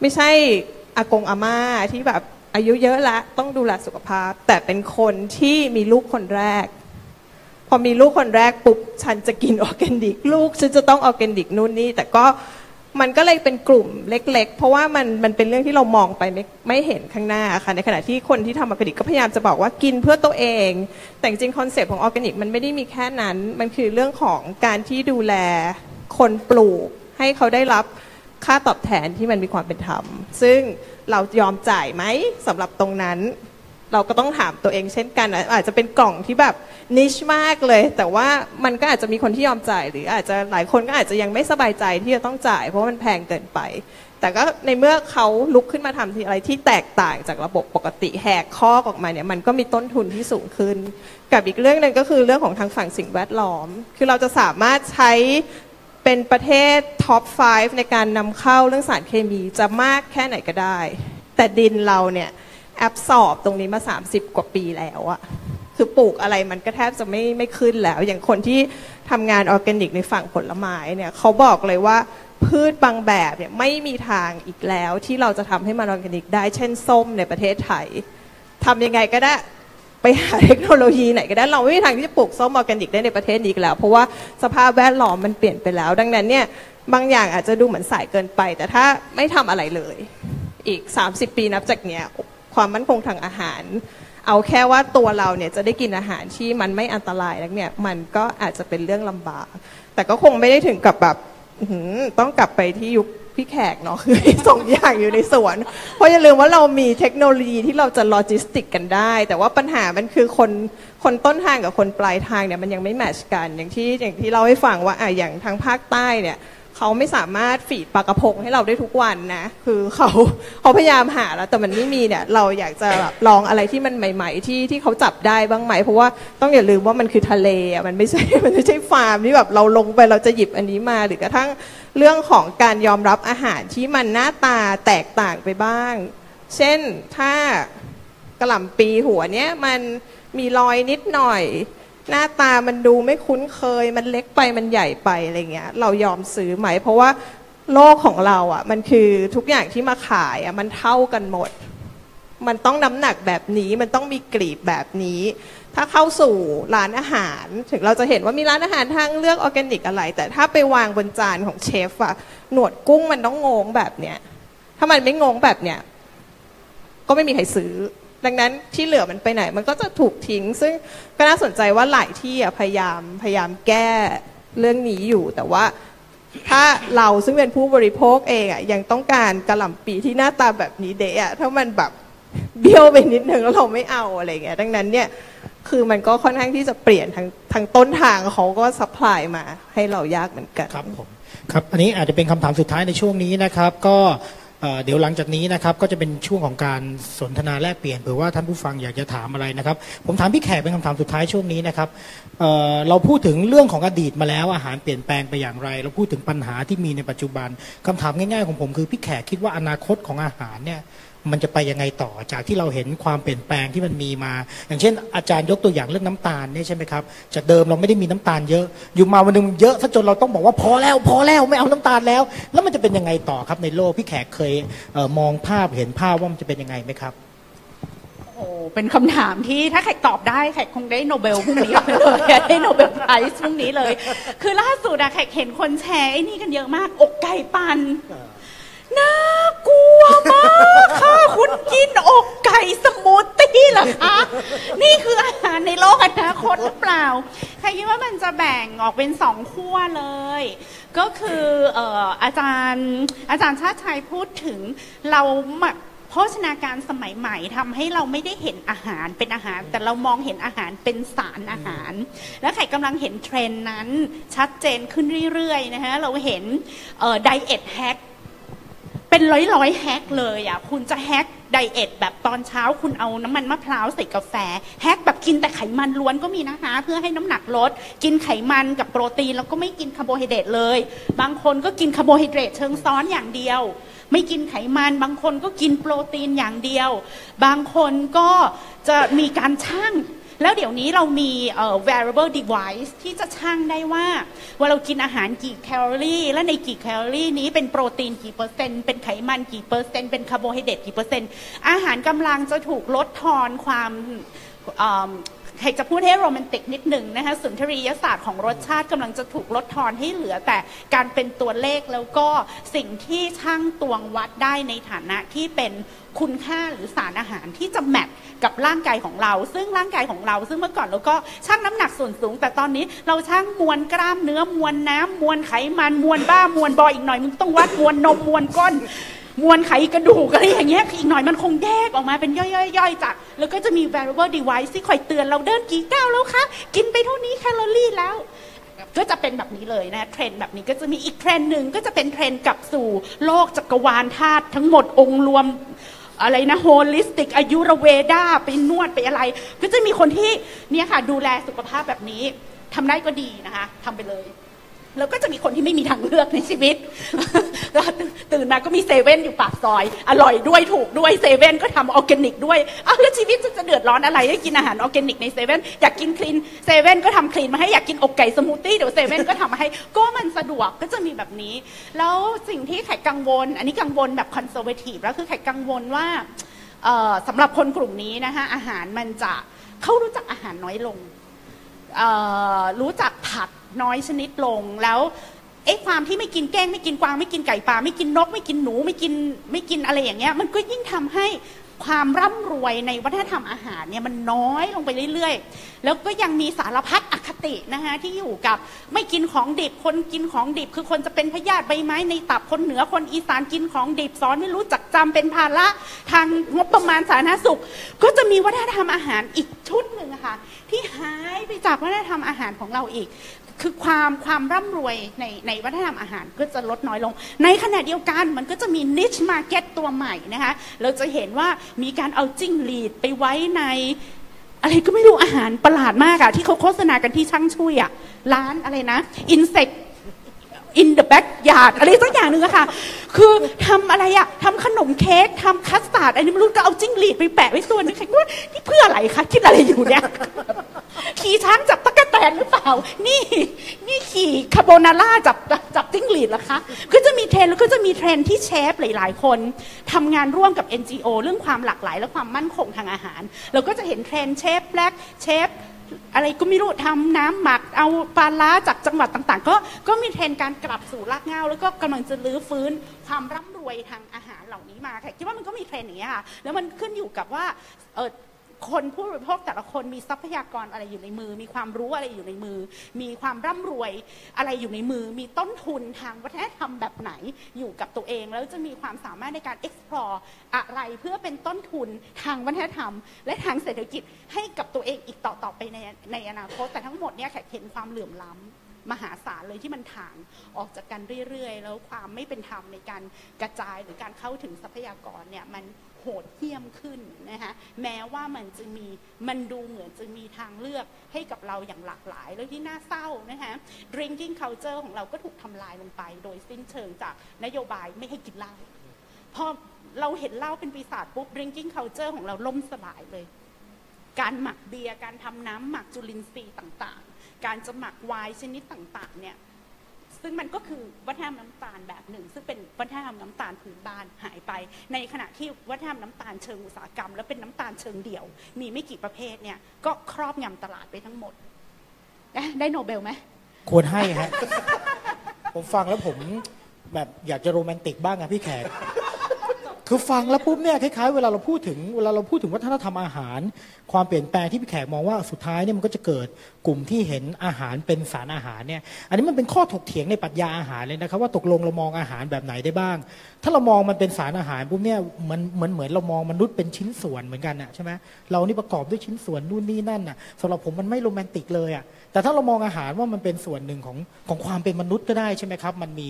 ไม่ใช่อากงอาม่าที่แบบอายุเยอะละต้องดูแลสุขภาพ แต่เป็นคนที่มีลูกคนแรก พอมีลูกคนแรกปุ๊บฉันจะกินออร์แกนิก ลูกฉันจะต้องออร์แกนิกนู่นนี่แต่ก็ มันก็เลยเป็นกลุ่มเล็ก ๆ เพราะว่ามันมันเป็นเรื่องที่เรามองไปไม่ไม่เห็นข้างหน้าค่ะในขณะที่คนที่ทำออร์แกนิกก็พยายามจะบอกว่ากินเพื่อตัวเอง แต่จริง concept ของออร์แกนิกมันไม่ได้มีแค่นั้น มันคือเรื่องของการที่ดูแลคนปลูก ให้เขาได้รับค่าตอบแทนที่มันมีความเป็นธรรม ซึ่งเรายอมจ่ายไหมสำหรับตรงนั้น เราก็ต้องถามตัวเองเช่นกันอาจจะเป็นกล่องที่แบบ niche มากเลย แต่ว่ามันก็อาจจะมีคนที่ยอมจ่าย หรืออาจจะหลายคนก็อาจจะยังไม่สบายใจที่จะต้องจ่าย เพราะมันแพงเกินไป แต่ก็ในเมื่อเขาลุกขึ้นมาทำอะไรที่แตกต่างจากระบบปกติแหกคอกออกมาเนี่ยมันก็มีต้นทุนที่สูงขึ้น กับอีกเรื่องหนึ่งก็คือเรื่องของทางฝั่งสิ่งแวดล้อม คือเราจะสามารถใช้เป็นประเทศ top 5 ในการนำเข้าเรื่องสารเคมีจะมากแค่ไหนก็ได้ แต่ดินเราเนี่ย absorb ตรงนี้มา 30 กว่าปีแล้วอะคือปลูกอะไรมันก็แทบจะไม่ไม่ขึ้นแล้ว อย่างคนที่ทำงานออร์แกนิกในฝั่งผลไม้เนี่ยเขาบอกเลยว่าพืชบางแบบเนี่ยไม่มีทางอีกแล้ว ที่เราจะทำให้มันออร์แกนิกได้เช่นส้มในประเทศไทยทำยังไงก็ได้ไปหาเทคโนโลยีไหนก็ได้เราไม่มีทางที่จะปลูกส้มออร์แกนิกได้ในประเทศนี้อีกแล้ว เพราะว่าสภาพแวดล้อมมันเปลี่ยนไปแล้ว ดังนั้นเนี่ยบางอย่างอาจจะดูเหมือนสายเกินไป แต่ถ้าไม่ทำอะไรเลย อีก 30 ปีนับจากเนี้ย ความมั่นคงทางอาหาร เอาแค่ว่าตัวเราเนี่ยจะได้กินอาหารที่มันไม่อันตรายแล้วเนี่ยมันก็อาจจะเป็นเรื่องลำบาก แต่ก็คงไม่ได้ถึงกับแบบอื้อหือต้องกลับไปที่ยุคพี่แขกเนาะคือสองอย่างอยู่ในสวน เพราะอย่าลืมว่าเรามีเทคโนโลยีที่เราจะโลจิสติกกันได้ แต่ว่าปัญหามันคือคนคนต้นทางกับคนปลายทางเนี่ยมันยังไม่ match กัน อย่างที่อย่างที่เราให้ฟังว่าอะอย่างทางภาคใต้เนี่ย เขาไม่สามารถ feed ปลากระพงให้เราได้ทุกวันนะ คือเขาเขาพยายามหาแล้ว แต่มันไม่มีเนี่ย เราอยากจะแบบลองอะไรที่มันใหม่ ๆ ที่ที่เขาจับได้บ้างไหม เพราะว่าต้องอย่าลืมว่ามันคือทะเลอะมันไม่ใช่มันไม่ใช่ฟาร์มที่แบบเราลงไปเราจะหยิบอันนี้มาหรือกระทั่งเรื่องของการยอมรับอาหารที่มันหน้าตาแตกต่างไปบ้าง เช่นถ้ากระหล่ำปีหัวเนี้ยมันมีรอยนิดหน่อย หน้าตามันดูไม่คุ้นเคย มันเล็กไปมันใหญ่ไปอะไรเงี้ย เรายอมซื้อไหม เพราะว่าโลกของเราอะ มันคือทุกอย่างที่มาขายอะมันเท่ากันหมด มันต้องน้ำหนักแบบนี้ มันต้องมีกลีบแบบนี้ ถ้าเข้าสู่ร้านอาหาร ถึงเราจะเห็นว่ามีร้านอาหารทางเลือกออร์แกนิกอะไร แต่ถ้าไปวางบนจานของเชฟอะหนวดกุ้งมันต้องงงแบบเนี้ยถ้ามันไม่งงแบบเนี้ยก็ไม่มีใครซื้อ ดังนั้นที่เหลือมันไปไหน มันก็จะถูกทิ้ง ซึ่งก็น่าสนใจว่าหลายที่พยายามพยายามแก้เรื่องนี้อยู่ แต่ว่าถ้าเราซึ่งเป็นผู้บริโภคเองอะยังต้องการกระหล่ำปีที่หน้าตาแบบนี้เดะถ้ามันแบบเบี้ยวไปนิดนึงแล้วเราไม่เอาอะไรเงี้ยดังนั้นเนี่ยคือมันก็ค่อนข้างที่จะเปลี่ยนทางทางต้นทางเขาก็ซัพพลายมาให้เรายากเหมือนกันครับผมครับอันนี้อาจจะเป็นคำถามสุดท้ายในช่วงนี้นะครับ ก็ เดี๋ยวหลังจากนี้นะครับก็จะเป็นช่วงของการสนทนาแลกเปลี่ยนเผื่อว่าท่านผู้ฟังอยากจะถามอะไรนะครับ ผมถามพี่แขกเป็นคำถามสุดท้ายช่วงนี้นะครับเเราพูดถึงเรื่องของอดีตมาแล้วอาหารเปลี่ยนแปลงไปอย่างไร เราพูดถึงปัญหาที่มีในปัจจุบันคำถามง่ายๆของผมคือพี่แขกคิดว่าอนาคตของอาหารเนี่ย มันจะไปยังไงต่อ จากที่เราเห็นความเปลี่ยนแปลงที่มันมีมา อย่างเช่น อาจารย์ยกตัวอย่างเรื่องน้ำตาลเนี่ยใช่ไหมครับจากเดิมเราไม่ได้มีน้ำตาลเยอะ อยู่มาวันหนึ่งเยอะซะจนเราต้องบอกว่าพอแล้ว พอแล้วไม่เอาน้ำตาลแล้ว แล้วมันจะเป็นยังไงต่อครับในโลกพี่แขกเคยเออมองภาพเห็นภาพว่ามันจะเป็นยังไงไหมครับโอ้เป็นคำถามที่ถ้าแขกตอบได้แขกคงได้โนเบลพรุ่งนี้เลยได้โนเบล prize พรุ่งนี้เลย คือล่าสุดอะแขกเห็นคนแชร์ไอ้นี่กันเยอะมาก อกไก่ปั่น น่ากลัวมากค่ะคุณกินอกไก่สมูทตี้เหรอคะนี่คืออาหารในโลกอนาคตหรือเปล่าใครคิดว่ามันจะแบ่งออกเป็นสองขั้วเลย ก็คือเอ่ออาจารย์อาจารย์ชาติชัยพูดถึงเรามาโภชนาการสมัยใหม่ทำให้เราไม่ได้เห็นอาหารเป็นอาหาร แต่เรามองเห็นอาหารเป็นสารอาหาร และไข่กำลังเห็นเทรนด์นั้นชัดเจนขึ้นเรื่อยๆนะคะเราเห็นไดเอทแฮก เป็นร้อยร้อยๆแฮกเลยอะคุณจะแฮกdiet แบบตอนเช้าคุณเอาน้ำมันมะพร้าวใส่กาแฟแฮกแบบกินแต่ไขมันล้วนก็มีนะคะ เพื่อให้น้ำหนักลด กินไขมันกับโปรตีนแล้วก็ไม่กินคาร์โบไฮเดรตเลย บางคนก็กินคาร์โบไฮเดรตเชิงซ้อนอย่างเดียว ไม่กินไขมัน บางคนก็กินโปรตีนอย่างเดียว บางคนก็จะมีการชั่ง แล้วเดี๋ยวนี้เรามี wearable device ที่จะชั่งได้ว่า ว่าเรากินอาหารกี่แคลอรี่ และในกี่แคลอรี่นี้เป็นโปรตีนกี่เปอร์เซ็นต์เป็นไขมันกี่เปอร์เซ็นต์เป็นคาร์โบไฮเดรตกี่เปอร์เซ็นต์อาหารกำลังจะถูกลดทอนความ ใครจะพูดให้โรแมนติกนิดหนึ่งนะคะสุนทรียศาสตร์ของรสชาติกำลังจะถูกลดทอนให้เหลือแต่การเป็นตัวเลขแล้วก็สิ่งที่ช่างตวงวัดได้ในฐานะที่เป็นคุณค่าหรือสารอาหารที่จะแมทกับร่างกายของเรา ซึ่งร่างกายของเรา ซึ่งเมื่อก่อนเราก็ชั่งน้ำหนักส่วนสูง แต่ตอนนี้เราชั่งมวลกล้ามเนื้อมวลน้ำมวลไขมันมวลบ้ามวลบอยอีกหน่อยมึงต้องวัดมวลนมมวลก้น มวลไขกระดูกอะไรอย่างเงี้ยอีกหน่อยมันคงแยกออกมาเป็นย่อยๆๆจากแล้วก็จะมี wearable device ที่คอยเตือนเราเดินกี่ก้าวแล้วคะกินไปเท่านี้แคลอรี่แล้ว ก็จะเป็นแบบนี้เลยนะเทรนแบบนี้ก็จะมีอีกเทรนหนึ่งก็จะเป็นเทรนกลับสู่โลกจักรวาลธาตุทั้งหมดองค์รวมอะไรนะ holistic อายุรเวดาไปนวดไปอะไร ก็จะมีคนที่เนี่ยค่ะดูแลสุขภาพแบบนี้ทำได้ก็ดีนะคะทำไปเลย แล้วก็จะมีคนที่ไม่มีทางเลือกในชีวิตก็ตื่นมาก็มีเซเว่นอยู่ปากซอย อร่อยด้วยถูกด้วยเซเว่นก็ทำออร์แกนิกด้วยอ้าวแล้วชีวิตจะเดือดร้อนอะไรให้กินอาหารออร์แกนิกในเซเว่นอยากกิน clean เซเว่นก็ทำ clean มาให้อยากกินอกไก่สมูทตี้เดี๋ยวเซเว่นก็ทำมาให้ก็มันสะดวกก็จะมีแบบนี้ แล้วสิ่งที่แขกกังวล อันนี้กังวลแบบ conservative แล้วคือแขกกังวลว่าสำหรับคนกลุ่มนี้นะคะอาหารมันจะเขารู้จักอาหารน้อยลงรู้จักผัก น้อยชนิดลงแล้วไอ้ความที่ไม่กินแก้งไม่กินกวางไม่กินไก่ป่าไม่กินนก ไม่กินหนูไม่กินไม่กินอะไรอย่างเงี้ย มันก็ยิ่งทำให้ความร่ำรวยในวัฒนธรรมอาหารเนี่ยมันน้อยลงไปเรื่อยๆ แล้วก็ยังมีสารพัดอคตินะคะที่อยู่กับไม่กินของดิบคนกินของดิบ คือคนจะเป็นพยาธิใบไม้ในตับคนเหนือคนอีสานกินของดิบสอนไม่รู้จักจำเป็นภาระทางงบประมาณสาธารณสุข ก็จะมีวัฒนธรรมอาหารอีกชุดหนึ่งค่ะที่หายไปจากวัฒนธรรมอาหารของเราอีก คือความความร่ำรวยในในวัฒนธรรมอาหารก็จะลดน้อยลง ในขณะเดียวกันมันก็จะมี niche market ตัวใหม่นะคะเราจะเห็นว่ามีการเอาจิ้งหรีดไปไว้ในอะไรก็ไม่รู้อาหารประหลาดมากอะที่เขาโฆษณากันที่ช่างช่วยอะร้านอะไรนะ insect in the backyard อะไรสักอย่างหนึ่งอะค่ะ คือทำอะไรอะทำขนมเค้กทำคัสตาร์ดอะไรไม่รู้ก็เอาจิ้งหรีดไปแปะไว้ตัวนึงใครก็ว่านี่เพื่ออะไรคะคิดอะไรอยู่เนี่ยขี่ช้างจับตั๊กแตนหรือเปล่า นี่นี่ขี่คาโบนาร่าจับจับจิ้งหรีดเหรอคะ ก็จะมีเทรนแล้วก็จะมีเทรนที่เชฟหลาย ๆ คนทำงานร่วมกับ NGO เรื่องความหลากหลายและความมั่นคงทางอาหาร เราก็จะเห็นเทรนเชฟแบล็กเชฟ อะไรก็ไม่รู้ทำน้ำหมักเอาปลาล้าจากจังหวัดต่างๆ ก็ก็มีเทรนการกลับสู่รากเหง้าแล้วก็กำลังจะรื้อฟื้นความร่ำรวยทางอาหารเหล่านี้มาค่ะคิดว่ามันก็มีเทรนอย่างนี้ยค่ะแล้วมันขึ้นอยู่กับว่าเออ คนผู้บริโภคแต่ละคนมีทรัพยากรอะไรอยู่ในมือ มีความรู้อะไรอยู่ในมือ มีความร่ำรวยอะไรอยู่ในมือ มีต้นทุนทางวัฒนธรรมแบบไหนอยู่กับตัวเอง แล้วจะมีความสามารถในการ explore อะไรเพื่อเป็นต้นทุนทางวัฒนธรรม และทางเศรษฐกิจให้กับตัวเองอีกต่อต่อไปในในอนาคตแต่ทั้งหมดเนี่ยแขกเห็นความเหลื่อมล้ำมหาศาลเลยที่มันถ่างออกจากกันเรื่อยๆ แล้วความไม่เป็นธรรมในการกระจายหรือการเข้าถึงทรัพยากรเนี่ยมัน หดเหี้ยมขึ้นนะคะแม้ว่ามันจะมีมันดูเหมือนจะมีทางเลือกให้กับเราอย่างหลากหลายแล้วที่น่าเศร้านะคะ drinking culture ของเราก็ถูกทำลายลงไป โดยสิ้นเชิงจากนโยบายไม่ให้กินเหล้าพอเราเห็นเหล้าเป็นปีศาจปุ๊บ drinking culture ของเราล่มสลายเลย การหมักเบียร์การทำน้ำหมักจุลินทรีย์ต่างๆ การจะหมักไวน์ชนิดต่างๆเนี่ย ซึ่งมันก็คือวัฒนธรรมน้ำตาลแบบหนึ่ง ซึ่งเป็นวัฒนธรรมน้ำตาลพื้นบ้านหายไป ในขณะที่วัฒนธรรมน้ำตาลเชิงอุตสาหกรรม และเป็นน้ำตาลเชิงเดี่ยว มีไม่กี่ประเภทเนี่ยก็ครอบงำตลาดไปทั้งหมด ได้โนเบลไหมควรให้ฮะผมฟังแล้วผมแบบอยากจะโรแมนติกบ้างอะพี่แขก คือฟังแล้วปุ๊บเนี่ยคล้ายๆเวลาเราพูดถึงเวลาเราพูดถึงวัฒนธรรมอาหาร ความเปลี่ยนแปลงที่พี่แขกมองว่าสุดท้ายเนี่ยมันก็จะเกิดกลุ่มที่เห็นอาหารเป็นสารอาหารเนี่ยอันนี้มันเป็นข้อถกเถียงในปรัชญาอาหารเลยนะครับว่าตกลงเรามองอาหารแบบไหนได้บ้าง ถ้าเรามองมันเป็นสารอาหารปุ๊บเนี่ยมันเหมือนเหมือนเรามองมนุษย์เป็นชิ้นส่วนเหมือนกันอะใช่ไหมเรานี่ประกอบด้วยชิ้นส่วนนู่นนี่นั่นอะสำหรับผมมันไม่โรแมนติกเลยอะ แต่ถ้าเรามองอาหารว่ามันเป็นส่วนหนึ่งของของความเป็นมนุษย์ก็ได้ใช่ไหมครับ มันมี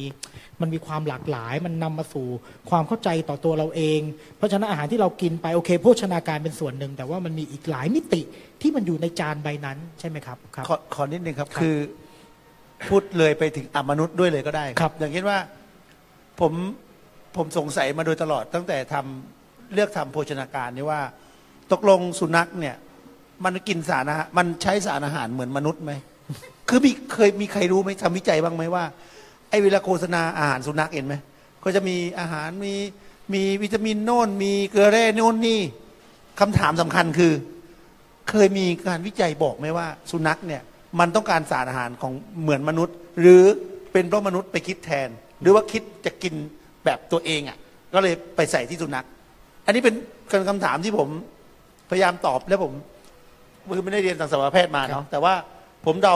มันมีความหลากหลาย มันนำมาสู่ความเข้าใจต่อตัวเราเอง เพราะฉะนั้นอาหารที่เรากินไปโอเคโภชนาการเป็นส่วนหนึ่ง แต่ว่ามันมีอีกหลายมิติที่มันอยู่ในจานใบนั้นใช่ไหมครับครับขอขอนิดนึงครับครับคือพูดเลยไปถึงอมนุษย์ด้วยเลยก็ได้ครับ อย่างเช่นว่าผมผมสงสัยมาโดยตลอดตั้งแต่ทำเลือกทำโภชนาการนี่ว่า ตกลงสุนัขเนี่ย มันกินสารอาหารมันใช้สารอาหารเหมือนมนุษย์ไหม คือมีเคยมีใครรู้ไหมทำวิจัยบ้างไหมว่า ไอ้เวลาโฆษณาอาหารสุนัขเห็นไหม ก็จะมีอาหารมีมีวิตามินโน่น มีเกลือแร่โน่นนี่คำถามสำคัญคือ เคยมีการวิจัยบอกไหมว่า สุนัขเนี่ย มันต้องการสารอาหารของเหมือนมนุษย์ หรือเป็นเพราะมนุษย์ไปคิดแทน หรือว่าคิดจะกินแบบตัวเองอะ่ะ ก็เลยไปใส่ที่สุนัข อันนี้เป็นคำถามที่ผมพยายามตอบแล้วผม คือไม่ได้เรียนทางสัตวแพทย์มาเนาะแต่ว่าผมเดา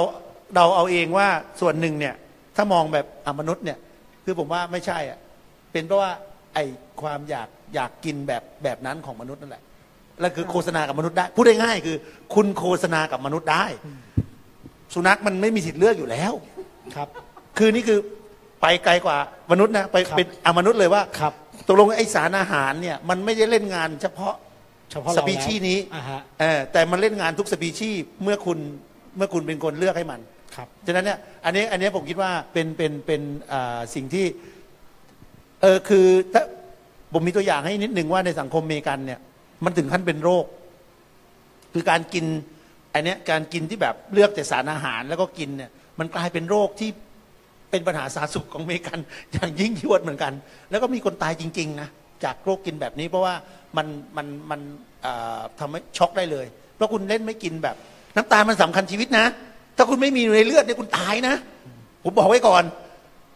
เดาเอาเองว่าส่วนหนึ่งเนี่ย ถ้ามองแบบอะมนุษย์เนี่ย คือผมว่าไม่ใช่อะเป็นเพราะว่าไอความอยากอยากกินแบบแบบนั้นของมนุษย์นั่นแหละแล้วคือโฆษณากับมนุษย์ได้ พูดง่ายๆคือ คุณโฆษณากับมนุษย์ได้ สุนัขมันไม่มีสิทธิ์เลือกอยู่แล้วครับ คือนี่คือไปไกลกว่ามนุษย์นะไปครับเป็นอมนุษย์เลยว่าครับตกลงไอสารอาหารเนี่ย มันไม่ได้เล่นงานเฉพาะ เฉพาะสเราปีชีส์นี้อ่าฮะ เออแต่มันเล่นงานทุกสปีชีส์เมื่อคุณเมื่อคุณเป็นคนเลือกให้มันครับ ฉะนั้นเนี่ยอันนี้อันนี้ผมคิดว่าเป็นเป็นเป็นอ่าสิ่งที่เออคือถ้าผมมีตัวอย่างให้นิดหนึ่งว่าในสังคมอเมริกันเนี่ย มันถึงขั้นเป็นโรค คือการกินอันเนี้ยการกินที่แบบเลือกแต่สารอาหารแล้วก็กินเนี่ยมันกลายเป็นโรคที่เป็นปัญหาสาธารณสุขของอเมริกัน อย่างยิ่งยวดเหมือนกัน แล้วก็มีคนตายจริง ๆ นะ จากโรคกินแบบนี้เพราะว่า มันมันมันทำให้ช็อกได้เลย เพราะคุณเล่นไม่กินแบบ น้ำตาลมันสำคัญชีวิตนะ ถ้าคุณไม่มีในเลือดเนี่ยคุณตายนะ ผมบอกไว้ก่อน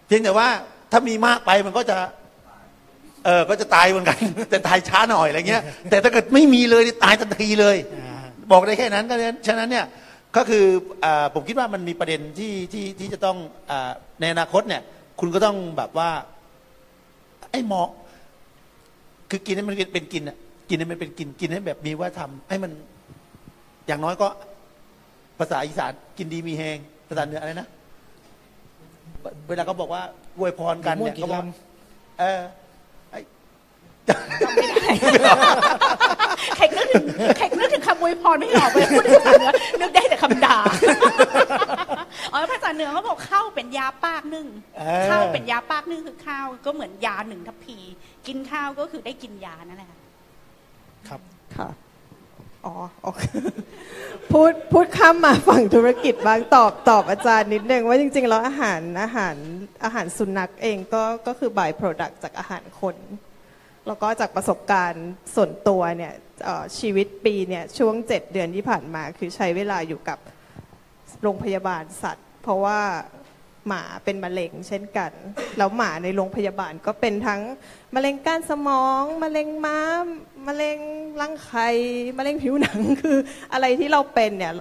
เพียงแต่ว่าถ้ามีมากไปมันก็จะเออก็จะตายเหมือนกัน แต่ตายช้าหน่อยอะไรเงี้ย แต่ถ้าเกิดไม่มีเลยตายทันทีเลย บอกได้แค่นั้นก็ฉะนั้นฉะนั้นเนี่ยก็คืออผมคิดว่ามันมีประเด็นที่ที่ที่จะต้องอในอนาคตเนี่ย คุณก็ต้องแบบว่า ไอ้หมอ คือกินให้มันเป็นกินอะกินให้มันเป็นกินกินให้แบบมีว่าทำให้มัน อย่างน้อยก็ ภาษาอีสานกินดีมีแหงภาษาเหนืออะไรนะเวลาเขาบอกว่าอวยพรกันเนี่ยกี่เขาบอกลเออไอ้ แขกนึกถึงแขกนึกถึงคำอวยพรไม่ออกเลยพูดถึงภาษาเหนือนึกได้แต่คำด่าอ๋อภาษาเหนือเขาบอกข้าวเป็นยาปากนึ่งเออข้าวเป็นยาปากนึ่งคือข้าวก็เหมือนยาหนึ่งทัพพี กินข้าวก็คือได้กินยานั่นแหละค่ะครับค่ะอ๋อโอเคพูดพูดข้ามมาฝั่งธุรกิจบ้างตอบตอบอาจารย์นิดนึงว่าจริง ๆ แล้วอาหารอาหารอาหารสุนัขเองก็ก็คือ by product จากอาหารคน แล้วก็จากประสบการณ์ส่วนตัวเนี่ยชีวิตปีเนี่ยช่วงเจ็ดเดือนที่ผ่านมา คือใช้เวลาอยู่กับโรงพยาบาลสัตว์ เพราะว่าหมาเป็นมะเร็งเช่นกัน แล้วหมาในโรงพยาบาลก็เป็นทั้งมะเร็งก้านสมองมะเร็งม้ามมะเร็งรังไข่มะเร็งผิวหนังคืออะไรที่เราเป็นเนี่ย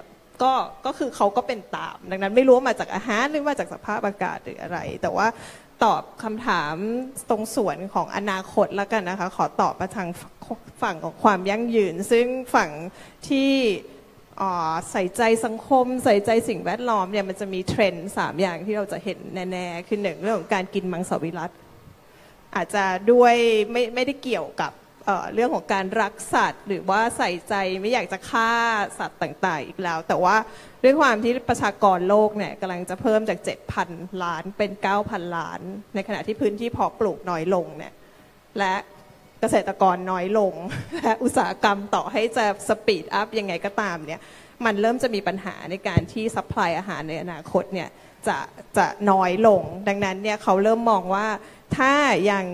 ก็ก็คือเขาก็เป็นตาม ดังนั้นไม่รู้ว่ามาจากอาหารหรือมาจากสภาพอากาศหรืออะไร แต่ว่า ตอบคำถามตรงส่วนของอนาคตแล้วกันนะคะ ขอตอบมาทางฝั่งของความยั่งยืน ซึ่งฝั่งที่ใส่ใจสังคม ใส่ใจสิ่งแวดล้อมเนี่ยมันจะมีเทรนด์สามอย่างที่เราจะเห็นแน่ๆ คือหนึ่งเรื่องของการกินมังสวิรัตอาจจะด้วยไม่ไม่ได้เกี่ยวกับเเรื่องของการรักสัตว์ หรือว่าใส่ใจไม่อยากจะฆ่าสัตว์ต่างๆ อีกแล้ว แต่ว่า ด้วยความที่ประชากรโลกเนี่ยกำลังจะเพิ่มจาก 7,000 ล้านเป็น 9,000 ล้าน ในขณะที่พื้นที่เพาะปลูกน้อยลงเนี่ยและเกษตรกรน้อยลง และอุตสาหกรรมต่อให้จะ speed up ยังไงก็ตามเนี่ยมันเริ่มจะมีปัญหาในการที่ supply อาหารในอนาคตเนี่ยจะจะน้อยลง ดังนั้นเนี่ยเขาเริ่มมองว่าถ้ายัง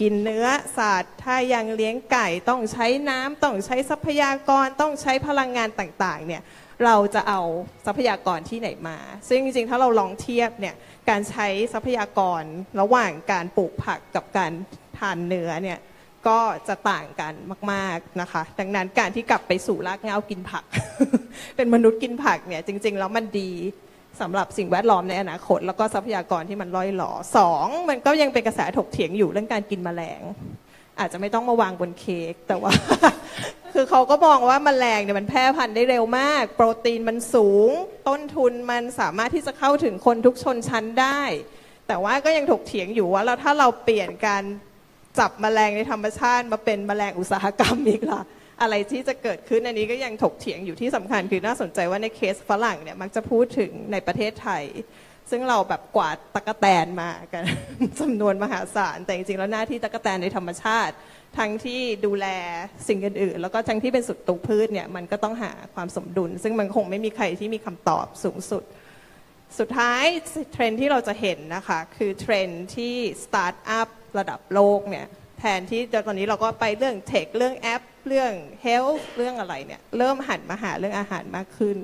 กินเนื้อสัตว์ถ้ายังเลี้ยงไก่ต้องใช้น้ำต้องใช้ทรัพยากรต้องใช้พลังงานต่างๆเนี่ย เราจะเอาทรัพยากรที่ไหนมา ซึ่งจริงๆ ถ้าเราลองเทียบเนี่ยการใช้ทรัพยากรระหว่างการปลูกผักกับการทานเนื้อเนี่ยก็จะต่างกันมากๆนะคะ ดังนั้นการที่กลับไปสู่รากเหง้ากินผัก เป็นมนุษย์กินผักเนี่ยจริง ๆ แล้วมันดีสำหรับสิ่งแวดล้อมในอนาคต แล้วก็ทรัพยากรที่มันล่อยหลอสองมันก็ยังเป็นกระแสถกเถียงอยู่เรื่องการกินแมลง อาจจะไม่ต้องมาวางบนเค้กแต่ว่า คือเขาก็มองว่าแมลงเนี่ยมันแพร่พันธุ์ได้เร็วมาก โปรตีนมันสูง ต้นทุนมันสามารถที่จะเข้าถึงคนทุกชนชั้นได้ แต่ว่าก็ยังถกเถียงอยู่ว่าแล้วถ้าเราเปลี่ยนการจับแมลงในธรรมชาติมาเป็นแมลงอุตสาหกรรมอีกล่ะอะไรที่จะเกิดขึ้นอันนี้ก็ยังถกเถียงอยู่ที่สำคัญคือน่าสนใจว่าในเคสฝรั่งเนี่ยมักจะพูดถึงในประเทศไทย ซึ่งเราแบบกวาดตั๊กแตนมากันจำนวนมหาศาล แต่จริงๆแล้วหน้าที่ตั๊กแตนในธรรมชาติ ทั้งที่ดูแลสิ่งอื่นๆ แล้วก็ทั้งที่เป็นศัตรูพืชเนี่ยมันก็ต้องหาความสมดุล ซึ่งมันคงไม่มีใครที่มีคำตอบสูงสุด สุดท้ายเทรนที่เราจะเห็นนะคะ คือเทรนที่สตาร์ทอัพระดับโลกเนี่ยแทนที่จะตอนนี้เราก็ไปเรื่อง tech เรื่องแอป เรื่อง health เรื่องอะไรเนี่ยเริ่มหันมาหาเรื่องอาหารมากขึ้น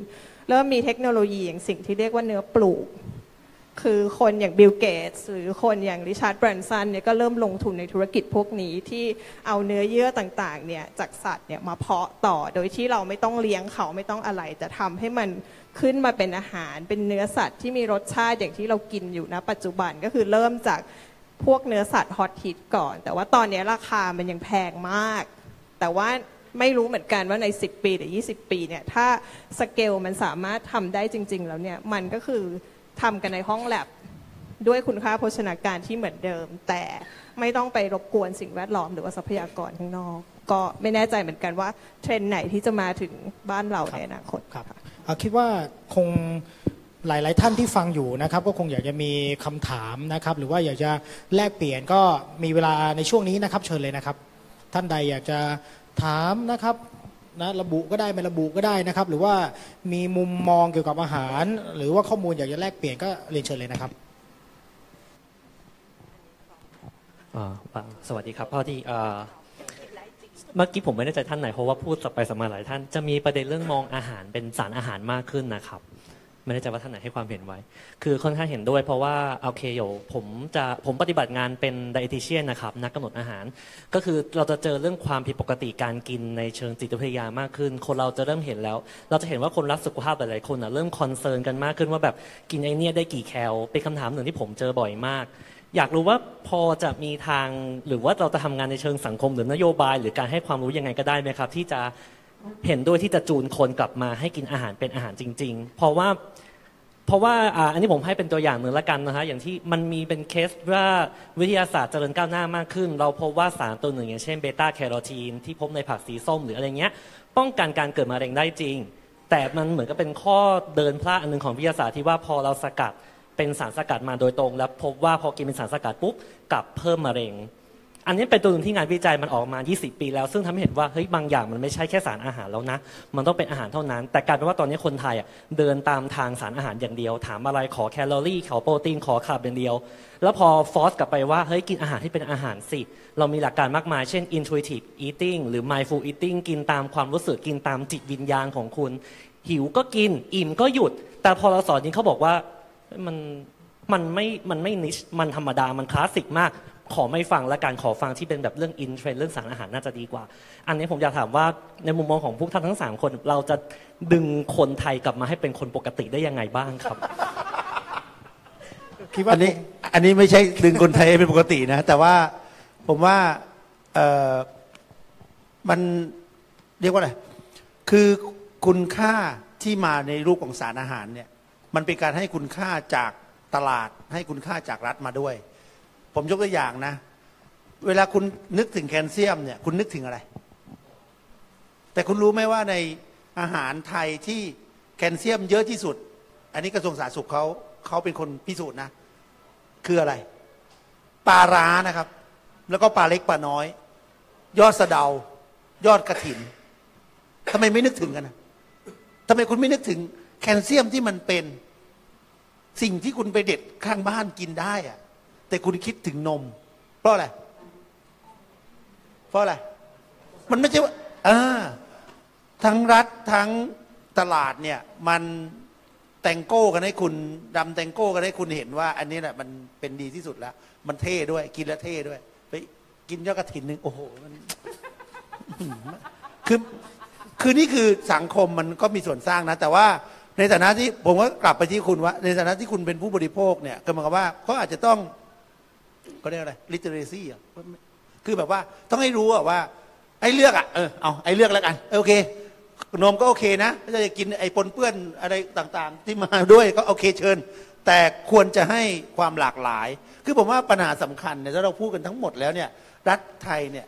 เริ่มมีเทคโนโลยีอย่างสิ่งที่เรียกว่าเนื้อปลูก คือคนอย่างบิลเกตส์หรือคนอย่างริชาร์ดแบรนสันเนี่ยก็เริ่มลงทุนในธุรกิจพวกนี้ที่เอาเนื้อเยื่อต่างๆเนี่ยจากสัตว์เนี่ยมาเพาะต่อโดยที่เราไม่ต้องเลี้ยงเขาไม่ต้องอะไรจะทำให้มันขึ้นมาเป็นอาหาร เป็นเนื้อสัตว์ที่มีรสชาติอย่างที่เรากินอยู่นะปัจจุบันก็คือเริ่มจากพวกเนื้อสัตว์ฮอตฮิตก่อน แต่ว่าตอนนี้ราคามันยังแพงมาก แต่ว่าไม่รู้เหมือนกันว่าใน 10 ปีหรือ 20 ปีเนี่ยถ้าสเกลมันสามารถทำได้จริง ๆ แล้วเนี่ยมันก็คือ ทำกันในห้องแลบด้วยคุณค่าโภชนาการที่เหมือนเดิม แต่ไม่ต้องไปรบกวนสิ่งแวดล้อมหรือว่าทรัพยากรข้างนอก ก็ไม่แน่ใจเหมือนกันว่า เทรนด์ไหนที่จะมาถึงบ้านเราในอนาคตครับอะคิดว่าคงหลาย ๆ ท่านที่ฟังอยู่นะครับ ก็คงอยากจะมีคำถามนะครับ หรือว่าอยากจะแลกเปลี่ยนก็มีเวลาในช่วงนี้นะครับ เชิญเลยนะครับ ท่านใดอยากจะถามนะครับ นะระบุก็ได้ไม่ระบุก็ได้นะครับ หรือว่ามีมุมมองเกี่ยวกับอาหาร หรือว่าข้อมูลอยากจะแลกเปลี่ยนก็เรียนเชิญเลยนะครับสวัสดีครับพ่อที่เมื่อกี้ผมไม่แน่ใจท่านไหนเพราะว่าพูดสับไปสับมาหลายท่านจะมีประเด็นเรื่องมองอาหารเป็นสารอาหารมากขึ้นนะครับ ไม่แน่ใจว่าท่านไหนให้ความเห็นไว้ คือค่อนข้างเห็นด้วย เพราะว่าโอเคเดี๋ยวผมจะผมปฏิบัติงานเป็น dietitian นะครับนักกำหนดอาหาร ก็คือเราจะเจอเรื่องความผิดปกติการกินในเชิงจิตวิทยามากขึ้น คนเราจะเริ่มเห็นแล้ว เราจะเห็นว่าคนรักสุขภาพหลายๆคนนะเริ่ม concern กันมากขึ้นว่าแบบกินไอ้เนี่ยได้กี่แคลเป็นคำถามหนึ่งที่ผมเจอบ่อยมากอยากรู้ว่าพอจะมีทางหรือว่าเราจะทำงานในเชิงสังคมหรือนโยบาย หรือการให้ความรู้ยังไงก็ได้ไหมครับ ที่จะ เห็นด้วยที่จะจูนคนกลับมาให้กินอาหารเป็นอาหารจริง ๆ เพราะว่าเพราะว่าอ่าอันนี้ผมให้เป็นตัวอย่างหนึ่งละกันนะฮะอย่างที่มันมีเป็นเคสว่าวิทยาศาสตร์เจริญก้าวหน้ามากขึ้น เราพบว่าสารตัวหนึ่งอย่างเช่นเบต้าแคโรทีนที่พบในผักสีส้มหรืออะไรเงี้ย ป้องกันการเกิดมะเร็งได้จริง แต่มันเหมือนกับเป็นข้อเดินพลาดอันหนึ่งของวิทยาศาสตร์ที่ว่าพอเราสกัดเป็นสารสกัดมาโดยตรง แล้วพบว่าพอกินเป็นสารสกัดปุ๊บกลับเพิ่มมะเร็ง อันนี้เป็นตัวหนึ่งที่งานวิจัยมันออกมา 20 ปีแล้ว ซึ่งทำให้เห็นว่าเฮ้ยบางอย่างมันไม่ใช่แค่สารอาหารแล้วนะ มันต้องเป็นอาหารเท่านั้น แต่กลายเป็นว่าตอนนี้คนไทยอะเดินตามทางสารอาหารอย่างเดียว ถามอะไรขอแคลอรี่ขอโปรตีนขอคาร์บอย่างเดียว แล้วพอฟอสกลับไปว่าเฮ้ยกินอาหารที่เป็นอาหารสิ เรามีหลักการมากมาย เช่น intuitive eating หรือ mindful eating กินตามความรู้สึกกินตามจิตวิญญาณของคุณ หิวก็กิน อิ่มก็หยุด แต่พอเราสอนนี้เขาบอกว่ามันมันไม่ มันไม่นิช มันธรรมดา มันคลาสสิกมาก ขอไม่ฟังและการขอฟังที่เป็นแบบเรื่องอินเทรนเรื่องสารอาหารน่าจะดีกว่า อันนี้ผมอยากถามว่าในมุมมองของพวกท่านทั้งสามคน เราจะดึงคนไทยกลับมาให้เป็นคนปกติได้ยังไงบ้างครับคิดว่าอันนี้อันนี้ไม่ใช่ดึงคนไทยให้เป็นปกตินะ แต่ว่าผมว่าเออมันเรียกว่าอะไรคือคุณค่าที่มาในรูปของสารอาหารเนี่ย มันเป็นการให้คุณค่าจากตลาด ให้คุณค่าจากรัฐมาด้วย ผมยกตัวอย่างนะ เวลาคุณนึกถึงแคลเซียมเนี่ย คุณนึกถึงอะไร แต่คุณรู้ไหมว่าในอาหารไทยที่แคลเซียมเยอะที่สุด อันนี้กระทรวงสาธารณสุขเขาเขาเป็นคนพิสูจน์นะ คืออะไร ปลาร้านะครับ แล้วก็ปลาเล็กปลาน้อย ยอดสะเดา ยอดกระถินทำไมไม่นึกถึงกันนะทำไมคุณไม่นึกถึงแคลเซียมที่มันเป็น สิ่งที่คุณไปเด็ดข้างบ้านกินได้อะ แต่คุณคิดถึงนม เพราะอะไร เพราะอะไร มันไม่ใช่ว่าอ่าทั้งรัฐทั้งตลาดเนี่ย มันแตงโก้กันให้คุณดำแตงโก้กันให้คุณเห็นว่า อันนี้แหละมันเป็นดีที่สุดแล้ว มันเท่ด้วย กินแล้วเท่ด้วย ไปกินยอดกระถินหนึ่งโอ้โหมันคือคือนี่คือสังคมมันก็มีส่วนสร้างนะ แต่ว่าในฐานะที่ผมก็กลับไปที่คุณว่า ในฐานะที่คุณเป็นผู้บริโภคเนี่ยก็หมายความว่าเขาอาจจะต้อง เขาเรียกอะไร literacy อะคือแบบว่าต้องให้รู้อะว่า ไอ้เลือกอะเออเอาไอ้เลือกแล้วกันเออโอเคนมก็โอเคนะถ้าจะกินไอ้ปนเปื้อนอะไรต่างๆ ที่มาด้วยก็โอเคเชิญ แต่ควรจะให้ความหลากหลาย คือผมว่าปัญหาสำคัญเนี่ยถ้าเราพูดกันทั้งหมดแล้วเนี่ย รัฐไทยเนี่ย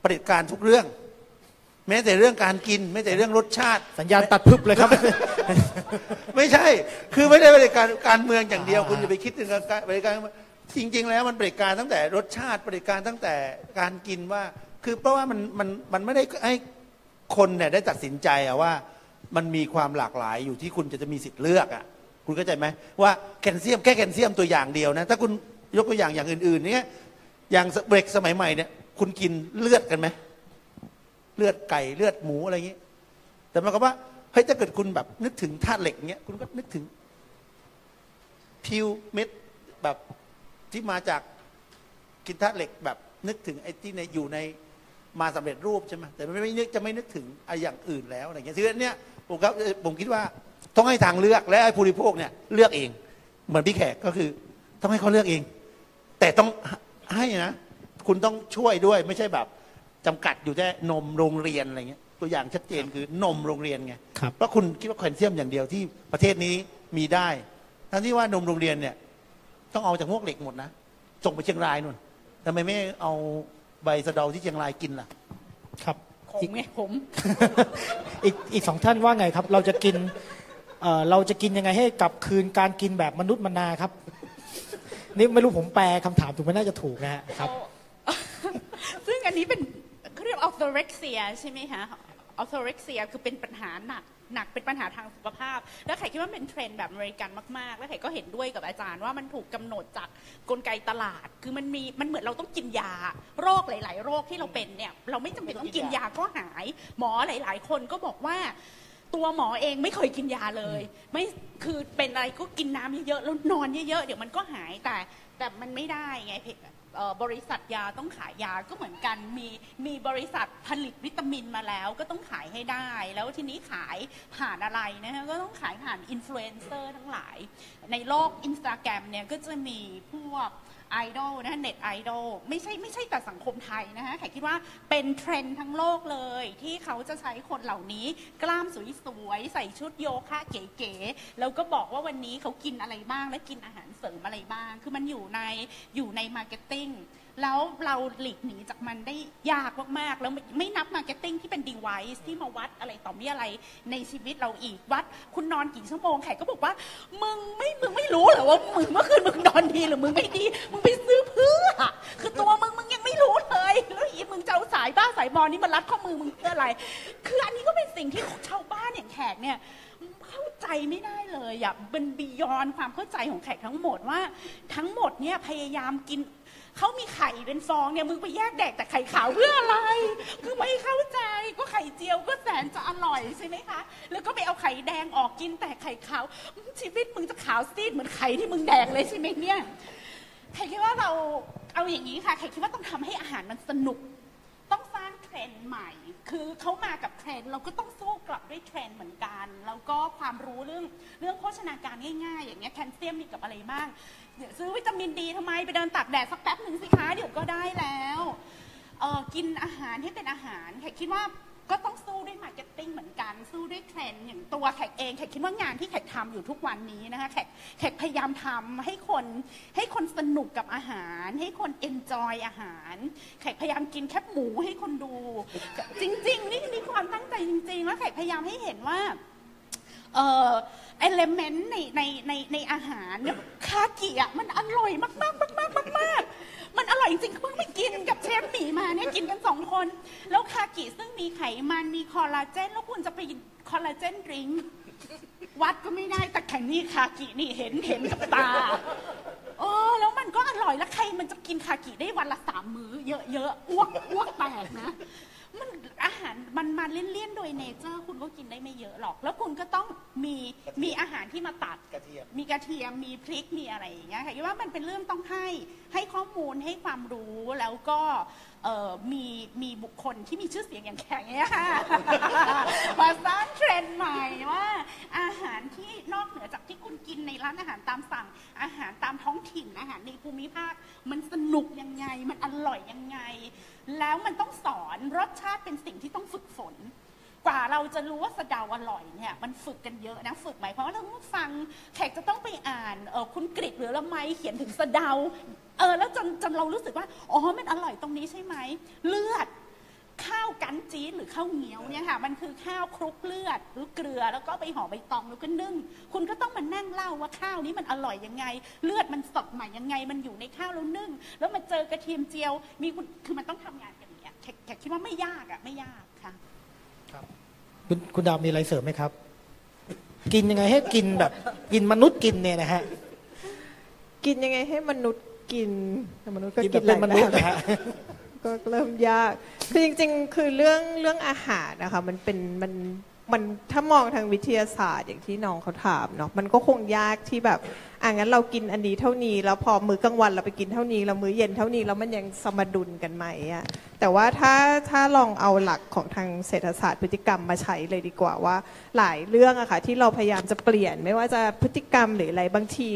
เผด็จการทุกเรื่อง แม้แต่เรื่องการกินแม้แต่เรื่องรสชาติ สัญญาณตัดพึบเลยครับ ไม่ใช่ คือไม่ได้บริการการเมืองอย่างเดียว คุณจะไปคิดถึงการบริการ จริง ๆ แล้วมันบริการตั้งแต่รสชาติบริการตั้งแต่การกินว่า คือเพราะว่ามันมันมันไม่ได้ให้คนเนี่ยได้ตัดสินใจอะว่า มันมีความหลากหลายอยู่ที่คุณจะจะมีสิทธิ์เลือกอะคุณเข้าใจไหมว่าแคลเซียมแค่แคลเซียมตัวอย่างเดียวนะถ้าคุณยกตัวอย่างอย่างอื่น ๆ เนี่ยอย่างเบรกสมัยใหม่เนี่ย คุณกินเลือดกันไหมเลือดไก่เลือดหมูอะไรอย่างนี้ แต่หมันก็ว่าเฮ้ยถ้าเกิดคุณแบบนึกถึงธาตุเหล็กเงี้ยคุณก็นึกถึง พิวเม็ดแบบ ที่มาจากกินธาตุเหล็กแบบนึกถึงไอ้ที่ในอยู่ในมาสำเร็จรูปใช่ไหมแต่ไม่ไม่นึกจะไม่นึกถึงไอ้อย่างอื่นแล้วอะไรเงี้ยทีนี้เนี่ยผมครับผมคิดว่าต้องให้ทางเลือกและไอ้ผู้บริโภคเนี่ยเลือกเอง เหมือนพี่แขกก็คือ ต้องให้เขาเลือกเอง แต่ต้องให้นะ คุณต้องช่วยด้วยไม่ใช่แบบจำกัดอยู่แค่นมโรงเรียนอะไรเงี้ยตัวอย่างชัดเจนคือนมโรงเรียนไงครับเพราะคุณคิดว่าแคลเซียมอย่างเดียวที่ประเทศนี้มีได้ ทั้งที่ว่านมโรงเรียนเนี่ย ต้องเอาจากพวกเหล็กหมดนะส่งไปเชียงรายนู่นทำไมไม่เอาใบสะเดาที่เชียงรายกินล่ะ ครับขมไงผมอีกอีกสองท่านว่าไงครับ เราจะกินเอ่อเราจะกินยังไงให้กลับคืนการกินแบบมนุษย์มนาครับ นี่ไม่รู้ผมแปลคำถามถูกไหมน่าจะถูกนะฮะครับซึ่งอันนี้เป็นเขาเรียก orthorexia ใช่ไหมคะ orthorexia คือเป็นปัญหาหนัก หนักเป็นปัญหาทางสุขภาพ แล้วไข่คิดว่าเป็นเทรนด์แบบอเมริกันมาก ๆ แล้วไข่ก็เห็นด้วยกับอาจารย์ว่ามันถูกกำหนดจากกลไกตลาด คือมันมีมันเหมือนเราต้องกินยา โรคหลาย ๆ โรคที่เราเป็นเนี่ยเราไม่จำเป็นต้องกินยาก็หาย หมอหลาย ๆ คนก็บอกว่าตัวหมอเองไม่เคยกินยาเลย ไม่คือเป็นอะไรก็กินน้ำเยอะๆแล้วนอนเยอะๆเดี๋ยวมันก็หายแต่แต่มันไม่ได้ไงเพ บริษัทยาต้องขายยาก็เหมือนกันมีมีบริษัทผลิตวิตามินมาแล้ว ก็ต้องขายให้ได้ แล้วทีนี้ขายผ่านอะไรนะคะก็ต้องขายผ่านอินฟลูเอนเซอร์ทั้งหลาย ในโลกอินสตาแกรมเนี่ยก็จะมีพวก ไอดอลนะเน็ตไอดอลไม่ใช่ไม่ใช่แต่สังคมไทยนะคะแขกคิดว่าเป็นเทรนด์ทั้งโลกเลย ที่เขาจะใช้คนเหล่านี้กล้ามสวยๆใส่ชุดโยคะเก๋ๆแล้วก็บอกว่าวันนี้เขากินอะไรบ้างและกินอาหารเสริมอะไรบ้าง คือมันอยู่ในอยู่ใน marketing แล้วเราหลีกหนีจากมันได้ยากมากๆ แล้วไม่ไม่นับ marketing ที่เป็น device ที่มาวัดอะไรต่อมิอะไรในชีวิตเราอีกวัด คุณนอนกี่ชั่วโมงแขกก็บอกว่า มึงไม่มึงไม่รู้เหรอว่ามึงเมื่อคืนมึงนอนดีหรือมึงไม่ดี มึงไปซื้อเพื่อ คือตัวมึงมึงยังไม่รู้เลยแล้วอีมึงจะเอาสายบ้าสายบอนี่มารัดข้อมือมึงเพื่ออะไร คืออันนี้ก็เป็นสิ่งที่ชาวบ้านอย่างแขกเนี่ย เข้าใจไม่ได้เลยอะเป็น beyond ความเข้าใจของแขกทั้งหมดว่า ทั้งหมดเนี่ยพยายามกินเขามีไข่เป็นฟองเนี่ยมึงไปแยกแดกแต่ไข่ขาวเพื่ออะไร คือไม่เข้าใจก็ไข่เจียวก็แสนจะอร่อยใช่ไหมคะ แล้วก็ไปเอาไข่แดงออกกินแต่ไข่ขาวชีวิตมึงจะขาวซีดเหมือนไข่ที่มึงแดกเลยใช่ไหมเนี่ยใครคิดว่าเราเอาอย่างนี้ค่ะแขกคิดว่าต้องทำให้อาหารมันสนุก ต้องสร้างเทรนด์ใหม่ คือเขามากับเทรนด์เราก็ต้องสู้กลับด้วยเทรนด์เหมือนกัน แล้วก็ความรู้เรื่องเรื่องโภชนาการง่ายๆ อย่างเงี้ยแคลเซียมมีกับอะไรบ้างเดี๋ยวซื้อวิตามินดีทำไมไปเดินตากแดดสักแป๊บหนึ่งสิคะเดี๋ยวก็ได้แล้วเออกินอาหารให้เป็นอาหารแขกคิดว่า ก็ต้องสู้ด้วย marketing เหมือนกัน สู้ด้วยเทรนด์อย่างตัวแขกเองแขกคิดว่างานที่แขกทำอยู่ทุกวันนี้นะคะแขกแขกพยายามทำให้คนให้คนสนุกกับอาหาร ให้คน enjoy อาหารแขกพยายามกินแคบหมูให้คนดู จริง ๆ นี่นี่ความตั้งใจจริง ๆ แล้วแขกพยายามให้เห็นว่าเอ่อเอลเมนต์ในในในในอาหารเนี่ยคากิอะมันอร่อยมากมากมากมากมากมาก มันอร่อยจริงๆเพิ่งไปกินกับเชฟหมีมาเนี่ยกินกันสองคน แล้วคากิซึ่งมีไขมันมีคอลลาเจน แล้วคุณจะไปคอลลาเจนดริงก์วัดก็ไม่ได้แต่แข่งนี่คากินี่เห็นเห็นกับตาเออแล้วมันก็อร่อยแล้วใครมันจะกินคากิได้วันละสามมื้อเยอะๆอ้วกอ้วกแตกนะ มันอาหารมันมาเลี่ยนๆโดยเนเจอร์คุณก็กินได้ไม่เยอะหรอก แล้วคุณก็ต้องมีมีอาหารที่มาตัด กระเทียม มีกระเทียมมีพริกมีอะไรอย่างเงี้ยค่ะคิดว่ามันเป็นเรื่องต้องให้ให้ข้อมูลให้ความรู้แล้วก็ เอ่อมีมีบุคคลที่มีชื่อเสียงอย่างแข็งเนี้ยค่ะ มาสร้างเทรนด์ใหม่ว่า อาหารที่นอกเหนือจากที่คุณกินในร้านอาหารตามสั่ง อาหารตามท้องถิ่นอาหารในภูมิภาค มันสนุกยังไง มันอร่อยยังไง แล้วมันต้องสอนรสชาติเป็นสิ่งที่ต้องฝึกฝน กว่าเราจะรู้ว่าสะเดาอร่อยเนี่ยมันฝึกกันเยอะนะฝึกหมายความว่าเราต้องฟังแขกจะต้องไปอ่านเออคุณกริดหรือละไมเขียนถึงสะเดาเออแล้วจนจนเรารู้สึกว่าอ๋อมันอร่อยตรงนี้ใช่ไหมเลือดข้าวกันจีดหรือข้าวเหนียวเนี่ยค่ะมันคือข้าวคลุกเลือดหรือเกลือแล้วก็ไปห่อใบตองแล้วก็นึ่ง คุณก็ต้องมานั่งเล่าว่าข้าวนี้มันอร่อยยังไง เลือดมันสดใหม่ยังไง มันอยู่ในข้าวแล้วนึ่ง แล้วมาเจอกระเทียมเจียว มีคุณคือมันต้องทำงานกันอย่างเงี้ยแขกแขกคิดว่าไม่ยากอะไม่ยาก ค่ะคุณคุณดาวมีอะไรเสริมไหมครับ กินยังไงให้กินแบบ กินมนุษย์กินเนี่ยนะฮะกินยังไงให้มนุษย์กินแต่มนุษย์ก็กินกิแบบนเป็นมนุษย์หลายนะฮะก็เริ่มยาก คือจริง ๆ คือเรื่องเรื่องอาหารนะคะ มันเป็นมัน มันถ้ามองทางวิทยาศาสตร์อย่างที่น้องเขาถามเนาะมันก็คงยากที่แบบอ่างั้นเรากินอันนี้เท่านี้แล้วพอมื้อกลางวันเราไปกินเท่านี้แล้วมื้อเย็นเท่านี้แล้วมันยังสมดุลกันไหมอะแต่ว่าถ้าถ้าลองเอาหลักของทางเศรษฐศาสตร์พฤติกรรมมาใช้เลยดีกว่าว่า หลายเรื่องอะค่ะที่เราพยายามจะเปลี่ยนไม่ว่าจะพฤติกรรมหรืออะไรบางที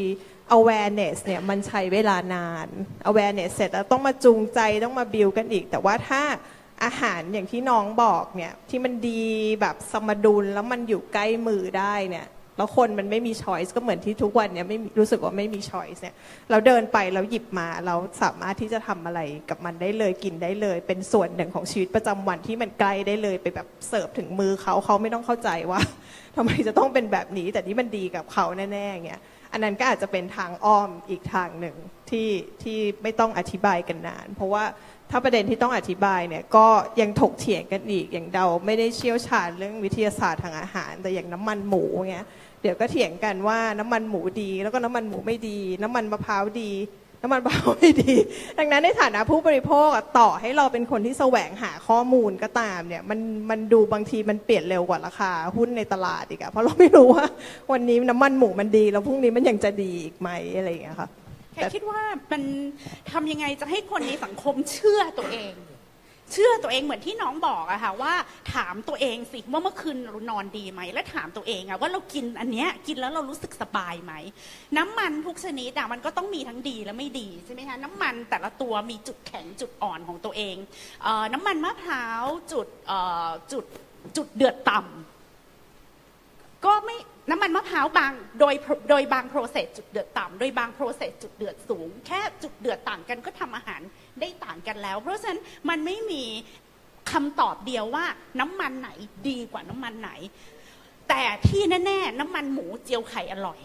awareness เนี่ยมันใช้เวลานาน awareness เสร็จแล้วต้องมาจูงใจต้องมาบิวกันอีก แต่ว่าถ้า อาหารอย่างที่น้องบอกเนี่ยที่มันดีแบบสมดุลแล้วมันอยู่ใกล้มือได้เนี่ยแล้วคนมันไม่มี choice ก็เหมือนที่ทุกวันเนี่ยไม่รู้สึกว่าไม่มี choice เนี่ยเราเดินไปแล้วหยิบมาเราสามารถที่จะทำอะไรกับมันได้เลยกินได้เลย เป็นส่วนหนึ่งของชีวิตประจำวันที่มันใกล้ได้เลยไปแบบเสิร์ฟถึงมือเขาเขาไม่ต้องเข้าใจว่าทำไมจะต้องเป็นแบบนี้ แต่นี่มันดีกับเขาแน่ๆเงี้ยอันนั้นก็อาจจะเป็นทางอ้อมอีกทางหนึ่งที่ที่ไม่ต้องอธิบายกันนาน เพราะว่า ถ้าประเด็นที่ต้องอธิบายเนี่ยก็ยังถกเถียงกันอีกอย่างเดาไม่ได้เชี่ยวชาญเรื่องวิทยาศาสตร์ทางอาหาร แต่อย่างน้ำมันหมูเงี้ยเดี๋ยวก็เถียงกันว่าน้ำมันหมูดี แล้วก็น้ำมันหมูไม่ดี น้ำมันมะพร้าวดี น้ำมันมะพร้าวไม่ดี ดังนั้นในฐานะผู้บริโภคต่อให้เราเป็นคนที่แสวงหาข้อมูลก็ตามเนี่ยมันมันดูบางทีมันเปลี่ยนเร็วกว่าราคาหุ้นในตลาดอีกอะเพราะเราไม่รู้ว่า วันนี้น้ำมันหมูมันดี แล้วพรุ่งนี้มันยังจะดีอีกไหมอะไรอย่างเงี้ยค่ะ แค่คิดว่ามันทำยังไงจะให้คนในสังคมเชื่อตัวเอง เชื่อตัวเองเหมือนที่น้องบอกอะค่ะว่าถามตัวเองสิว่าเมื่อคืนเรานอนดีไหมและถามตัวเองอะว่าเรากินอันเนี้ยกินแล้วเรารู้สึกสบายไหมน้ำมันทุกชนิดอะมันก็ต้องมีทั้งดีและไม่ดีใช่ไหมคะน้ำมันแต่ละตัวมีจุดแข็งจุดอ่อนของตัวเองเออน้ำมันมะพร้าวจุดเอ่อจุดจุดเดือดต่ำ ก็ไม่น้ำมันมะพร้าวบางโดยโดยบางโปรเซสจุดเดือดต่ำโดยบางโปรเซสจุดเดือดสูง แค่จุดเดือดต่างกันก็ทำอาหารได้ต่างกันแล้ว เพราะฉะนั้นมันไม่มีคำตอบเดียวว่าน้ำมันไหนดีกว่าน้ำมันไหน แต่ที่แน่ ๆ น้ำมันหมูเจียวไข่อร่อย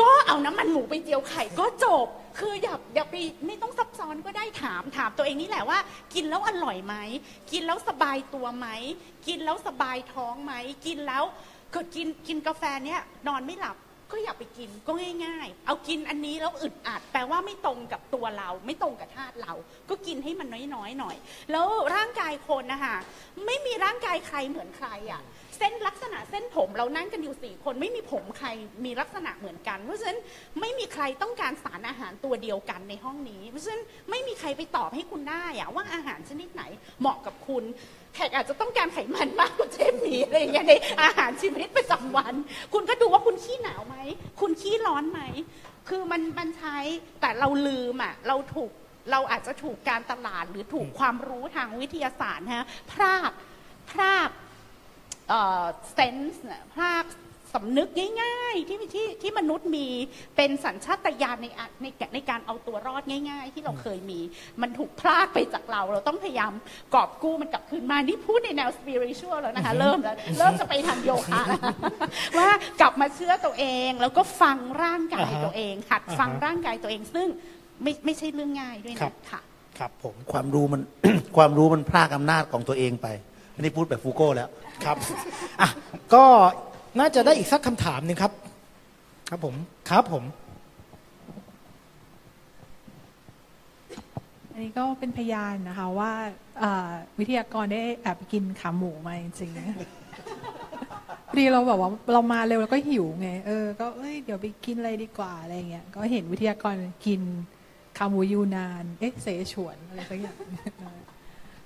ก็เอาน้ำมันหมูไปเจียวไข่ก็จบ คืออย่าอย่าไปไม่ต้องซับซ้อนก็ได้ถามถามตัวเองนี่แหละว่า กินแล้วอร่อยไหมกินแล้วสบายตัวไหมกินแล้วสบายท้องไหมกินแล้ว เกิดกินกินกาแฟเนี้ยนอนไม่หลับก็อย่าไปกินก็ง่าย ๆ เอากินอันนี้แล้วอึดอัดแปลว่าไม่ตรงกับตัวเรา ไม่ตรงกับธาตุเรา ก็กินให้มันน้อยๆหน่อย แล้วร่างกายคนนะคะไม่มีร่างกายใครเหมือนใครอะเส้นลักษณะเส้นผมเรานั่งกันอยู่สี่คนไม่มีผมใครมีลักษณะเหมือนกัน เพราะฉะนั้นไม่มีใครต้องการสารอาหารตัวเดียวกันในห้องนี้ เพราะฉะนั้นไม่มีใครไปตอบให้คุณได้อะว่าอาหารชนิดไหนเหมาะกับคุณ ขกอาจจะต้องการไขมันมากกว่าเจมมีอะไรอย่างเงี้ยในอาหารชีวิตประจำวัน คุณก็ดูว่าคุณขี้หนาวไหม คุณขี้ร้อนไหม คือมันมันใช้แต่เราลืมอะเราถูกเราอาจจะถูกการตลาดหรือถูกความรู้ทางวิทยาศาสตร์นะฮะพรากพรากเซนส์พลาด สำนึกง่าย ๆ ที่ที่ที่มนุษย์มีเป็นสัญชาตญาณในอะในในการเอาตัวรอดง่าย ๆ ที่เราเคยมี มันถูกพลากไปจากเรา เราต้องพยายามกอบกู้มันกลับคืนมานี่พูดในแนวสปิริชวลแล้วนะคะ เริ่มแล้วเริ่มจะไปทางโยคะแล้วว่ากลับมาเชื่อตัวเองแล้วก็ฟังร่างกายอ่าฮะตัวเอง หัดฟังอ่าฮะร่างกายตัวเอง ซึ่งไม่ไม่ใช่เรื่องง่ายด้วยครันะบค่ะครับผมความรู้มันความรู้มันพรากอำนาจของตัวเองไป อันนี้พูดแบบฟูโก้แล้วครับอะก็ น่าจะได้อีกสักคำถามหนึ่งครับ ครับผมครับผม อันนี้ก็เป็นพยานนะคะว่าวิทยากรได้แอบกินขาหมูมาจริงๆพอดีเราแบบว่าเรามาเร็วแล้วก็หิวไง เออ ก็เอ้ยเดี๋ยวไปกินอะไรดีกว่าอะไรเงี้ย ก็เห็นวิทยากรกินขาหมูยูนาน เอ๊ะเสฉวนอะไรสักอย่าง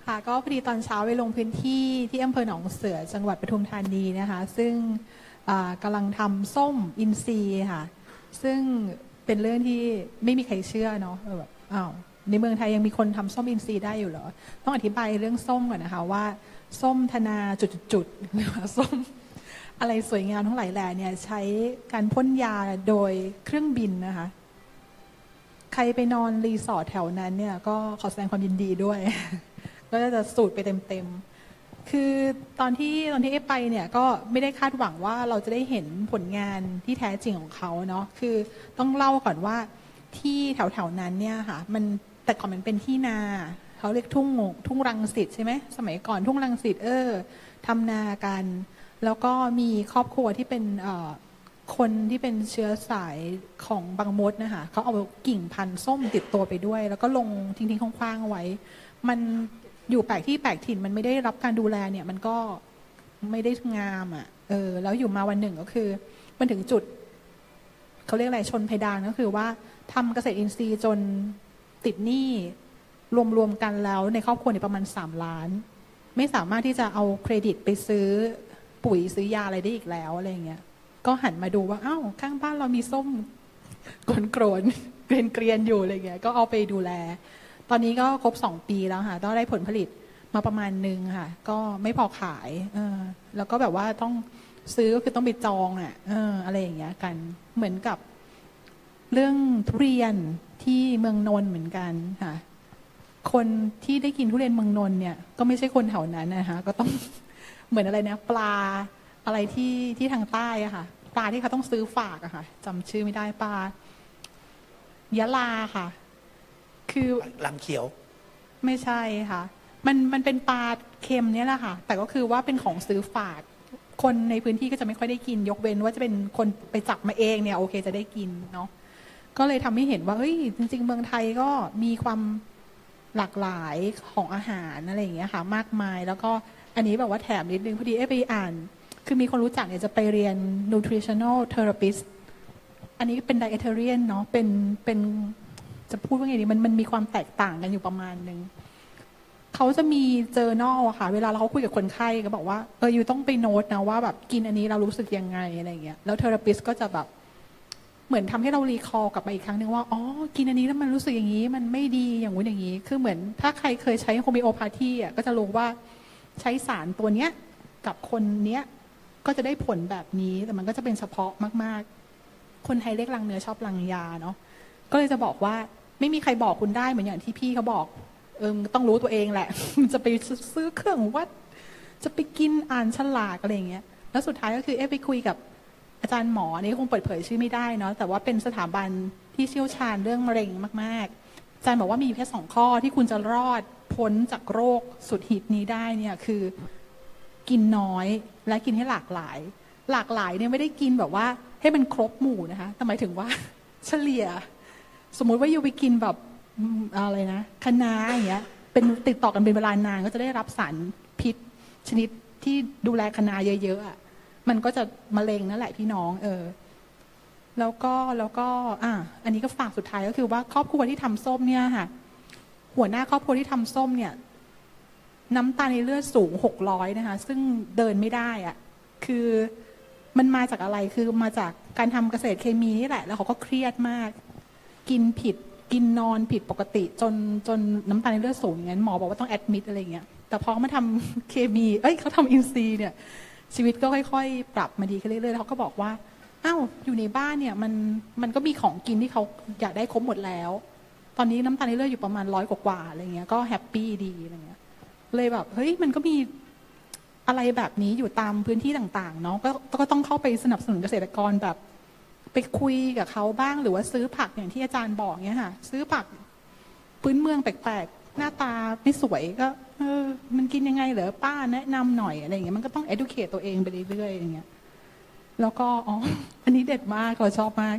ค่ะก็พอดีตอนเช้าไปลงพื้นที่ที่อำเภอหนองเสือจังหวัดปทุมธานีนะคะ ซึ่งกำลังทำส้มอินทรีย์ค่ะ ซึ่งเป็นเรื่องที่ไม่มีใครเชื่อเนาะแบบอ้าวในเมืองไทยยังมีคนทำส้มอินทรีย์ได้อยู่เหรอ ต้องอธิบายเรื่องส้มก่อนนะคะว่า ส้มธนาจุดๆหรือว่าส้มอะไรสวยงามทั้งหลายแหล่เนี่ยใช้การพ่นยาโดยเครื่องบินนะคะ ใครไปนอนรีสอร์ทแถวนั้นเนี่ยก็ขอแสดงความยินดีด้วย ก็จะสูตรไปเต็มๆ คือตอนที่ตอนที่เอไปเนี่ยก็ไม่ได้คาดหวังว่าเราจะได้เห็นผลงานที่แท้จริงของเขาเนาะคือต้องเล่าก่อนว่าที่แถวๆนั้นเนี่ยค่ะมันแต่ก่อนมันเป็นที่นาเขาเรียกทุ่งงทุ่งรังสิตใช่ไหมสมัยก่อนทุ่งรังสิตเออทำนากัน แล้วก็มีครอบครัวที่เป็นคนที่เป็นเชื้อสายของบางมดนะคะเขาเอากิ่งพันธุ์ส้มติดตัวไปด้วย แล้วก็ลงทิ้งๆคว้างๆไว้ มัน อยู่แปลกที่แปลกถิ่นมันไม่ได้รับการดูแลเนี่ย มันก็ไม่ได้งามอะ่ะ เออ แล้วอยู่มาวันหนึ่งก็คือ มันถึงจุดเขาเรียกอะไรชนเพดานก็คือว่าทำเกษตรอินทรีย์จนติดหนี้รวมๆกันแล้วในครอบครัวเนี่ยประมาณสามล้าน ไม่สามารถที่จะเอาเครดิตไปซื้อปุ๋ยซื้อยาอะไรได้อีกแล้วอะไรเงี้ยก็หันมาดูว่าอ้าวข้างบ้านเรามีส้มกลนโกรนเกรียนเกรียนอยู่อะไรเงี้ยก็เอาไปดูแล ตอนนี้ก็ครบสองปีแล้วค่ะ ต้องได้ผลผลิตมาประมาณหนึ่งค่ะ ก็ไม่พอขายเออแล้วก็แบบว่าต้องซื้อก็คือต้องไปจองอะเอออะไรอย่างเงี้ยกันเหมือนกับเรื่องทุเรียนที่เมืองนนท์เหมือนกันค่ะ คนที่ได้กินทุเรียนเมืองนนท์เนี่ย ก็ไม่ใช่คนแถวนั้นนะคะก็ต้องเหมือนอะไรนะ ปลาอะไรที่ที่ทางใต้อะค่ะ ปลาที่เขาต้องซื้อฝากอะค่ะจำชื่อไม่ได้ปลายะลาค่ะ คือลังเขียว ไม่ใช่ค่ะ มันมันเป็นปลาเค็มเนี่ยแหละค่ะ แต่ก็คือว่าเป็นของซื้อฝาก คนในพื้นที่ก็จะไม่ค่อยได้กิน ยกเว้นว่าจะเป็นคนไปจับมาเองเนี่ย โอเคจะได้กินเนาะก็เลยทำให้เห็นว่าเฮ้ยจริง ๆ เมืองไทยก็มีความหลากหลายของอาหารอะไรอย่างเงี้ยค่ะ มากมาย แล้วก็อันนี้แบบว่าแถมนิดนึงพอดีเอ้ไปอ่าน คือมีคนรู้จักเนี่ยจะไปเรียน nutritional therapist อันนี้เป็น dietarian เนาะเป็นเป็น จะพูดว่าไงดีมันมันมีความแตกต่างกันอยู่ประมาณหนึ่งเขาจะมีเจอ n a l อะค่ะ เวลาเราคุยกับคนไข้ก็บอกว่าเอออยู่ต้องไปโน้ตนะว่าแบบกินอันนี้เรารู้สึกยังไงอะไรเงี้ยแล้วเทอราปิสก็จะแบบเหมือนทำให้เรารีคอร์กลับมาอีกครั้งหนึ่งว่าอ๋อกินอันนี้แล้วมันรู้สึกอย่างนี้ มันไม่ดีอย่างงู้นอย่างนี้ คือเหมือนถ้าใครเคยใช้โฮมิโอพาธีอะก็จะรู้ว่าใช้สารตัวเนี้ยกับคนเนี้ยก็จะได้ผลแบบนี้แต่มันก็จะเป็นเฉพาะมาก ๆ คนไทยเรียกลังเนื้อชอบลังยาเนาะก็เลยจะบอกว่า ไม่มีใครบอกคุณได้เหมือนอย่างที่พี่เขาบอก เออต้องรู้ตัวเองแหละ มันจะไปซื้อเครื่องวัด จะไปกินอ่านฉลากอะไรอย่างเงี้ย แล้วสุดท้ายก็คือเอ๊ะไปคุยกับอาจารย์หมออันนี้คงเปิดเผยชื่อไม่ได้เนาะแต่ว่าเป็นสถาบันที่เชี่ยวชาญเรื่องมะเร็งมาก ๆ อาจารย์บอกว่ามีแค่สองข้อที่คุณจะรอดพ้นจากโรคสุดฮิตนี้ได้เนี่ยคือกินน้อยและกินให้หลากหลาย หลากหลายเนี่ยไม่ได้กินแบบว่าให้มันครบหมู่นะคะแต่หมายถึงว่าเฉลี่ย สมมุติว่าอยู่ไปกินแบบอะไรนะคะน้าอย่างเงี้ยเป็นติดต่อกันเป็นเวลานานก็จะได้รับสารพิษ ชนิดที่ดูแลคะนาเยอะๆอะมันก็จะมะเร็งนั่นแหละพี่น้อง เออ แล้วก็แล้วก็ อะอันนี้ก็ฝากสุดท้ายก็คือว่าครอบครัวที่ทำส้มเนี่ยค่ะ หัวหน้าครอบครัวที่ทำส้มเนี่ย น้ำตาลในเลือดสูงหกร้อยนะคะ ซึ่งเดินไม่ได้อะคือมันมาจากอะไรคือมาจากการทำเกษตรเคมีนี่แหละ แล้วเขาก็เครียดมาก กินผิดกินนอนผิดปกติ จนจนน้ำตาลในเลือดสูงอย่างนั้นหมอบอกว่าต้อง admit อะไรอย่างเงี้ยแต่พอมาทำเคมีเอ้ยเขาทำอินทรีย์เนี่ยชีวิตก็ค่อย ๆ ปรับมาดีขึ้นเรื่อยๆเขาก็บอกว่าอ้าวอยู่ในบ้านเนี่ยมันมันก็มีของกินที่เขาอยากได้ครบหมดแล้ว ตอนนี้น้ำตาลในเลือดอยู่ประมาณร้อยกว่าๆอะไรเงี้ยก็ happy ดีอะไรเงี้ยเลยแบบเฮ้ยมันก็มีอะไรแบบนี้อยู่ตามพื้นที่ต่างๆเนาะก็ก็ต้องเข้าไปสนับสนุนเกษตรกรแบบ ไปคุยกับเขาบ้างหรือว่าซื้อผักอย่างที่อาจารย์บอกเนี้ยค่ะ ซื้อผักพื้นเมืองแปลกๆ หน้าตาไม่สวยก็ เออ มันกินยังไงเหรอป้าแนะนำหน่อยอะไรอย่างเงี้ยมันก็ต้อง educate ตัวเองไปเรื่อยๆอย่างเงี้ยแล้วก็อ๋ออันนี้เด็ดมากเขาชอบมาก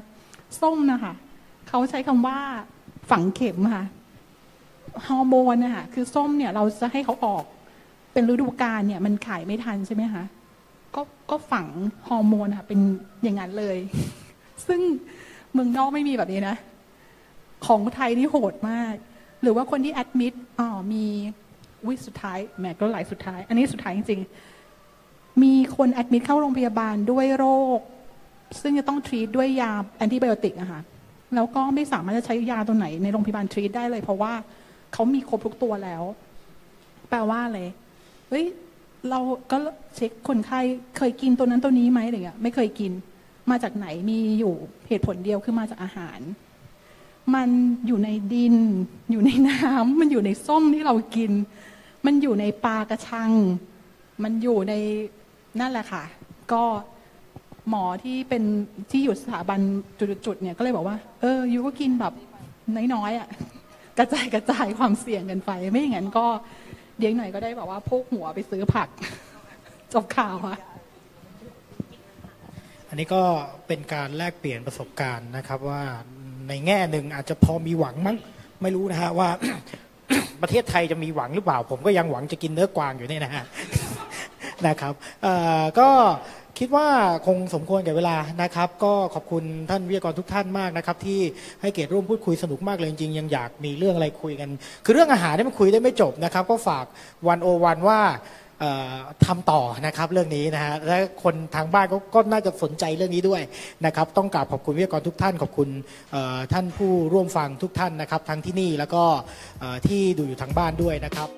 ส้มนะคะเขาใช้คำว่าฝังเข็มค่ะฮอร์โมนนะคะคือส้มเนี่ย เราจะให้เขาออกเป็นฤดูกาลเนี่ย มันขายไม่ทันใช่ไหมคะก็ก็ฝังฮอร์โมนค่ะเป็นอย่างนั้นเลย ซึ่งเมืองนอกไม่มีแบบนี้นะ ของไทยนี่โหดมาก หรือว่าคนที่แอดมิดอ๋อมีวิสุดท้ายแหมก็หลายสุดท้าย อันนี้สุดท้ายจริงๆ มีคนแอดมิดเข้าโรงพยาบาลด้วยโรค ซึ่งจะต้องทรีตด้วยยาแอนติไบโอติกอะค่ะแล้วก็ไม่สามารถจะใช้ยาตัวไหนในโรงพยาบาลทรีตได้เลย เพราะว่าเขามีครบทุกตัวแล้ว แปลว่าอะไรเฮ้ยเราก็เช็คคนไข้เคยกินตัวนั้นตัวนี้ไหมอะไรเงี้ยไม่เคยกิน มาจากไหนมีอยู่เหตุผลเดียวคือมาจากอาหาร มันอยู่ในดิน อยู่ในน้ำมันอยู่ในส้มที่เรากิน มันอยู่ในปลากระชัง มันอยู่ในนั่นแหละค่ะ ก็หมอที่เป็นที่อยู่สถาบันจุดๆเนี่ยก็เลยบอกว่า เออยูก็กินแบบน้อยๆอะกระจายกระจายความเสี่ยงกันไป ไม่อย่างนั้นก็เดี๋ยวหน่อยก็ได้แบบว่าพกหัวไปซื้อผัก จบข่าวค่ะ อันนี้ก็เป็นการแลกเปลี่ยนประสบการณ์นะครับ ว่าในแง่หนึ่งอาจจะพอมีหวังมั้งไม่รู้นะฮะว่า ประเทศไทยจะมีหวังหรือเปล่า ผมก็ยังหวังจะกินเนื้อกวางอยู่เนี่ยนะฮะนะครับก็คิดว่าคงสมควรแก่เวลานะครับ ก็ขอบคุณท่านวิทยากรทุกท่านมากนะครับ ที่ให้เกียรติร่วมพูดคุยสนุกมากเลยจริงๆยังอยากมีเรื่องอะไรคุยกัน คือเรื่องอาหารเนี่ยมันคุยได้ไม่จบนะครับ ก็ฝากวันโอวันว่า ทำต่อนะครับเรื่องนี้นะฮะและคนทางบ้านก็ก็น่าจะสนใจเรื่องนี้ด้วยนะครับ ต้องกราบขอบคุณวิทยากรทุกท่านขอบคุณท่านผู้ร่วมฟังทุกท่านนะครับ ทั้งที่นี่แล้วก็ที่ดูอยู่ทางบ้านด้วยนะครับ